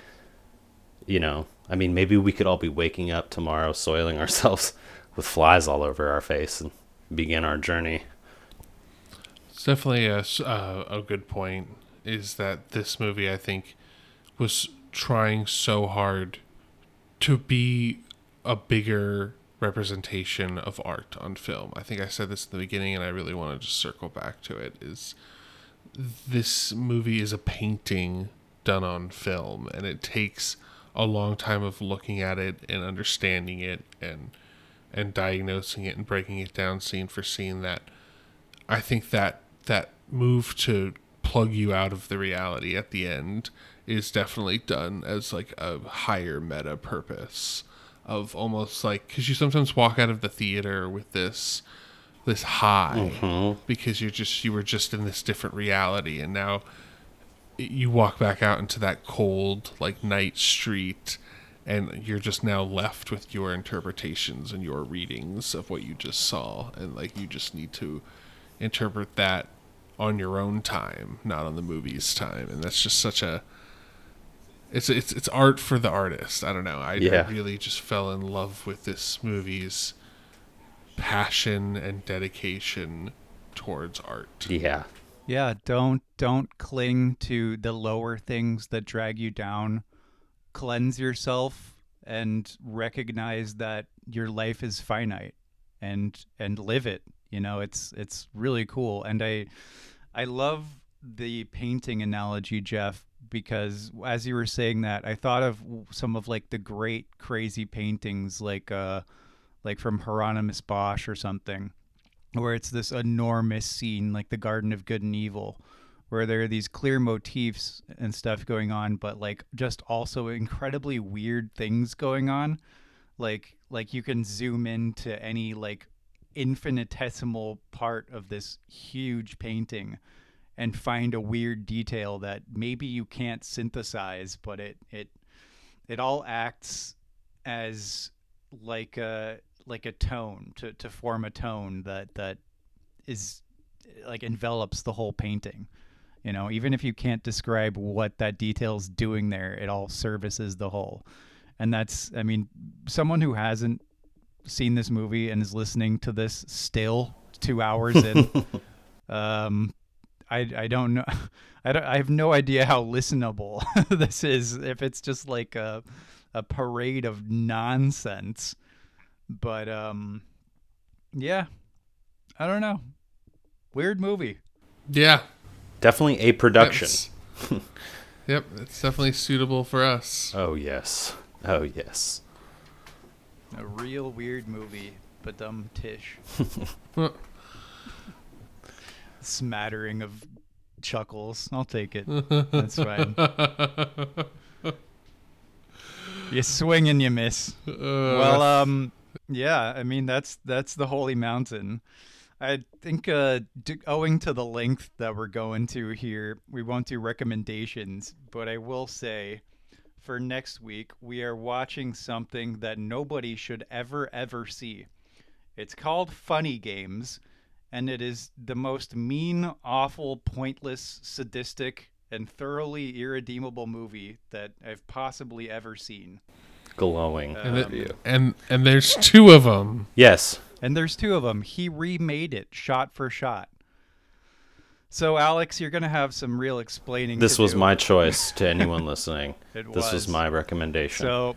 you know, I mean maybe we could all be waking up tomorrow soiling ourselves with flies all over our face and begin our journey. It's definitely a, uh, a good point. Is that this movie, I think, was trying so hard to be a bigger representation of art on film. I think I said this in the beginning, and I really want to just circle back to it. Is this movie is a painting done on film, and it takes a long time of looking at it and understanding it and and diagnosing it and breaking it down scene for scene that I think that that move to plug you out of the reality at the end is definitely done as like a higher meta purpose of almost like because you sometimes walk out of the theater with this this high mm-hmm. because you're just you were just in this different reality. And now you walk back out into that cold like night street and you're just now left with your interpretations and your readings of what you just saw. And like you just need to interpret that on your own time not on the movie's time. And that's just such a it's it's it's art for the artist i don't know i, Yeah. I really just fell in love with this movie's passion and dedication towards art Yeah. Yeah, don't don't cling to the lower things that drag you down. Cleanse yourself and recognize that your life is finite and and live it. You know, it's it's really cool and I I love the painting analogy, Jeff, because as you were saying that, I thought of some of like the great crazy paintings like uh like from Hieronymus Bosch or something where it's this enormous scene like the Garden of Good and Evil, where there are these clear motifs and stuff going on, but like just also incredibly weird things going on. Like like you can zoom into any like infinitesimal part of this huge painting and find a weird detail that maybe you can't synthesize, but it it it all acts as like a like a tone to, to form a tone that that is like envelops the whole painting. You know even if you can't describe what that detail's doing there it all services the whole. And that's i mean someone who hasn't seen this movie and is listening to this still two hours in um i i don't know i don't i have no idea how listenable this is if it's just like a a parade of nonsense but um yeah i don't know weird movie yeah Definitely a production. That's- yep, it's definitely suitable for us. Oh yes. Oh yes. a real weird movie but dumb tish Well, smattering of chuckles. I'll take it. That's fine. You swing and you miss. Uh, well um yeah i mean that's that's the holy mountain. I think, uh, d- owing to the length that we're going to here, we won't do recommendations, but I will say for next week, we are watching something that nobody should ever, ever see. It's called Funny Games, and it is the most mean, awful, pointless, sadistic, and thoroughly irredeemable movie that I've possibly ever seen. Glowing And, it- review. and and there's two of them. Yes. And there's two of them. He remade it shot for shot. So, Alex, you're going to have some real explaining. This to was do. my choice to anyone listening. It This was was. my recommendation. So,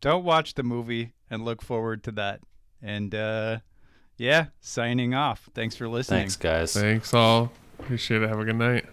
don't watch the movie and look forward to that. And, uh, yeah, signing off. Thanks for listening. Thanks, guys. Thanks all. Appreciate it. Have a good night.